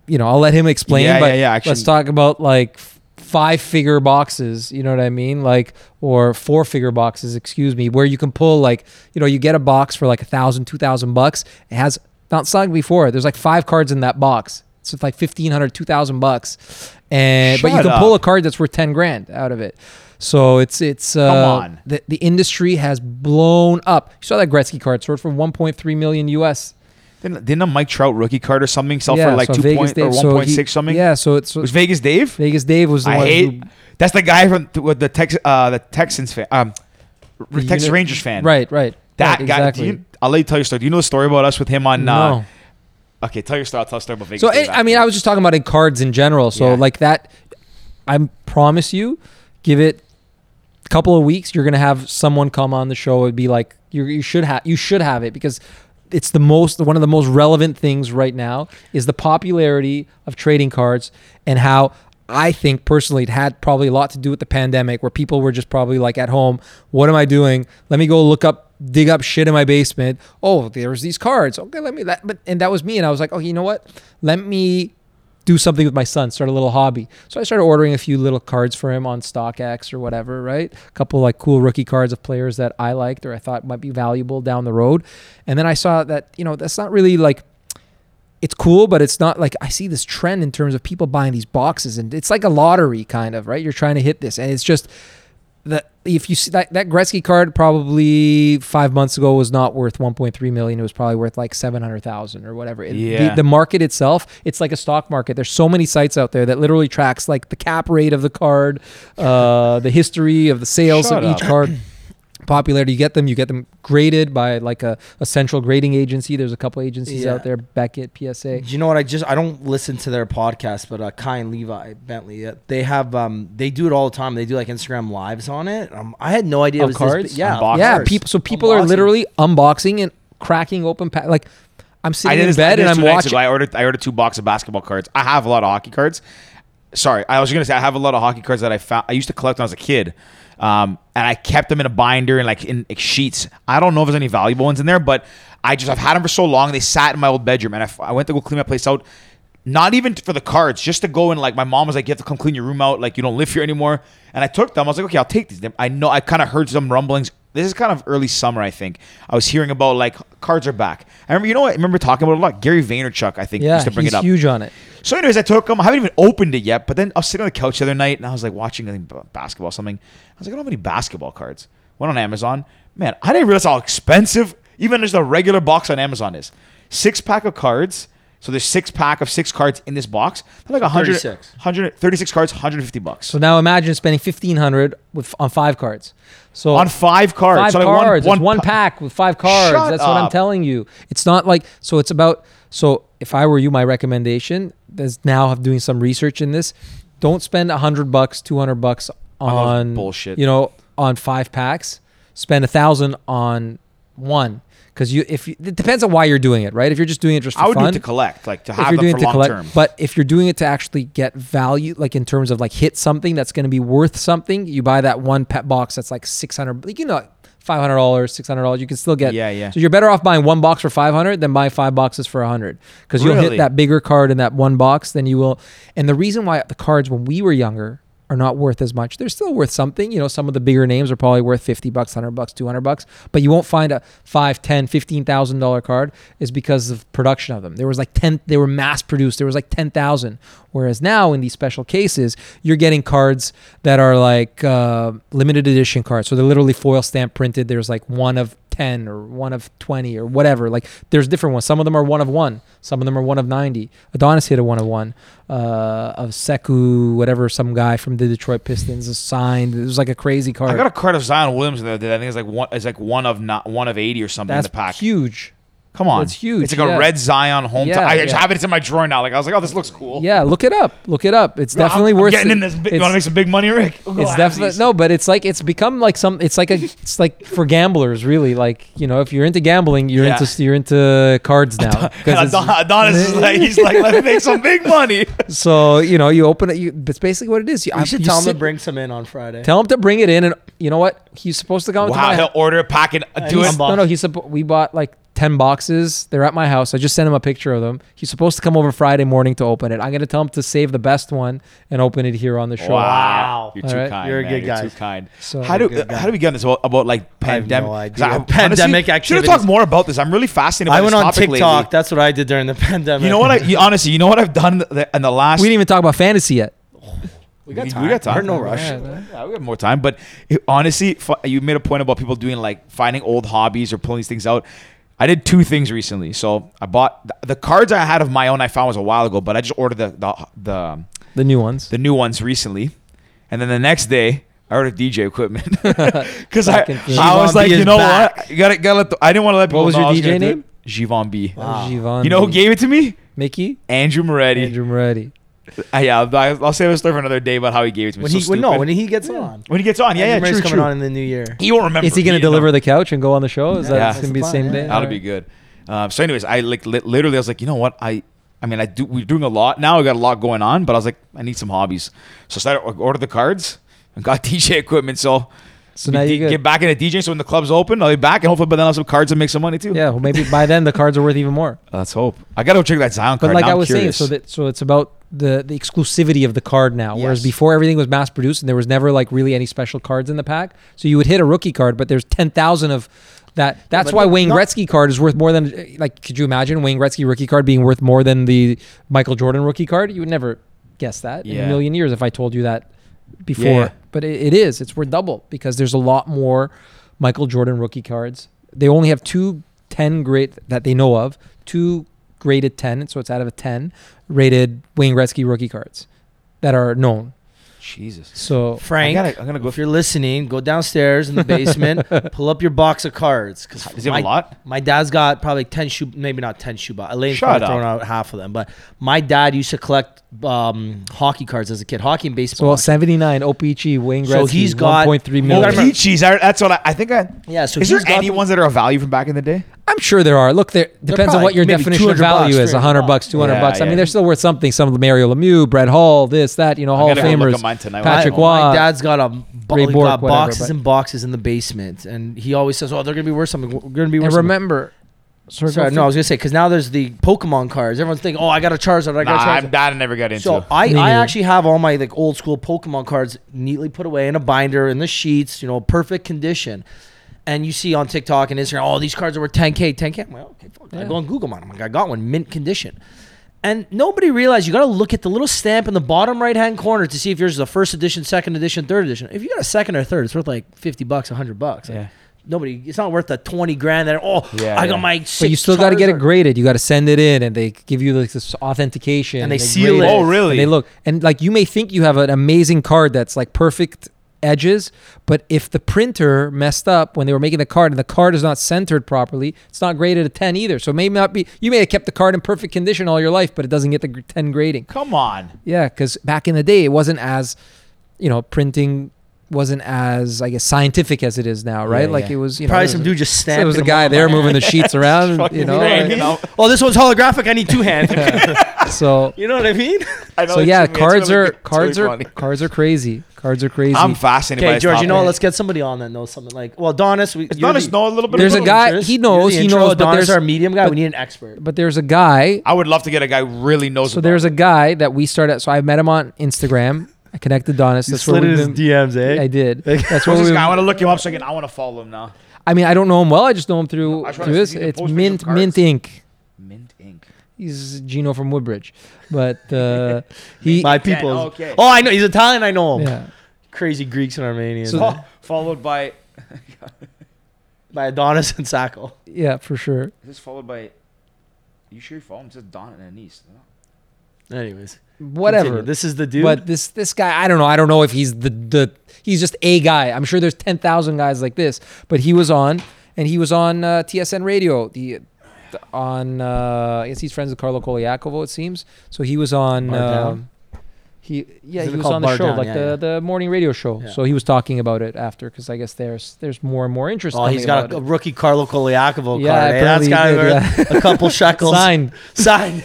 you know, I'll let him explain. Yeah, but yeah, yeah, actually- let's talk about like five figure boxes. You know what I mean? Like, or four figure boxes. Excuse me, where you can pull like, you know, you get a box for like a thousand, two thousand bucks. It has not sung before. There's like five cards in that box. So it's like 1500 2000 bucks. And but you Shut can pull a card that's worth 10 grand out of it. So it's it's uh, on. The, the industry has blown up. You saw that Gretzky card sold for 1.3 million US. Didn't, didn't a Mike Trout rookie card or something sell yeah, for like so two Vegas point or Dave- one point he- six something? Yeah, so it's It was Vegas Dave. Vegas Dave was the I one hate. who That's the guy from with the Tex, uh, the Texans fan, um, The Texas Rangers fan. Right, right. That right, guy. exactly. You, I'll let you tell your story. Do you know the story about us with him on? Uh, okay, tell your story. I'll tell a story about Vegas. So Dave I I mean, I was just talking about in cards in general. So Yeah. like that, I promise you, give it a couple of weeks, you're gonna have someone come on the show. It'd be like you you should have you should have it because it's the most one of the most relevant things right now is the popularity of trading cards and how. I think personally, it had probably a lot to do with the pandemic, where people were just probably like at home. What am I doing? Let me go look up, dig up shit in my basement. Oh, there's these cards. Okay, let me. That, but and that was me, and I was like, oh, you know what? Let me do something with my son, start a little hobby. So I started ordering a few little cards for him on StockX or whatever, right? A couple like cool rookie cards of players that I liked or I thought might be valuable down the road. And then I saw that, you know, that's not really like it's cool, but it's not like I see this trend in terms of people buying these boxes and it's like a lottery kind of, right? You're trying to hit this and it's just that if you see that that Gretzky card probably five months ago was not worth 1.3 million. It was probably worth like 700,000 or whatever. It- Yeah. The, the market itself, it's like a stock market. There's so many sites out there that literally tracks like the cap rate of the card, uh, the history of the sales Shut of each card. Popularity, you get them. You get them graded by like a, a central grading agency. There's a couple agencies Yeah. out there, Beckett, PSA. Do you know what I just I don't listen to their podcast, but uh, Kai and Levi Bentley, uh, they have um they do it all the time. They do like Instagram lives on it. Um, I had no idea it was cards? This, yeah, Unboxing. yeah, people. So people are literally unboxing and cracking open. Pa- like I'm sitting in this, bed and I'm watching. ago. I ordered I ordered two boxes of basketball cards. I have a lot of hockey cards. Sorry, I was gonna say I have a lot of hockey cards that I found. I used to collect when I was a kid, um, and I kept them in a binder and like in like, sheets. I don't know if there's any valuable ones in there, but I just I've had them for so long. They sat in my old bedroom, and I went to go clean my place out. Not even for the cards, just to go and like my mom was like, you have to come clean your room out, like you don't live here anymore. And I took them. I was like, okay, I'll take these. I know I kind of heard some rumblings. This is kind of early summer, I think. I was hearing about like cards are back. I remember, you know what? I remember talking about it a lot. Gary Vaynerchuk, I think, yeah, used to bring he's it up. huge on it. So, anyways, I took them. I haven't even opened it yet. But then I was sitting on the couch the other night and I was like watching I think, basketball or something. I was like, I don't have any basketball cards. Went on Amazon. Man, I didn't realize how expensive even just a regular box on Amazon is. Six pack of cards. So there's six pack of six cards in this box. They're like 100, 36. 136 cards, 150 bucks. So now imagine spending fifteen hundred with on five cards. So on five cards. five So like one- cards, one, one, one pack with five cards. Shut That's what I'm telling you. It's not like so. It's about so. If I were you, my recommendation is now doing some research in this. Don't spend a hundred bucks, two hundred bucks on bullshit. You know, on five packs. Spend a thousand on one because you if you, it depends on why you're doing it, right? If you're just doing it just for I would fun, do it to collect, like to if have you're them doing for it to long collect, term. but if you're doing it to actually get value, like in terms of like hit something that's going to be worth something, you buy that one pet box that's like six hundred, like you know, five hundred dollars, six hundred dollars. You can still get. Yeah, yeah. So you're better off buying one box for five hundred than buy five boxes for a hundred because you'll Really? hit that bigger card in that one box than you will. And the reason why the cards when we were younger are not worth as much. They're still worth something. You know, some of the bigger names are probably worth 50 bucks, 100 bucks, 200 bucks, but you won't find a 5, 10, 15,000 dollar card is because of production of them. There was like 10 they were mass produced. There was like 10,000. Whereas now in these special cases, you're getting cards that are like uh, limited edition cards. So they're literally foil stamp printed. There's like one of 10 or one of 20 or whatever. Like there's different ones. Some of them are one of one. Some of them are one of 90. Adonis hit a one of one uh, of Sekou, whatever, some guy from the Detroit Pistons is signed. It was like a crazy card. I got a card of Zion Williamson that I think is like one is like one of not one of eighty or something That's in the pack. huge. Come on, It's huge, It's like yeah. a red Zion home. Yeah, I just yeah. have it. It's in my drawer now. Like I was like, oh, this looks cool. Yeah, look it up. Look it up. It's I'm- definitely I'm worth. getting it. in this. Big, you want to make some big money, Rick? We'll It's definitely no, but it's like it's become like some. It's like a. It's like for gamblers, really. Like you know, if you're into gambling, you're Yeah. into you're into cards now. And 'Cause it's- Adon- Adonis is like, he's like, let me make some big money. so you know, you open it. You, that's basically what it is. You, You should you tell him sit- to bring some in on Friday. Tell him to bring it in, and you know what? He's supposed to come to Wow, my he'll order a packet, uh, do it. No, no, he's suppo- we bought like 10 boxes. They're at my house. I just sent him a picture of them. He's supposed to come over Friday morning to open it. I'm going to tell him to save the best one and open it here on the show. Wow. You're All too right. kind. You're a man. good You're guy. too kind. So how do good guy. how do we get on this about, about like I have pandemic? idea. I- Pandemic honestly, Should have talked more about this. I'm really fascinated. By I this went on TikTok. lately. That's what I did during the pandemic. You know what? I you, honestly, you know what I've done the, in the last. we didn't even talk about fantasy yet. we got we time. got time. We're in no rush. Yeah, Yeah, we have more time. But it, honestly, fu- you made a point about people doing like finding old hobbies or pulling these things out. I did two things recently. So I bought the, the cards I had of my own. I found was a while ago, but I just ordered the the the, The new ones. the new ones recently, and then the next day. I ordered DJ equipment because I, Back in the- I was like, you know back. what, you gotta gotta let the, I didn't want to let people. Know. What was know your DJ gonna name? it. Givon B. Wow. Giovanni. You know who gave it to me? Mickey? Andrew Moretti. Andrew Moretti. Uh, yeah, I'll, I'll save a story for another day about how he gave it to me. When he so when, no when he gets on. when he gets on, yeah, yeah, Andrew true, coming true. on in the new year. He won't remember. Is he going to didn't know. deliver the couch and go on the show? Is that Yeah. it's going to be the same the day? plan, That'll be good. Um, so, anyways, I like li- literally, I was like, you know what, I, I mean, I do. We're doing a lot now. We got a lot going on, but I was like, I need some hobbies. So, I started I ordered the cards and got DJ equipment. So, So now you get back into DJ. So when the club's open, I'll be back, and hopefully, by then I'll have some cards and make some money too. Yeah, well, maybe by then the cards are worth even more. let's hope. I gotta go check that Zion But card. like Now I was curious. saying, so that so it's about the the exclusivity of the card now. Whereas before everything was mass produced and there was never like really any special cards in the pack. So you would hit a rookie card, but there's ten thousand of that. That's but why Wayne not- Gretzky card is worth more than like. Could you imagine Wayne Gretzky rookie card being worth more than the Michael Jordan rookie card? You would never guess that in a million years if I told you that before. Yeah. But it, it is. It's worth double because there's a lot more Michael Jordan rookie cards. They only have two 10 grade that they know of, two graded 10, so it's out of a 10 rated Wayne Gretzky rookie cards that are known. Jesus. So Frank, I gotta- I'm gonna go if you're listening, go downstairs in the basement, pull up your box of cards. Cause Does he have my, a lot? My dad's got probably ten shoe, maybe not ten shoe box. Elaine's Shut probably up. thrown out half of them. But my dad used to collect um, hockey cards as a kid, hockey and baseball. so 79 OPC Wayne Gretzky So he's got- 1.3 Oh, million. I remember- Peaches. I- That's what I, I think. I, yeah, so is he's there got any them- ones that are of value from back in the day? I'm sure there are. Look, there depends on what your definition of value bucks, is. 300 100 bucks, 200 Yeah, bucks. I yeah. mean, they're still worth something. Some of the Mario Lemieux, Brett Hull, this, that, you know, Hall of gotta go look Famers. at mine tonight. Patrick my, Waugh. my dad's got a bo- Ray he Bourque, got whatever, boxes but- and boxes in the basement, and he always says, "Oh, they're gonna be worth something. We're gonna be worth." And something." remember, sorry, Sorry, no, I was gonna say because now there's the Pokemon cards. Everyone's thinking, "Oh, I got a Charizard. I got Nah, a I'm that I never got into. So I, Me I neither. actually have all my like old school Pokemon cards neatly put away in a binder in the sheets, you know, perfect condition. And you see on TikTok and Instagram, oh, these cards are worth 10k, 10k. I'm like, okay, fuck. I go on Google, I'm like, I got one, mint condition. And nobody realized you got to look at the little stamp in the bottom right hand corner to see if yours is a first edition, second edition, third edition. If you got a second or third, it's worth like 50 bucks, 100 bucks. Like, Yeah. Nobody, it's not worth the 20 grand that, oh, Yeah, I got yeah. my But you still got to get it graded. You got to send it in, and they give you like this authentication, And they seal grade it. Oh, really? And they look, and like you may think you have an amazing card that's like perfect edges, but if the printer messed up when they were making the card and the card is not centered properly, it's not graded a ten either. So maybe not be. You may have kept the card in perfect condition all your life, but it doesn't get the ten grading. Come on. Yeah, because back in the day, it wasn't as, you know, printing wasn't as I guess scientific as it is now, right? Yeah, like yeah. it was. You know, Probably some dude just so stamped. there was a guy on there moving the sheets around, you know. Right, and- you know? Oh, this one's holographic. I need two hands. So you know what I mean? I know so yeah, cards really are good. Cards really are funny. cards are crazy. Cards are crazy. I'm fascinated Okay, this George. You know, what? let's get somebody on that knows something. Like, well, Adonis. We, Does the- know a little bit There's a guy- Chris, he knows, the he intro, knows, but Adonis, there's- our medium guy. but- we need an expert. but there's a guy. I would love to get a guy who really knows. So about there's it. a guy that we started. So I met him on Instagram. I connected Donis. That's where we've been. DMs, eh? I did. That's Who's where this we. guy? I want to look him up so I can. I want to follow him now. I mean, I don't know him well. I just know him through I was trying through this. see if he It's Mint Mint cards. Inc. Mint Ink. He's Gino from Woodbridge, but uh, he. My Ken, people. okay. Oh, I know. He's Italian. I know him. yeah. Crazy Greeks and Armenians. So- Fo- followed by. by Adonis and Sako. Yeah, for sure. This followed by? You sure you follow him? It says Don and Anise. Anyways, Whatever. continue. This is the dude. But this this guy, I don't know. I don't know if he's the the he's just a guy. I'm sure there's ten thousand guys like this, but he was on and he was on uh, TSN radio. The on. Uh, I guess he's friends with Carlo Colaiacovo. It seems. So he was on. Um, he yeah he was on the show Down? like Yeah, the, yeah. the morning radio show. Yeah. So he was talking about it after because I guess there's there's more and more interest. Oh, he's got a, a rookie Carlo Colaiacovo Yeah, card. eh? That's apparently got be a couple shekels. Signed. Signed.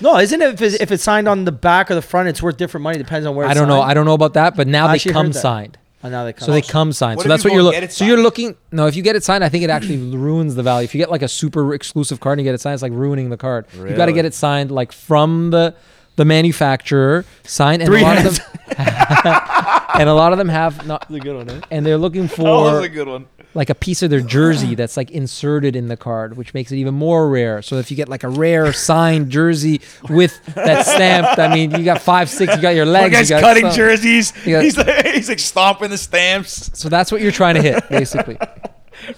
no, isn't it? If it's, if it's signed on the back or the front, it's worth different money. Depends on where. I don't know. I don't know about that, but now I they come signed. Oh, now they come. So they come signed. What so if that's you what you're and looking. get it So you're signed? looking. No, if you get it signed, I think it actually ruins the value. If you get like a super exclusive card and you get it signed, it's like ruining the card. You got to Really? get it signed like from the the manufacturer, signed, and Three a lot hands. of them. and a lot of them have not. That's a good one. Eh? And they're looking for. That was for a good one. Like a piece of their jersey that's like inserted in the card, which makes it even more rare. So if you get like a rare signed jersey with that stamped, I mean, you got five, six, you got your One legs. guy's you got cutting some- jerseys. Got- he's like he's like stomping the stamps. So that's what you're trying to hit, basically.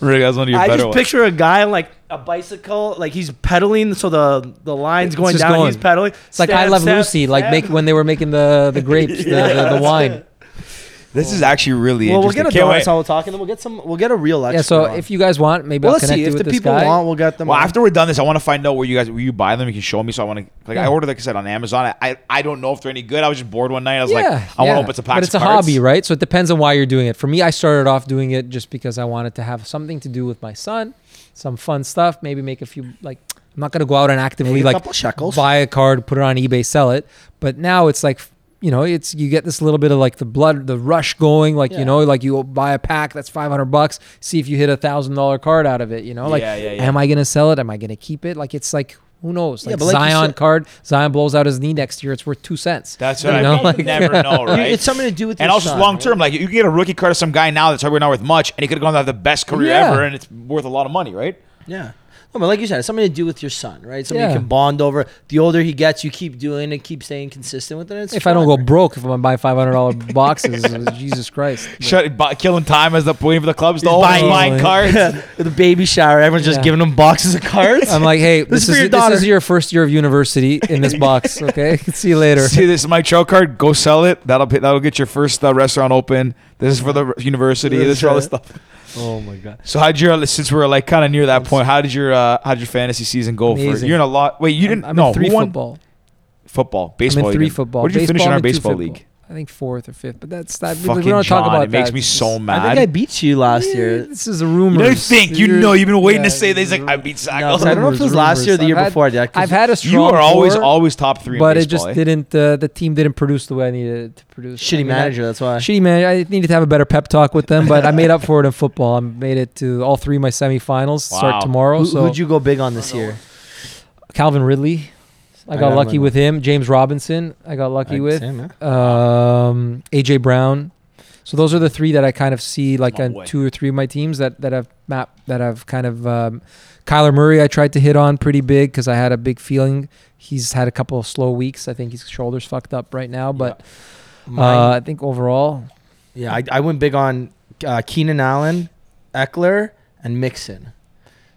Rick, that's one of your I better just ones. picture a guy on like a bicycle, like he's pedaling, so the the line's going down. going. He's pedaling. It's like I Love Lucy, like make when they were making the the grapes, the, the, the wine. This is actually really Well, we'll interesting. get a Can't dog. wait. We'll talk, and then we'll get some. We'll get a real expert. Yeah. So on. if you guys want, maybe well, I'll let's connect see you if with the people guy. want, we'll get them. Well, on. after we're done this, I want to find out where you guys where you buy them. You can show me, so I want to like I ordered like I said on Amazon. I, I I don't know if they're any good. I was just bored one night. I was like, I want to open some packs. But it's of a cards. hobby, right? So it depends on why you're doing it. For me, I started off doing it just because I wanted to have something to do with my son, some fun stuff. Maybe make a few like. I'm not gonna go out and actively like buy a card, put it on eBay, sell it. But now it's like you know, it's you get this little bit of like the blood, the rush going. Like Yeah. you know, like you buy a pack that's 500 bucks. See if you hit a thousand dollar card out of it. You know, like Yeah, yeah, yeah. am I gonna sell it? Am I gonna keep it? Like it's like. Who knows? Like but like Zion said- card, Zion blows out his knee next year. It's worth two cents. That's You what I know, mean. like- you never know, right? it's something to do with and your also son, long right? term, like you can get a rookie card of some guy now that's probably not worth much, and he could have gone to have the best career Yeah. ever, and it's worth a lot of money, right? Yeah. No, but like you said, it's something to do with your son, right? Something Yeah. you can bond over. The older he gets, you keep doing it, keep staying consistent with it. It's if I don't go right? broke, if I'm gonna buy five hundred dollar boxes, Jesus Christ. Shut bu- killing time as the waiting for the clubs to He's open, buying- buying cards. The baby shower, everyone's just giving them boxes of cards. I'm like, hey, This this, is for your is this daughter. is your first year of university in this box. Okay, see you later. See, this is my trail card. Go sell it. That'll pay, that'll get your first uh, restaurant open. This is for the university. This is for all this stuff. oh my god. So how did your since we're like kind of near that point? How did your uh, how did your fantasy season go? For you're in a lot. Wait, you didn't. I'm, I'm no, in three football. Football, I'm baseball. in three football. What did you finish in our I'm baseball league? I think fourth or fifth, but that's that. we- Fucking we don't talk John, about it makes that. me so mad. I think I beat you last year. This is a You rumor. don't think you know you've been waiting to say this like I beat No, I don't know if it was Rumors, last year or the year I've had- before. Yeah, 'cause I've had a strong. You are always four, always top three. but in it just eh? didn't. Uh, the team didn't produce the way I needed it to produce. I shitty mean, I- manager. That's why. Shitty man. I needed to have a better pep talk with them, but I made up for it in football. I made it to all three of my semifinals. Wow. Start tomorrow. Who, so who'd you go big on this year? Calvin Ridley. I I got got lucky with him. James Robinson. I got lucky I- with. same, yeah. Um, AJ Brown. So those are the three that I kind of see like No on way. two or three of my teams that that have map that have kind of um, Kyler Murray. I tried to hit on pretty big because I had a big feeling he's had a couple of slow weeks. I think his shoulders fucked up right now, but uh, Mine- I think overall, yeah, I, I went big on uh, Keenan Allen, Ekeler, and Mixon.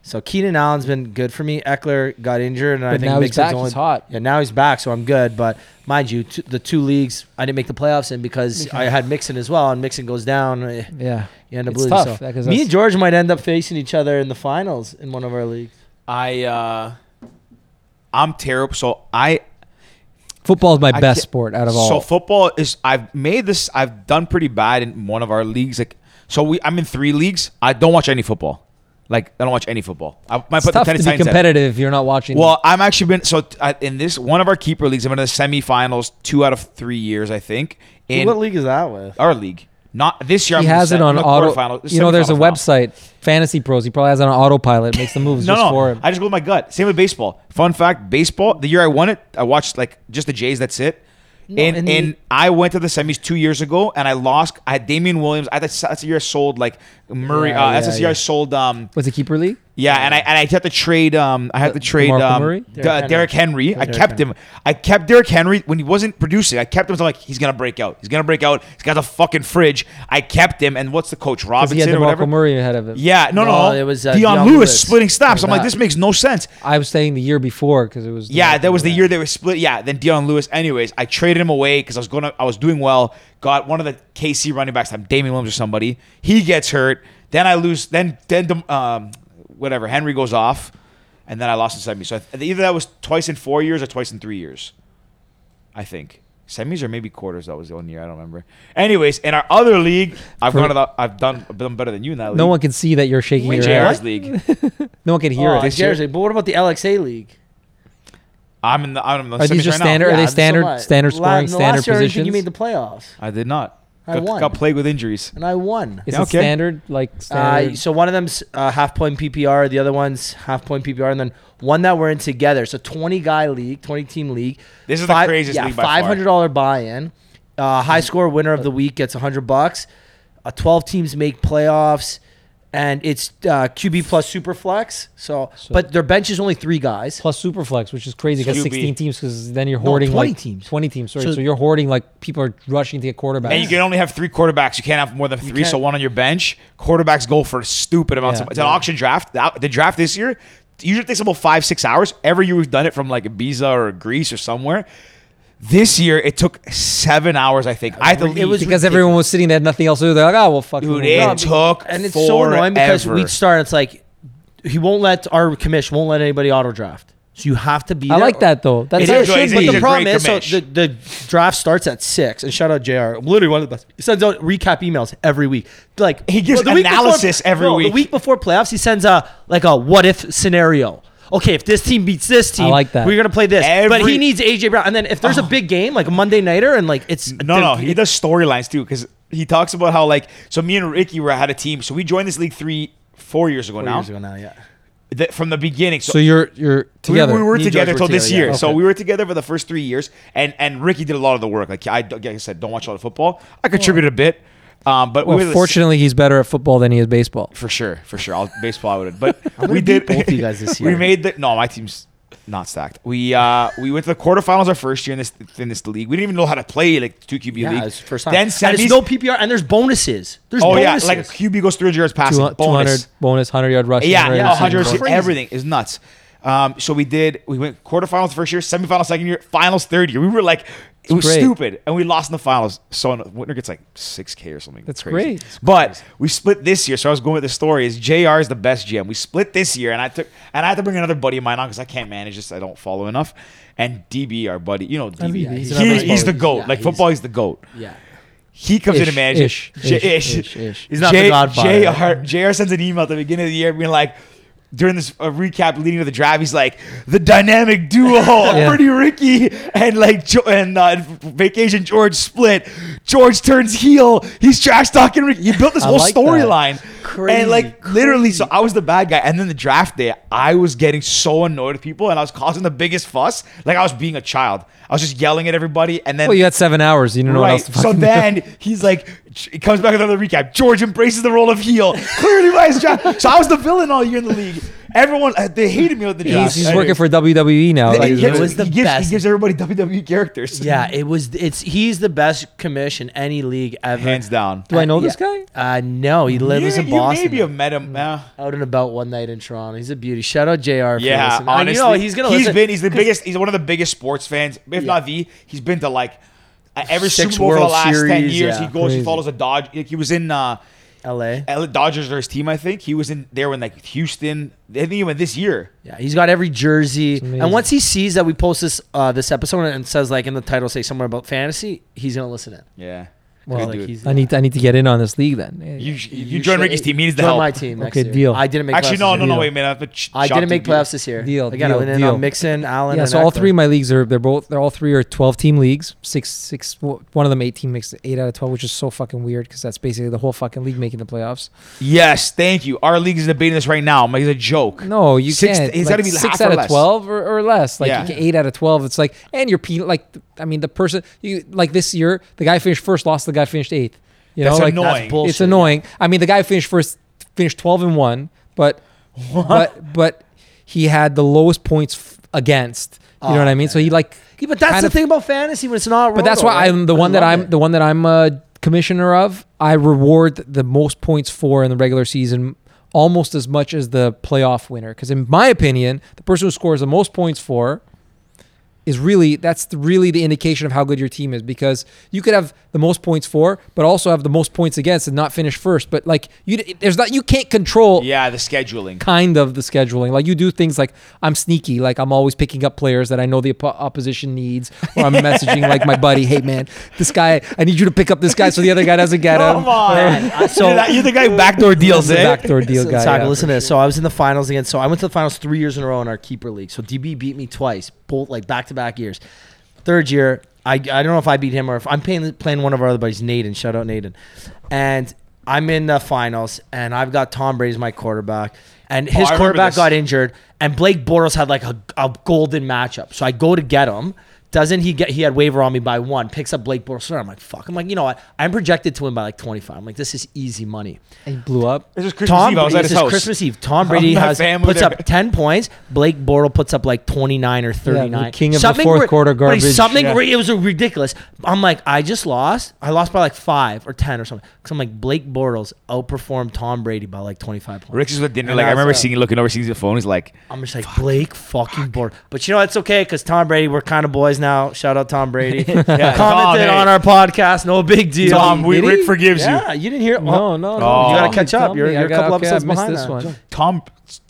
So Keenan Allen's been good for me. Ekeler got injured, and I think now he's Mixon's back. only he's hot. Yeah, now he's back, so I'm good. But mind you, t- the two leagues I didn't make the playoffs in because I had Mixon as well, and Mixon goes down, eh, Yeah, you end up It's losing. tough, So yeah, 'cause me and George might end up facing each other in the finals in one of our leagues. I uh, I'm terrible. So I football is my I best sport out of all. So football is I've made this I've done pretty bad in one of our leagues. Like so we I'm in three leagues. I don't watch any football. Like I don't watch any football. I might it's put the tough to be Titans competitive if you're not watching. Well, I'm actually been so t- I- in this one of our keeper leagues. I've been in the semifinals two out of three years, I think. In what league is that with? our league, not this year. he I'm has it on I'm in the auto. quarterfinals- You know, there's a semifinals now. website, Fantasy Pros. He probably has it on autopilot. Makes the moves No, just no, for him. I just go with my gut. Same with baseball. Fun fact: baseball. The year I won it, I watched like just the Jays. That's it. No, and and and I went to the semis two years ago, and I lost. I had Damien Williams. I that's, that's the year I sold like Murray. Yeah, uh, that's yeah, the year I sold. Um, Was it keeper league? Yeah, and I and I had to trade. Um, I had to trade. DeMarco Um, Murray? D- Derrick Derrick Henry. I Derrick kept him. I kept Derrick Henry when he wasn't producing. I kept him. So I'm like, he's gonna break out. He's gonna break out. He's got a fucking fridge. I kept him. And what's the coach Because Robinson he had or whatever? DeMarco Murray ahead of him. Yeah, no, no, No, it was, uh, Dion Dion Lewis, Lewis. splitting stops. I'm like, that. this makes no sense. I was saying the year before because it was. Yeah, that was the year they were split. Yeah, then Dion Lewis. Anyways, I traded him away because I was going to, I was doing well. Got one of the KC running backs, I'm Damien Williams or somebody. He gets hurt. Then I lose. Then then um, whatever. Henry goes off, and then I lost in semis. So I either that was twice in four years or twice in three years. I think semis or maybe quarters. That was the one year I don't remember. Anyways, in our other league, I've For- gone to the, I've done done better than you in that league. No one can see that you're shaking in your JR's head. league. No one can hear oh, it. I guess, but what about the LXA league? I'm in the I'm in the Are these just right standard- now. Are they standard- what? standard scoring, the standard last year, I think positions? You made the playoffs, I did not. I got, won. got plagued with injuries. and I won. Is Yeah, it okay. standard like Uh, so one of them's uh, half point PPR, the other one's half point PPR, and then one that we're in together. So twenty guy league, twenty team league. This is the craziest yeah, league by. Five hundred dollar buy in. Uh, high score winner of the week gets hundred bucks. Uh, Twelve teams make playoffs, and it's uh, QB plus Superflex. So, So- but their bench is only three guys. plus Superflex, which is crazy because 16 teams, because then you're No, hoarding 20 like teams. 20 teams. Sorry, So- so, you're hoarding like people are rushing to get quarterbacks. And you can only have three quarterbacks. You can't have more than three. So one on your bench. Quarterbacks go for stupid amounts. Yeah. of It's an auction draft. The, the draft this year usually takes about five six hours. Every year we've done it from like Ibiza or Greece or somewhere. This year it took seven hours. I think I had to It was because everyone was sitting there, had nothing else to do. They're like, oh well, fuck. Dude, it. it No, took and it's so annoying because forever. we start. It's like he won't let our commission won't let anybody auto draft. So you have to be. I there. like that though. That's It He's is, a- but he's a- the problem great is, so commish. the, the draft starts at six, and shout out Jr. Literally one of the best. He sends out recap emails every week. Like He gives the week before- analysis every no, week. The week before playoffs, he sends a like a what if scenario. Okay, if this team beats this team, like that. We're gonna play this, but he needs AJ Brown. And then if there's a oh. big game like a Monday nighter, and like it's No, no, he does storylines too because he talks about how like so me and Ricky were had a team. So we joined this league three, four years ago four now. years ago now, yeah. The- from the beginning. so you're you're We- together. We, were Me and together George till this together, year. yeah. So Okay. we were together for the first three years, and and Ricky did a lot of the work. Like I, like I said, don't watch a lot of football. I contributed a bit, um, but well, we were the- fortunately, he's better at football than he is baseball. for sure, for sure. I'll baseball I would, but we did beat both you guys this year. We made the no, my team's not stacked. We uh we went to the quarterfinals our first year in this in this league. We didn't even know how to play like two QB Yeah, league. it's the first time. Then and semis. it's no PPR, and there's bonuses. There's oh bonuses. yeah, like a QB goes 300 yards passing. Two- 200 bonus. bonus, 100 yard rushing. Yeah, yeah, 100 everything is nuts. Um, so we did. We went quarterfinals the first year, semifinals second year, finals third year. We were like, it was great. stupid, and we lost in the finals. So Whitner gets like six k or something. That's crazy. great. But we split this year. So I was going with the story is Jr. is the best GM. We split this year, and I took and I had to bring another buddy of mine on because I can't manage this. I don't follow enough. And DB, our buddy, you know DB, DB, he's He- another he's, baseball- the goat. yeah, like football, he's the goat. yeah. He comes in and manages. ish, J- ish, ish. ish, ish. He's not the Godfather. JR, JR sends an email at the beginning of the year being like, during this uh, recap leading to the draft, he's like, the dynamic duo, Yeah. Pretty Ricky and like jo- and uh, Vacation George split. George turns heel. He's trash talking Ricky. He built this I whole like that. storyline. Crazy, and like literally, so I was the bad guy. And then the draft day, I was getting so annoyed with people and I was causing the biggest fuss. Like I was being a child. I was just yelling at everybody. And then Well, you had seven hours. You didn't know what Right. else to So fucking do. then he's like, he comes back with another recap. George embraces the role of heel. Clearly by his draft. So I was the villain all year in the league. Everyone, uh, they hated me with the draft. He's, he's working for WWE now. He, Like, he, he's gives, It was the he gives, best. he gives everybody WWE characters. Yeah, it was. It's he's the best commission any league ever. Hands down. do I know Uh, this guy? Uh, no, he lives you, in you Boston. maybe have met him. uh, out and about one night in Toronto. He's a beauty. Shout out Jr. Yeah, listening. And honestly, you know he's gonna. He's listen, been. He's the biggest. He's one of the biggest sports fans, if not the. He's been to like uh, every Six Super Bowl for the World last ten years. yeah. He goes. He follows a Dodge. Like, he was in. uh L.A. L- Dodgers are his team, I think. He was in there when like Houston. I think he went this year. Yeah, he's got every jersey. amazing. And once he sees that we post this uh, this episode and says like in the title say somewhere about fantasy, he's gonna listen in. Yeah. Well, like dude. he's. I need to, I need to get in on this league then. You, you, you join should- Ricky's team. He needs the join help. my team. Next Okay, year. deal. I didn't make. Actually, playoffs no, this no, year. no. Wait a minute. But I didn't make two playoffs this year. Deal, Again, deal, I went in deal. on Mixon, Allen. Yeah, and so all Ekeler. three of my leagues are they're both they're all three are twelve team leagues. Six six one of them eight team makes eight out of twelve, which is so fucking weird because that's basically the whole fucking league making the playoffs. Yes, thank you. Our league is debating this right now. I'm like, it's a joke. No, you Six- can't. it's like, gotta be six out of twelve or, or less. Like Yeah. eight out of twelve. It's like and you're. Like I mean, the person you like this year, the guy finished first, lost. The guy finished eighth. You That's know, like annoying. bullshit. it's annoying. I mean, the guy finished first, finished twelve and one, but but but he had the lowest points f- against. You know Oh, what I mean? So he like Yeah, but that's the of- thing about fantasy when it's not. but that's why right? I'm the I one that I'm it. the one that I'm a commissioner of. I reward the most points for in the regular season almost as much as the playoff winner. Because in my opinion, the person who scores the most points for is really that's the, really the indication of how good your team is because you could have the most points for, but also have the most points against and not finish first. But like you, there's not you can't control Yeah, the scheduling. kind of the scheduling. Like you do things like I'm sneaky, like I'm always picking up players that I know the oppo- opposition needs, or I'm messaging like my buddy, hey man, this guy, I need you to pick up this guy so the other guy doesn't get him. Come on. So- you're, the, guy who backdoor deals, the eh? backdoor deal So, guy. Sako, yeah. listen to this. So I was in the finals again. So I went to the finals three years in a row in our keeper league. So DB beat me twice, both like back to back years. Third year, I, I don't know if I beat him or if I'm playing playing one of our other buddies, Naden. Shout out Naden. And I'm in the finals, and I've got Tom Brady as my quarterback, and his Oh, quarterback got injured, and Blake Bortles had like a, a golden matchup. So I go to get him. Doesn't he get? He had waiver on me by one. Picks up Blake Bortles. I'm like, fuck. I'm like, you know what? I'm projected to win by like 25. I'm like, this is easy money. And he blew up. This is Christmas Tom Eve. I was Brady, at this his is house. Christmas Eve. Tom Brady has puts there. up ten points. Blake Bortle puts up like twenty nine or thirty nine. king of the fourth quarter but garbage. Something Yeah. ri- it was ridiculous. I'm like, I just lost. I lost by like five or ten or something. Because I'm like, Blake Bortles outperformed Tom Brady by like twenty five points. Rick's was at dinner. And Like I that's, remember uh, seeing, looking over, seeing the phone. He's like, I'm just like Blake fucking Bortles. But you know it's okay because Tom Brady, we're kind of boys now. Shout out Tom Brady. Yeah, Commented Tom, hey. on our podcast. No big deal. Tom, we, Rick forgives you. yeah, you didn't hear. No, oh. no, no. Oh. You gotta catch up. You're- me. you're I a couple okay, episodes I missed behind this that. one. Tom,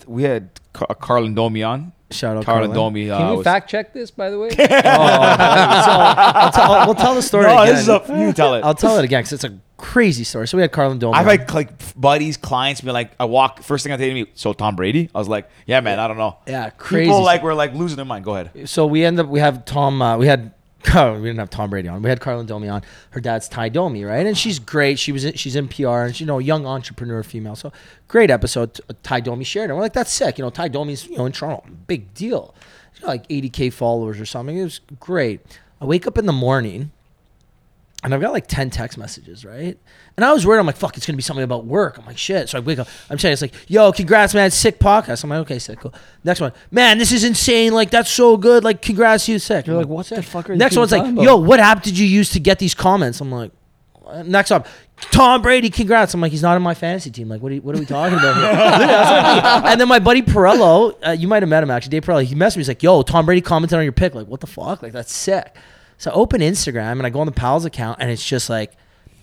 we had Car- Carlin Domi on. Shout out Carl and Carlin. Domi. Uh, Can we was- fact check this, by the way? I'll tell, we'll tell the story. No, again. this is a, you tell it. I'll tell it again because it's a crazy story. So we had Carlin Domi. I've on. had like buddies, clients be like, I walk first thing I say to me, so Tom Brady. I was like, yeah, man, I don't know. yeah, crazy. People like were like losing their mind. Go ahead. so we end up we have Tom. Uh, we had. Oh, we didn't have Tom Brady on. We had Carlin Domi on. Her dad's Ty Domi, right? And she's great. She was in, she's in PR and she, you know a young entrepreneur female. So great episode. Uh, Ty Domi shared it. We're like that's sick. You know Ty Domi's you know in Toronto, big deal. She's got like 80k followers or something. It was great. I wake up in the morning and I've got like 10 text messages, right? And I was worried. I'm like, fuck, it's going to be something about work. I'm like, shit. So I wake up. I'm saying, it's like, yo, congrats, man. Sick podcast. I'm like, okay, sick, cool. Next one, man, this is insane. Like, that's so good. Like, congrats, you sick. You're I'm like, what the fuck are Next one's like, talking yo, what app did you use to get these comments? I'm like, next up, Tom Brady, congrats. I'm like, he's not in my fantasy team. Like, what are, you, what are we talking about here? Literally, that's what I mean. and then my buddy Perello, uh, you might have met him actually, Dave Perello, he messaged me. He's like, yo, Tom Brady commented on your pick. Like, what the fuck? Like, that's sick. So I open Instagram and I go on the Pals account and it's just like,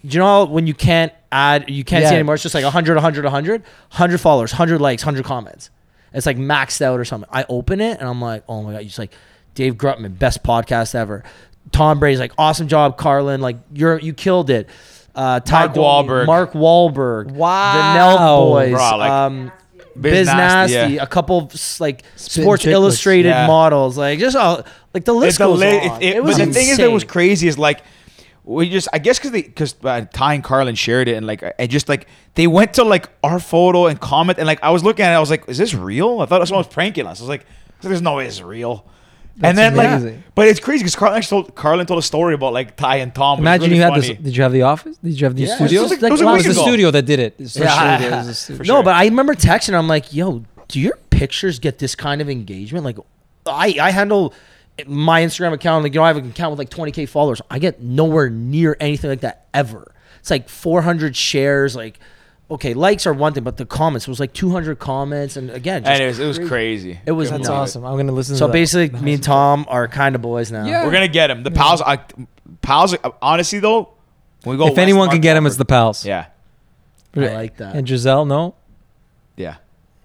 do you know when you can't add, you can't see anymore? It's just like 100, 100, 100, 100 followers, 100 likes, 100 comments. It's like maxed out or something. I open it and I'm like, oh my God, you're like, Dave Grutman, best podcast ever. Tom Brady's like, awesome job, Carlin. Like, you're, you killed it. Uh, Ty Mark Domi, Wahlberg. Mark Wahlberg. Wow. The Nelk Boys. Bro, like- um, Biz Biz Nasty, Nasty, yeah. a couple of like Spittin' Sports Chiclets. Illustrated Yeah. models, like just all like the list It's the goes la- on. it- it- It was but the thing is that was crazy is like we just I guess because they because uh, Ty and Carlin shared it and like I just like they went to like our photo and comment and like I was looking at it I was like is this real I thought someone was pranking us I was like there's no way it's real and then amazing. like but it's crazy because Carlin told Carlin told a story about like Ty and Tom Imagine really you had funny. this. Did you have the office? Did you have the Yeah, studio? it's just like- it was a it week was the studio that did it. For Yeah. sure. It was the stu- No, but I remember texting. I'm like, yo, do your pictures get this kind of engagement? Like, I I handle my Instagram account. Like, you know, I have an account with like 20k followers. I get nowhere near anything like that ever. It's like 400 shares. Like, okay, likes are one thing, but the comments it was like 200 comments, and again, just and it was, it was crazy It was That's nuts. awesome. I'm gonna listen. So to that. So basically, me and Tom are kind of boys now. Yeah. we're gonna get him the pals I, pals honestly though when we go if west, anyone Mark can get him, Wahlberg. it's the pals. yeah I like that. And Giselle, no. yeah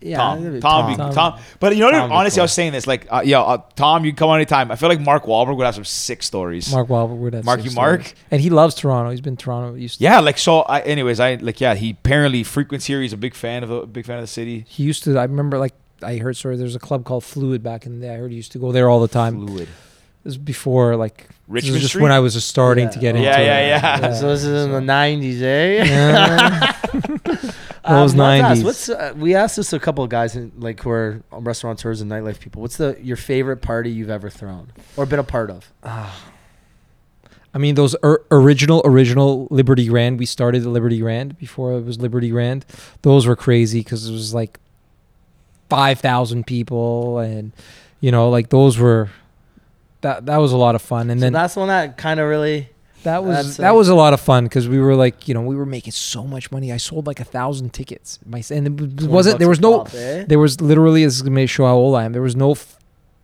yeah, Tom, Tom, Tom. Tom, But you know. Tom honestly, cool. I was saying this like, uh, yo, uh, Tom, you come on anytime. I feel like Mark Wahlberg would have some sick stories. Mark Wahlberg would have. Marky six Mark? stories. and he loves Toronto. He's been Toronto. Used to, Yeah, like so. I, anyways, I like yeah. He apparently frequents here. He's a big fan of a big fan of the city. He used to. I remember like I heard story. There's a club called Fluid back in the day. I heard he used to go there all the time. Fluid. This was before like Richmond this Richmond was just Street? when I was just starting Yeah. to get Yeah, into yeah, it. yeah. Yeah. So this is in the 90s, eh? Yeah. Those Um, 90s. What's uh, we asked this a couple of guys in, like who are restaurateurs and nightlife people. What's the your favorite party you've ever thrown or been a part of? I mean, those er- original, original Liberty Grand. We started the Liberty Grand before it was Liberty Grand. Those were crazy because it was like five thousand people, and you know, like those were that that was a lot of fun. And so then that's the one that kind of really. That was that's, that was a lot of fun because we were like, you know, we were making so much money. I sold like a thousand tickets. My and it wasn't there was no pop, eh? there was literally this is gonna show how old I am. There was no f-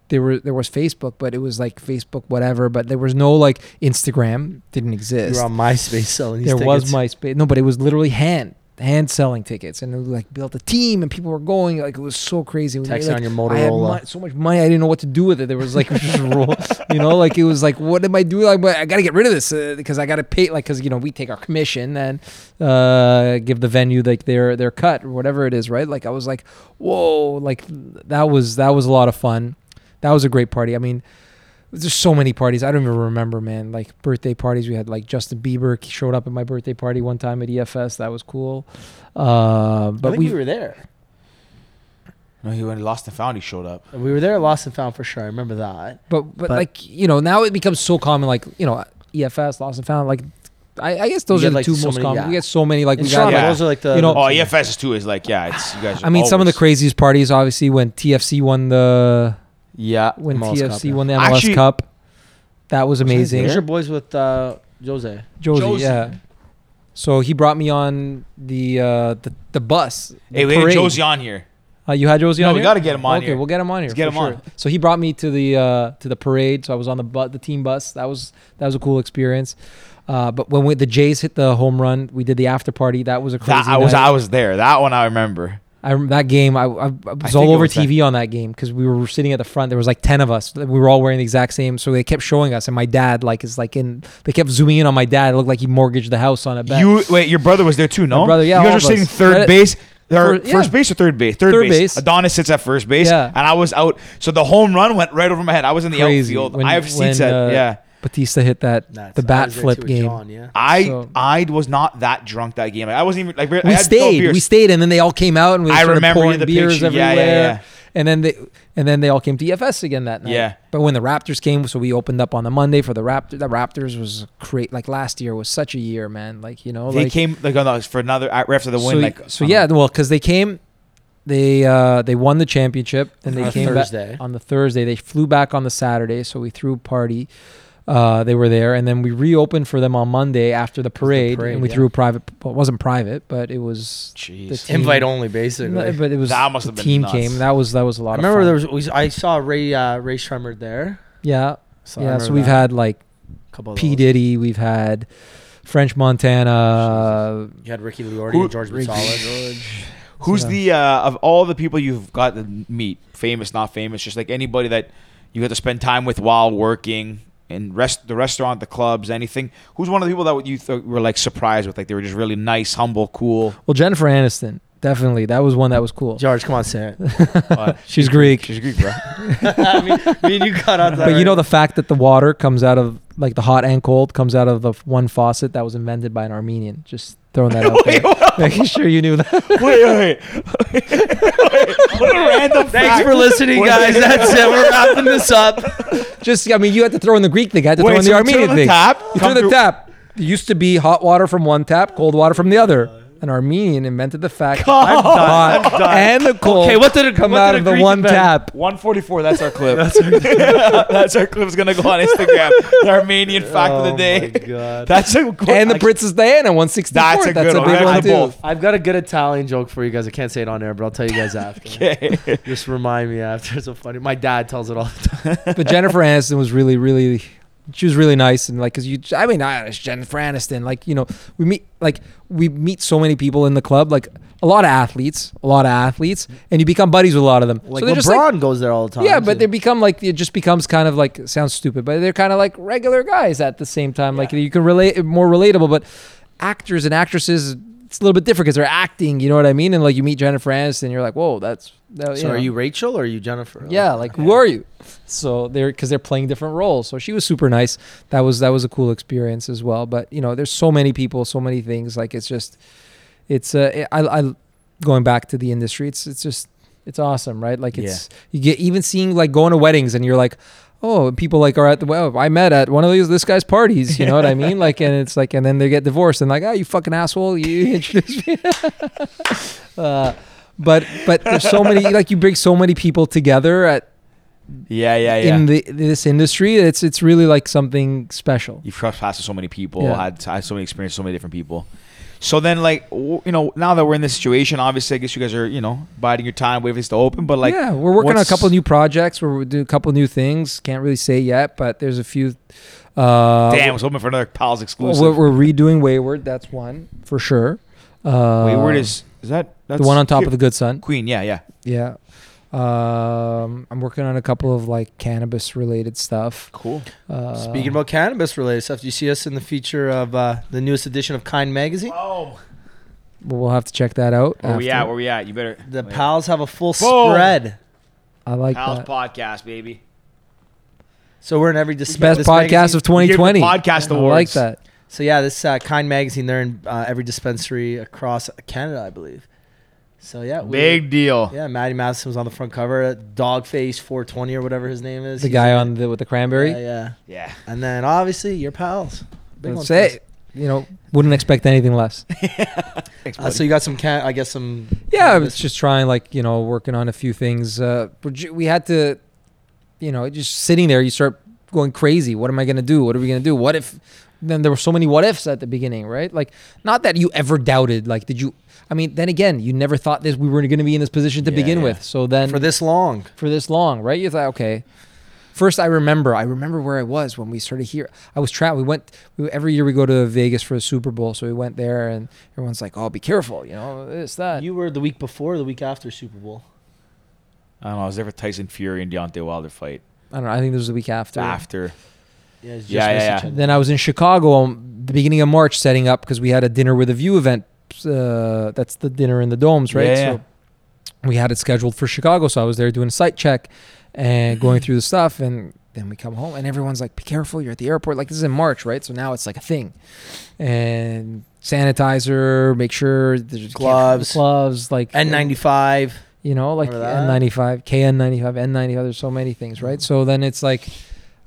there were there was Facebook, but it was like Facebook whatever. But there was no like Instagram didn't You exist. were on MySpace selling these there tickets. was MySpace. No, but it was literally hand hand selling tickets, and was like built a team, and people were going. Like it was so crazy. You, Texting like, on your I had Motorola. so much money, I didn't know what to do with it. There was like just roll, you know, like it was like, what am I doing? Like, I got to get rid of this uh, because I got to pay, like, because you know we take our commission and uh, give the venue like their their cut or whatever it is, right? Like I was like, whoa, like that was that was a lot of fun. That was a great party. I mean. There's so many parties. I don't even remember, man. Like birthday parties. We had like Justin Bieber showed up at my birthday party one time at EFS. That was cool. Uh, I but think we, we were there. No, he went lost and found. He showed up. We were there, at lost and found for sure. I remember that. But, but But- like you know now it becomes so common like you know EFS Lost and Found like I, I guess those are the like, two so most many- common. yeah. We get so many like In we got. Toronto, Yeah. those are like the You know- Oh, EFS is too. Is like yeah, it's you guys. I mean, some of the craziest parties obviously when TFC won the Yeah. when MLS TFC Cup, yeah. won the MLS Actually- Cup. That was amazing. These are boys with uh, Jose. Jozy, Jozy. yeah. So he brought me on the uh, the, the bus. the Hey, we had parade. Jozy on here. Uh, you had Jozy No, on we here? gotta get him on okay, here. we'll get him on here. Let's get for him on. So he brought me to the uh, to the parade. So I was on the bu- the team bus. That was that was a cool experience. Uh, but when we, the Jays hit the home run, we did the after party. That was a crazy. That, I was night. I was there. That one I remember. I rem- that game. I, I, I was think all over was that- TV on that game because we were sitting at the front. There was like ten of us. We were all wearing the exact same. So they kept showing us, and my dad like is like in. They kept zooming in on my dad. It looked like he mortgaged the house on a bet. You wait. Your brother was there too. No, My brother, yeah, You guys were sitting third Right- base. Or Fir- yeah. first base or third base? Third, Third base. base. Adonis sits at first base. Yeah. And I was out. So the home run went right over my head. I was in the Crazy. outfield. When- I have when, seats at uh, yeah. Bautista hit that That's- the bat flip game. John, yeah. I So- I was not that drunk that game. I wasn't even like I we had 12 stayed. beers. We stayed, and then they all came out, and we I started remember pouring the beers picture. Yeah, everywhere. yeah, yeah. And then they and then they all came to EFS again that night. Yeah. But when the Raptors came, so we opened up on the Monday for the Raptors. The Raptors was great. Like last year was such a year, man. Like you know, They like, came like on the, for another after the win. so, like so yeah, well, because they came, they uh they won the championship, and they On a came Thursday. back on the Thursday. They flew back on the Saturday, so we threw a party. Uh, they were there, and then we reopened for them on Monday after the parade, parade, and we yeah. threw a private. Well, it wasn't private, but it was Jeez. the Invite only, basically. No, but it was That must the have been team nuts. came. That was that was a lot. I of remember fun. there was. We, I saw Ray uh, Rae Sremmurd there. yeah, So yeah. So we've that. had like a couple of P those. Diddy, we've had French Montana. You had Ricky Liordi Who- and George Ricky Gonzalez. Who's Yeah. the uh, of all the people you've got to meet, famous, not famous, just like anybody that you got to spend time with while working in rest the restaurant, the clubs, anything? Who's one of the people that you th- were like surprised with, like they were just really nice, humble, cool? Well, Jennifer Aniston, definitely. That was one that was cool. George, come on, say it. She's Greek. she's Greek, bro. I mean, me and you cut out that. But you right? know the fact that the water comes out of like the hot and cold comes out of the one faucet that was invented by an Armenian. Just throwing that out there. Making sure you knew that. wait, wait, wait. what a random Thanks fact. for listening, Wait. guys. That's it. We're wrapping this up. Just I mean, you had to throw in the Greek thing. I had to Wait, throw in so the Armenian on the thing. tap, you turn the through- tap. It used to be hot water from one tap, cold water from the other. An Armenian invented the fact I'm done. hot I'm done. and the cold Okay, what did it come what out of the Greek one invent? tap. 144. That's our clip. That's our, that's our clip. Is gonna go on Instagram. The Armenian oh fact of the day. god. That's a good. And the Princess Diana 164. That's a good one. big I one too. I've got a good Italian joke for you guys. I can't say it on air, but I'll tell you guys after. Okay. Just remind me after. It's so funny. My dad tells it all the time. But Jennifer Aniston was really, really, she was really nice and like, cause you, I mean, I, it's Jennifer Aniston. Like, you know, we meet, like, we meet so many people in the club, like a lot of athletes, a lot of athletes, and you become buddies with a lot of them. Like so LeBron just like, goes there all the time. yeah, but they become like it just becomes kind of like sounds stupid, but they're kind of like regular guys at the same time. Like you can relate more relatable, but actors and actresses. It's a little bit different because they're acting, you know what I mean? And like you meet Jennifer Aniston, you're like, whoa, that's. That, So know. are you Rachel or are you Jennifer? Yeah, like who are you? So they're because they're playing different roles. So she was super nice. That was that was a cool experience as well. But you know, there's so many people, so many things. Like it's just, it's uh, I, I going back to the industry. It's it's just it's awesome, right? Like it's you get even seeing like going to weddings and you're like. Oh, people like are at the well. I met at one of these this guy's parties. You know what I mean? Like, and it's like, and then they get divorced and like, oh, you fucking asshole, you introduced me. uh, but but there's so many like you bring so many people together at Yeah, yeah, yeah. in the this industry, it's it's really like something special. You've crossed paths with so many people, Yeah. had, had so many experiences, so many different people. So then, like, you know, now that we're in this situation, obviously, I guess you guys are, you know, biding your time, waiting for this to open. But like, yeah, we're working on a couple new projects. We're doing a couple new things. Can't really say yet, but there's a few. Uh, damn, I was hoping for another pals exclusive. We're, we're redoing Wayward. That's one for sure. Uh, Wayward is is that that's the one on top here- of the Good Son. Queen? Yeah, yeah. Yeah. Um, I'm working on a couple of like cannabis related stuff. Cool. Uh, Speaking about cannabis related stuff, do you see us in the feature of uh, the newest edition of Kind Magazine? Oh, we'll have to check that out. where we after. at? Where we at? You better. The wait. pals have a full Boom. spread. I like Pals that. podcast, baby. So we're in every dis- Best this podcast magazine- of 2020. Give the podcast I like that. So yeah, this uh, Kind Magazine, they're in uh, every dispensary across Canada, I believe. So yeah, we- Big deal. Yeah, Matty Matheson was on the front cover. Dogface 420 or whatever his name is. The He's guy in on the with the cranberry. Yeah, yeah. Yeah. And then obviously your pals. Big Let's one for us. say, you know, wouldn't expect anything less. Thanks, Uh, so you got some can I guess some Yeah, I was just trying, like you know, working on a few things. Uh, but we had to, you know, just sitting there, you start going crazy. What am I gonna do? What are we gonna do? What if? Then there were so many what ifs at the beginning, right? Like, not that you ever doubted. Like, did you? I mean, then again, you never thought this. We were gonna be in this position to Yeah, begin yeah. with. So then for this long. for this long, right? You thought, okay. First, I remember. I remember where I was when we started here. I was trapped. We went we, every year. We go to Vegas for the Super Bowl, so we went there, and everyone's like, "Oh, be careful," you know, this that. You were the week before, the week after Super Bowl. I don't know. I was there for Tyson Fury and Deontay Wilder fight I don't know. I think this was the week after. after. Yeah, just Yeah, yeah, yeah. Then I was in Chicago on the beginning of March setting up because we had a dinner with a view event. Uh, that's the dinner in the domes, right? Yeah, yeah. So we had it scheduled for Chicago. So I was there doing a site check and going through the stuff. And then we come home and everyone's like, be careful. You're at the airport. Like this is in March, right? So now it's like a thing. And sanitizer, make sure there's Gloves. gloves, like N95. you know, like N95, KN95, N95. There's so many things, right? So then it's like,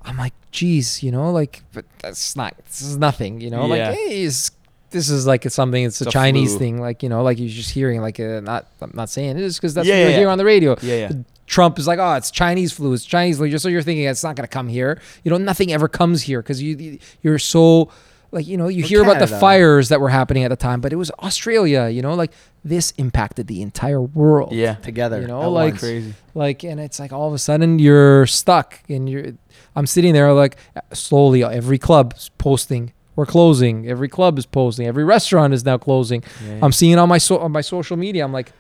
I'm like, geez, you know, like, but that's not, this is nothing, you know, Yeah. like, hey, it's, this is like it's something. It's, It's a a Chinese flu. thing, like you know, like you're just hearing, like, uh, not, I'm not saying it is because that's Yeah, what you yeah, hear on the radio. Yeah, yeah. Trump is like, oh, it's Chinese flu, it's Chinese flu. So you're thinking it's not gonna come here. You know, nothing ever comes here because you you're so like you know you Well, hear about the fires that were happening at the time, but it was Australia. You know, like this impacted the entire world Yeah. together. You know, like- Crazy. like and it's like all of a sudden you're stuck and you're i'm sitting there like slowly every club's posting. We're closing. Every club is posting. Every restaurant is now closing. I'm seeing it on my so- on my social media. I'm like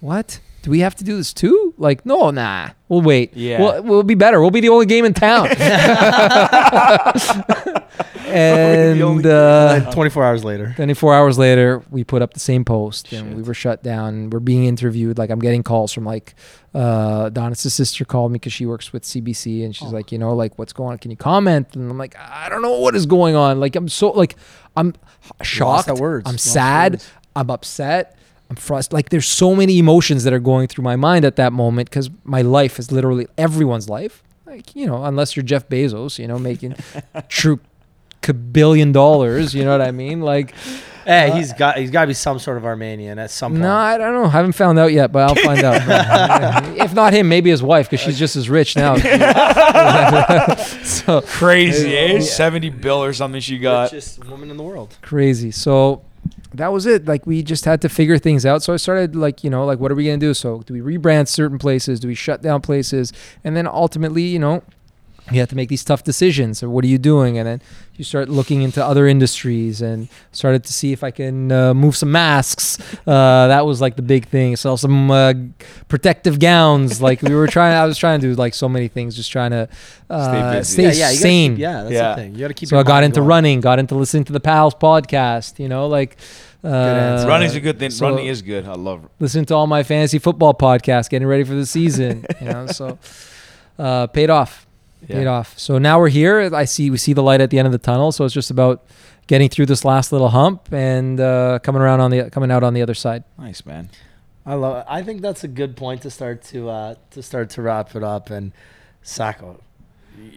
what? Do we have to do this too? Like no nah. We'll wait. Yeah. we'll, we'll be better. We'll be the only game in town and uh, Uh, 24 hours later. 24 hours later, we put up the same post and we were shut down. We're being interviewed. Like, I'm getting calls from, like, uh, Donna's sister called me because she works with CBC and she's Oh. like, you know, like, what's going on? Can you comment? And I'm like, I don't know what is going on. Like, I'm so, like, I'm shocked. words. I'm Lost sad. words. I'm upset. I'm frustrated. Like, there's so many emotions that are going through my mind at that moment because my life is literally everyone's life. Like, you know, unless you're Jeff Bezos, you know, making true billion dollars. You know what I mean? Like, Hey, Uh, he's got he's got to be some sort of Armenian at some point. no, I don't know. I haven't found out yet, but I'll find out. if not him, maybe his wife, because she's just as rich now. so Crazy, eh? Yeah. 70 bill or something she got. richest woman in the world. crazy. So that was it. Like we just had to figure things out. So I started like, you know, like what are we gonna do? So do we rebrand certain places? Do we shut down places? And then ultimately, you know, you have to make these tough decisions. So what are you doing? And then you start looking into other industries and started to see if I can uh, move some masks. Uh, that was like the big thing. Sell some uh, protective gowns. Like we were trying. I was trying to do like so many things, just trying to uh, busy. stay yeah, yeah, sane. Keep, yeah, that's Yeah. the thing. You got to keep. So I got into going. running, got into listening to the Pals podcast, you know, like uh, answer. Running's a good thing. so Running is good. I love it. listening to all my fantasy football podcasts, getting ready for the season, you know, so uh, paid off, paid off. So now we're here. I see we see the light at the end of the tunnel. So it's just about getting through this last little hump and uh, coming around on the coming out on the other side. Nice, man. I love. It. I think that's a good point to start to uh, to start to wrap it up. And Sako,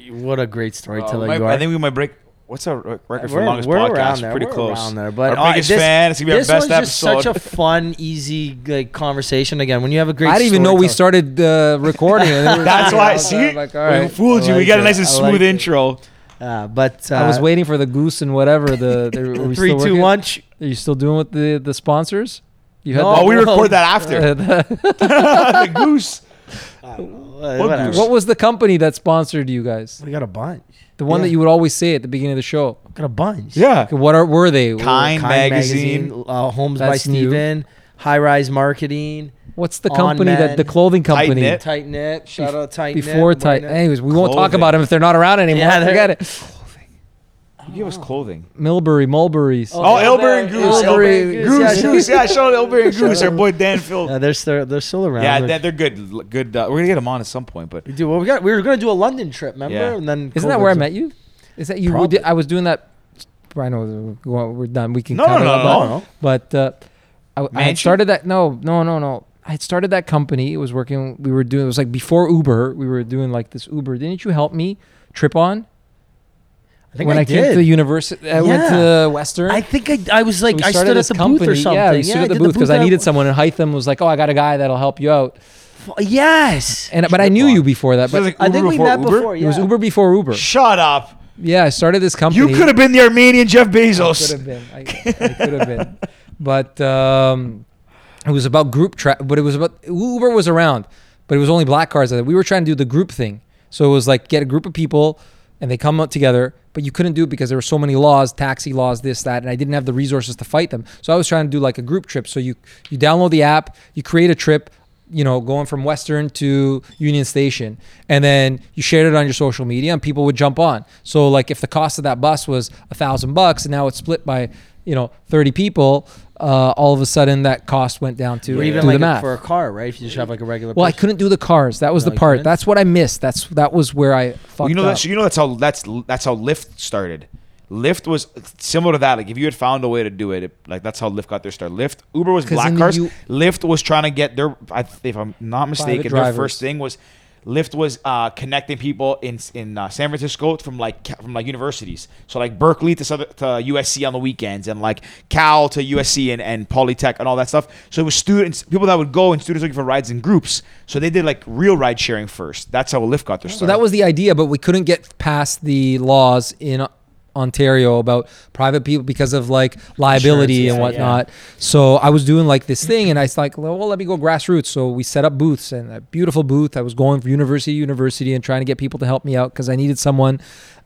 what a great storyteller Uh, you are. I think we might break. What's our record for We're, longest we're podcast? around there. Pretty we're close. around there. But our uh, biggest this, fan. It's gonna be our this best was just episode. such a fun, easy like conversation. Again, when you have a great, I didn't even know we started uh, recording. and it was- That's why. was See, like, all we fooled I you. we like got a nice and I smooth like intro. Uh, but uh, I was waiting for the goose and whatever. The, the are we Three, still two, working? Are you still doing with the the sponsors? You No, Oh, we record that after the goose. Uh, What what was the company that sponsored you guys? We got a bunch. The one Yeah. that you would always say at the beginning of the show. We got a bunch. Yeah. Okay, What are were they? Kind Kind magazine. magazine, uh, Homes by That's new. Steven, High Rise Marketing, What's the On company that the Men. clothing Tight company Knit. Tight Knit. Shout out Tight Knit. before tight? Anyways, we won't talk about them if they're not around anymore. Yeah, they're- Forget it. You give us clothing. Milbury, Mulberries. Oh, Oh, yeah, Elber and Goose. Elber Elber and and Goose, Goose. yeah, Goose. Yeah, shout out Elber and Goose. Our out. boy Dan Phil. Uh, they're still they're still around. Yeah, They're- they're, they're good. Good. Uh, we're gonna get them on at some point, but we do. Well, we got. We were gonna do a London trip, remember? Yeah. And then Isn't that where I hit. met you? Is that you? we Probably. did- I was doing that. I know we're we're done. We can No, cut no, it no, no. but- no. But uh, I, I had started that. No, no, no, no. I had started that company. It was working. We were doing. It was like before Uber. We were doing like this Uber. Didn't you help me trip on I think when I, I, came did. to the university? I went Yeah. to Western. I think I, I was like we I started stood at this the booth or company. something. Yeah, we stood I at the booth because I needed someone, and Hytham was like, "Oh, I got a guy that'll help you out." Yes. And but I knew you before that. So But I think we met Uber? before. Yeah. it was Uber before Uber. Shut up. Yeah, I started this company. You could have been the Armenian Jeff Bezos. could have been. I, I could have been. But um, it was about group tra But it was about Uber was around, but it was only black cars. We were trying to do the group thing. So it was like get a group of people and they come up together, but you couldn't do it because there were so many laws, taxi laws, this, that, and I didn't have the resources to fight them. So I was trying to do like a group trip. So you you download the app, you create a trip, you know, going from Western to Union Station, and then you shared it on your social media, and people would jump on. So like if the cost of that bus was a thousand bucks, and now it's split by you know thirty people, uh, all of a sudden that cost went down to Or even do like the a- math. for a car, right? If you just have like a regular. well, I couldn't do the cars. That was No, the part. That's what I missed. That's that was where I fucked Well, you know up. that's you know that's how that's that's how Lyft started. Lyft was similar to that. Like if you had found a way to do it, it like that's how Lyft got their start. Lyft, Uber was black cars. U- Lyft was trying to get their. I, if I'm not mistaken, their first thing was Lyft was uh, connecting people in in uh, San Francisco from like from like universities. So like Berkeley to, Southern, to USC on the weekends, and like Cal to USC and, and Polytech and all that stuff. So it was students, people that would go, and students looking for rides in groups. So they did like real ride sharing first. That's how Lyft got their start. So that was the idea, but we couldn't get past the laws in Ontario about private people because of like liability and yeah, whatnot. So I was doing like this thing, and I was like, well, let me go grassroots. So we set up booths and a beautiful booth. I was going from university to university and trying to get people to help me out because I needed someone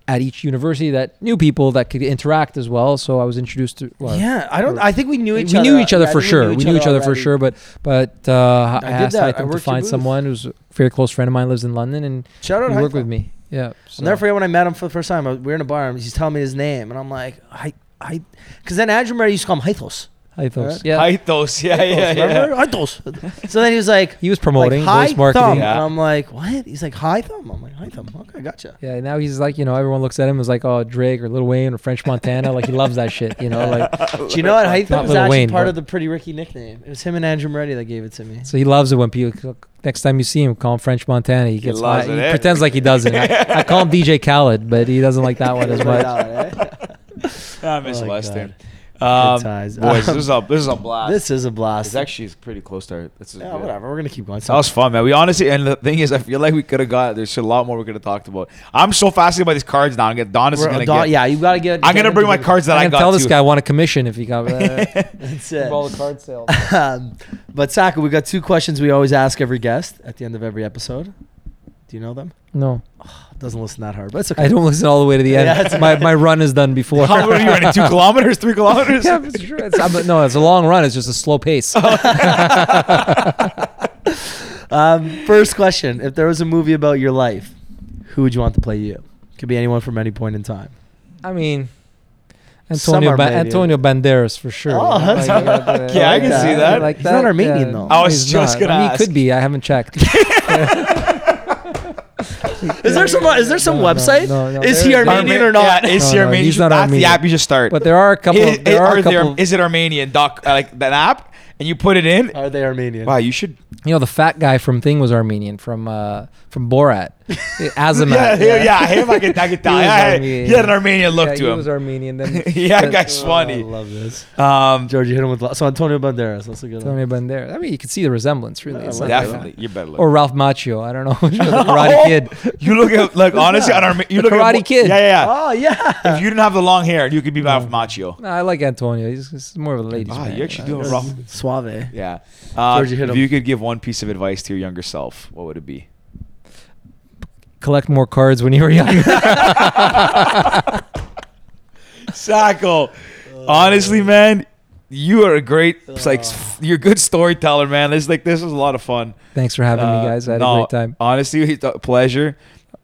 at each university that knew people that could interact as well. So I was introduced to. Well, Yeah, I don't. I think we knew each we other. knew each other I for sure. We knew each other for sure, but but uh, I, I asked that. I Hytham to find someone who's a very close friend of mine lives in London and Shout out worked with me. Yeah, so. I'll never forget when I met him for the first time. We were in a bar and he's telling me his name, and I'm like, I, I, because then Andrew Murray used to call him Hythos. Hythos. Right? Yeah, Hythos, yeah, yeah, yeah. Remember? Hythos. so then he was like, he was promoting like, voice Hi marketing. Thumb. Yeah. And I'm like, what? He's like, Hi Thumb. I'm like, Hi Thumb. Okay, gotcha. Yeah, now he's like, you know, everyone looks at him as like, oh, Drake or Lil Wayne or French Montana. like he loves that shit, you know. Like, Do you know what? Hi Not Thumb was Lil actually Wayne, part but- of the Pretty Ricky nickname. It was him and Andrew Moretti that gave it to me. so he loves it when people. Next time you see him, call him French Montana. He gets. loves high- it, he eh? pretends like he doesn't. I, I call him DJ Khaled, but he doesn't like that one as much. I miss Oh my God. Um, Good times. boys, Um, this is a this is a blast. This is a blast. it's actually pretty close to our. This is yeah, good. whatever. We're gonna keep going. That was fun, man. We honestly, and the thing is, I feel like we could have got. There's a lot more we could have talked about. I'm so fascinated by these cards now. I'm gonna, Don is gonna Don- get. yeah, you gotta get. I'm gonna bring my cards that I I, got tell this guy I want a commission if he got. Uh, That's it. all the card sales. um, but Sako, we got two questions we always ask every guest at the end of every episode. Do you know them? No, Doesn't listen that hard, but it's okay. I don't listen all the way to the Yeah, end. it's- my my run is done before. How are you running? Two kilometers, three kilometers? yeah, it's true. It's, I'm, no, it's a long run. It's just a slow pace. Um, first question: If there was a movie about your life, who would you want to play you? Could be anyone from any point in time. I mean, Antonio ba- Antonio Banderas for sure. Oh, that's- you got the- Yeah, I can that. see that. Like He's not Armenian, yeah. though. I was He's just not. gonna I mean, he could be. I haven't checked. Is there some? Is there some No, no, website? no, no, is he Armenian or not? Yeah, is No, he no, Armenian? he's not That's Armenian. the app you should start. But there are a couple. is, there are are a there- couple. is it Armenian? Doc, uh, like that app, and you put it in. Are they Armenian? Wow, you should. You know, the fat guy from Thing was Armenian from uh, from Borat. Azamat. Yeah, yeah, yeah. Him, I could, I could tell. was Yeah, Armenian, he had an Armenian look yeah, to he him. was Armenian. Then yeah, but- guy's Oh, I love this. Um, George, you hit him with lo- so Antonio Banderas. That's a good one. Antonio Banderas. I mean, you can see the resemblance, really. Yeah, It's well, not- definitely, you better look. Or Ralph Macchio. I don't know. the Karate Kid. You look at like honestly on our you The look Karate at, Kid. Yeah, yeah. Oh yeah. If you didn't have the long hair, you could be Ralph Macchio. No, I like Antonio. He's, he's more of a ladies' Ah, man. you actually do Uh, have Ralph. Suave. Yeah. Uh, George, you hit if him. you could give one piece of advice to your younger self, what would it be? Collect more cards when you were young. Sako. Honestly, man, you are a great like you're a good storyteller, man. This like this was a lot of fun. Thanks for having Uh, me, guys. I had no, a great time. Honestly, it's a pleasure.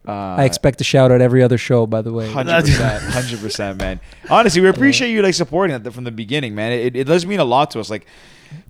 Uh, I expect a shout out every other show, by the way. Hundred percent, hundred percent, man. Honestly, we appreciate you like supporting it from the beginning, man. It, it does mean a lot to us. Like,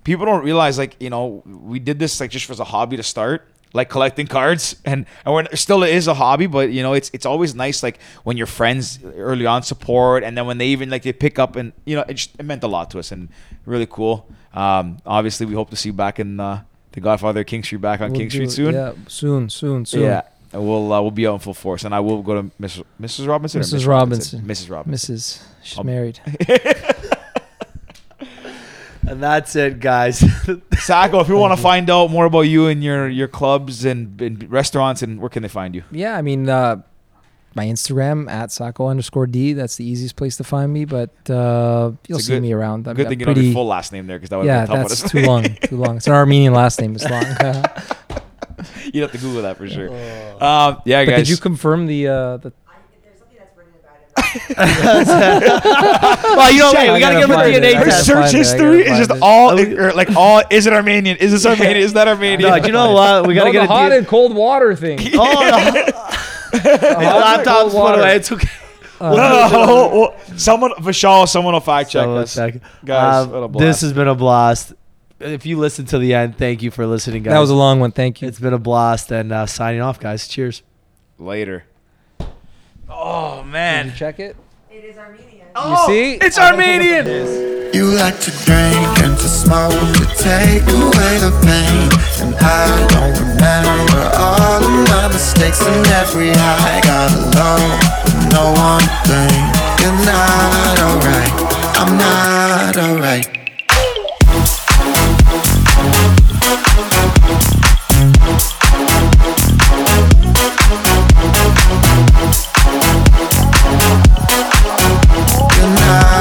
people don't realize, like, you know, we did this like just as a hobby to start, like collecting cards, and and we're still it is a hobby, but you know, it's it's always nice like when your friends early on support, and then when they even like they pick up, and you know, it just it meant a lot to us, and really cool. Um, obviously, we hope to see you back in uh, the Godfather King Street back on We'll King Street soon. Yeah, soon, soon, soon. Yeah. And we'll uh, we'll be out in full force, and I will go to Mrs. Mrs. Robinson. Mrs. Miss Robinson. Mrs. Robinson. Mrs. She's I'll- married. And that's it, guys. Sako, if you want to find out more about you and your your clubs and, and restaurants, and where can they find you? Yeah, I mean, uh, my Instagram at Sako underscore D. That's the easiest place to find me, but uh, you'll see good- me around. I'm, Good I'm thing you don't have pretty. your full last name there because that would yeah, be that's too long. Too long. It's an Armenian last name. It's long. You'd have to Google that for sure. Um, yeah, but guys. did you confirm the uh, the I, there's something that's written about it. well, you know, Shit, hey, we gotta gotta give him a it. DNA I her test. search find it, I history is just find it. all or like all. Is it Armenian? Is this Armenian? Is that Armenian? No, you know what? We gotta no, get the a hot DNA and cold water thing. Oh, the, his laptop's put away. It's okay. No, no, no. Well, someone for sure, someone will fact check us. second. Guys, Um, this has been a blast. If you listen to the end, thank you for listening, guys. That was a long one. Thank you. It's been a blast, and uh, signing off, guys. Cheers. Later. Oh man. Did you check it? It is Armenian. Oh, see? It's Armenian. You like to drink and to smoke to take away the pain. And I don't remember all of my mistakes and every high got no one thing. You're not alright. I'm not alright. tonight.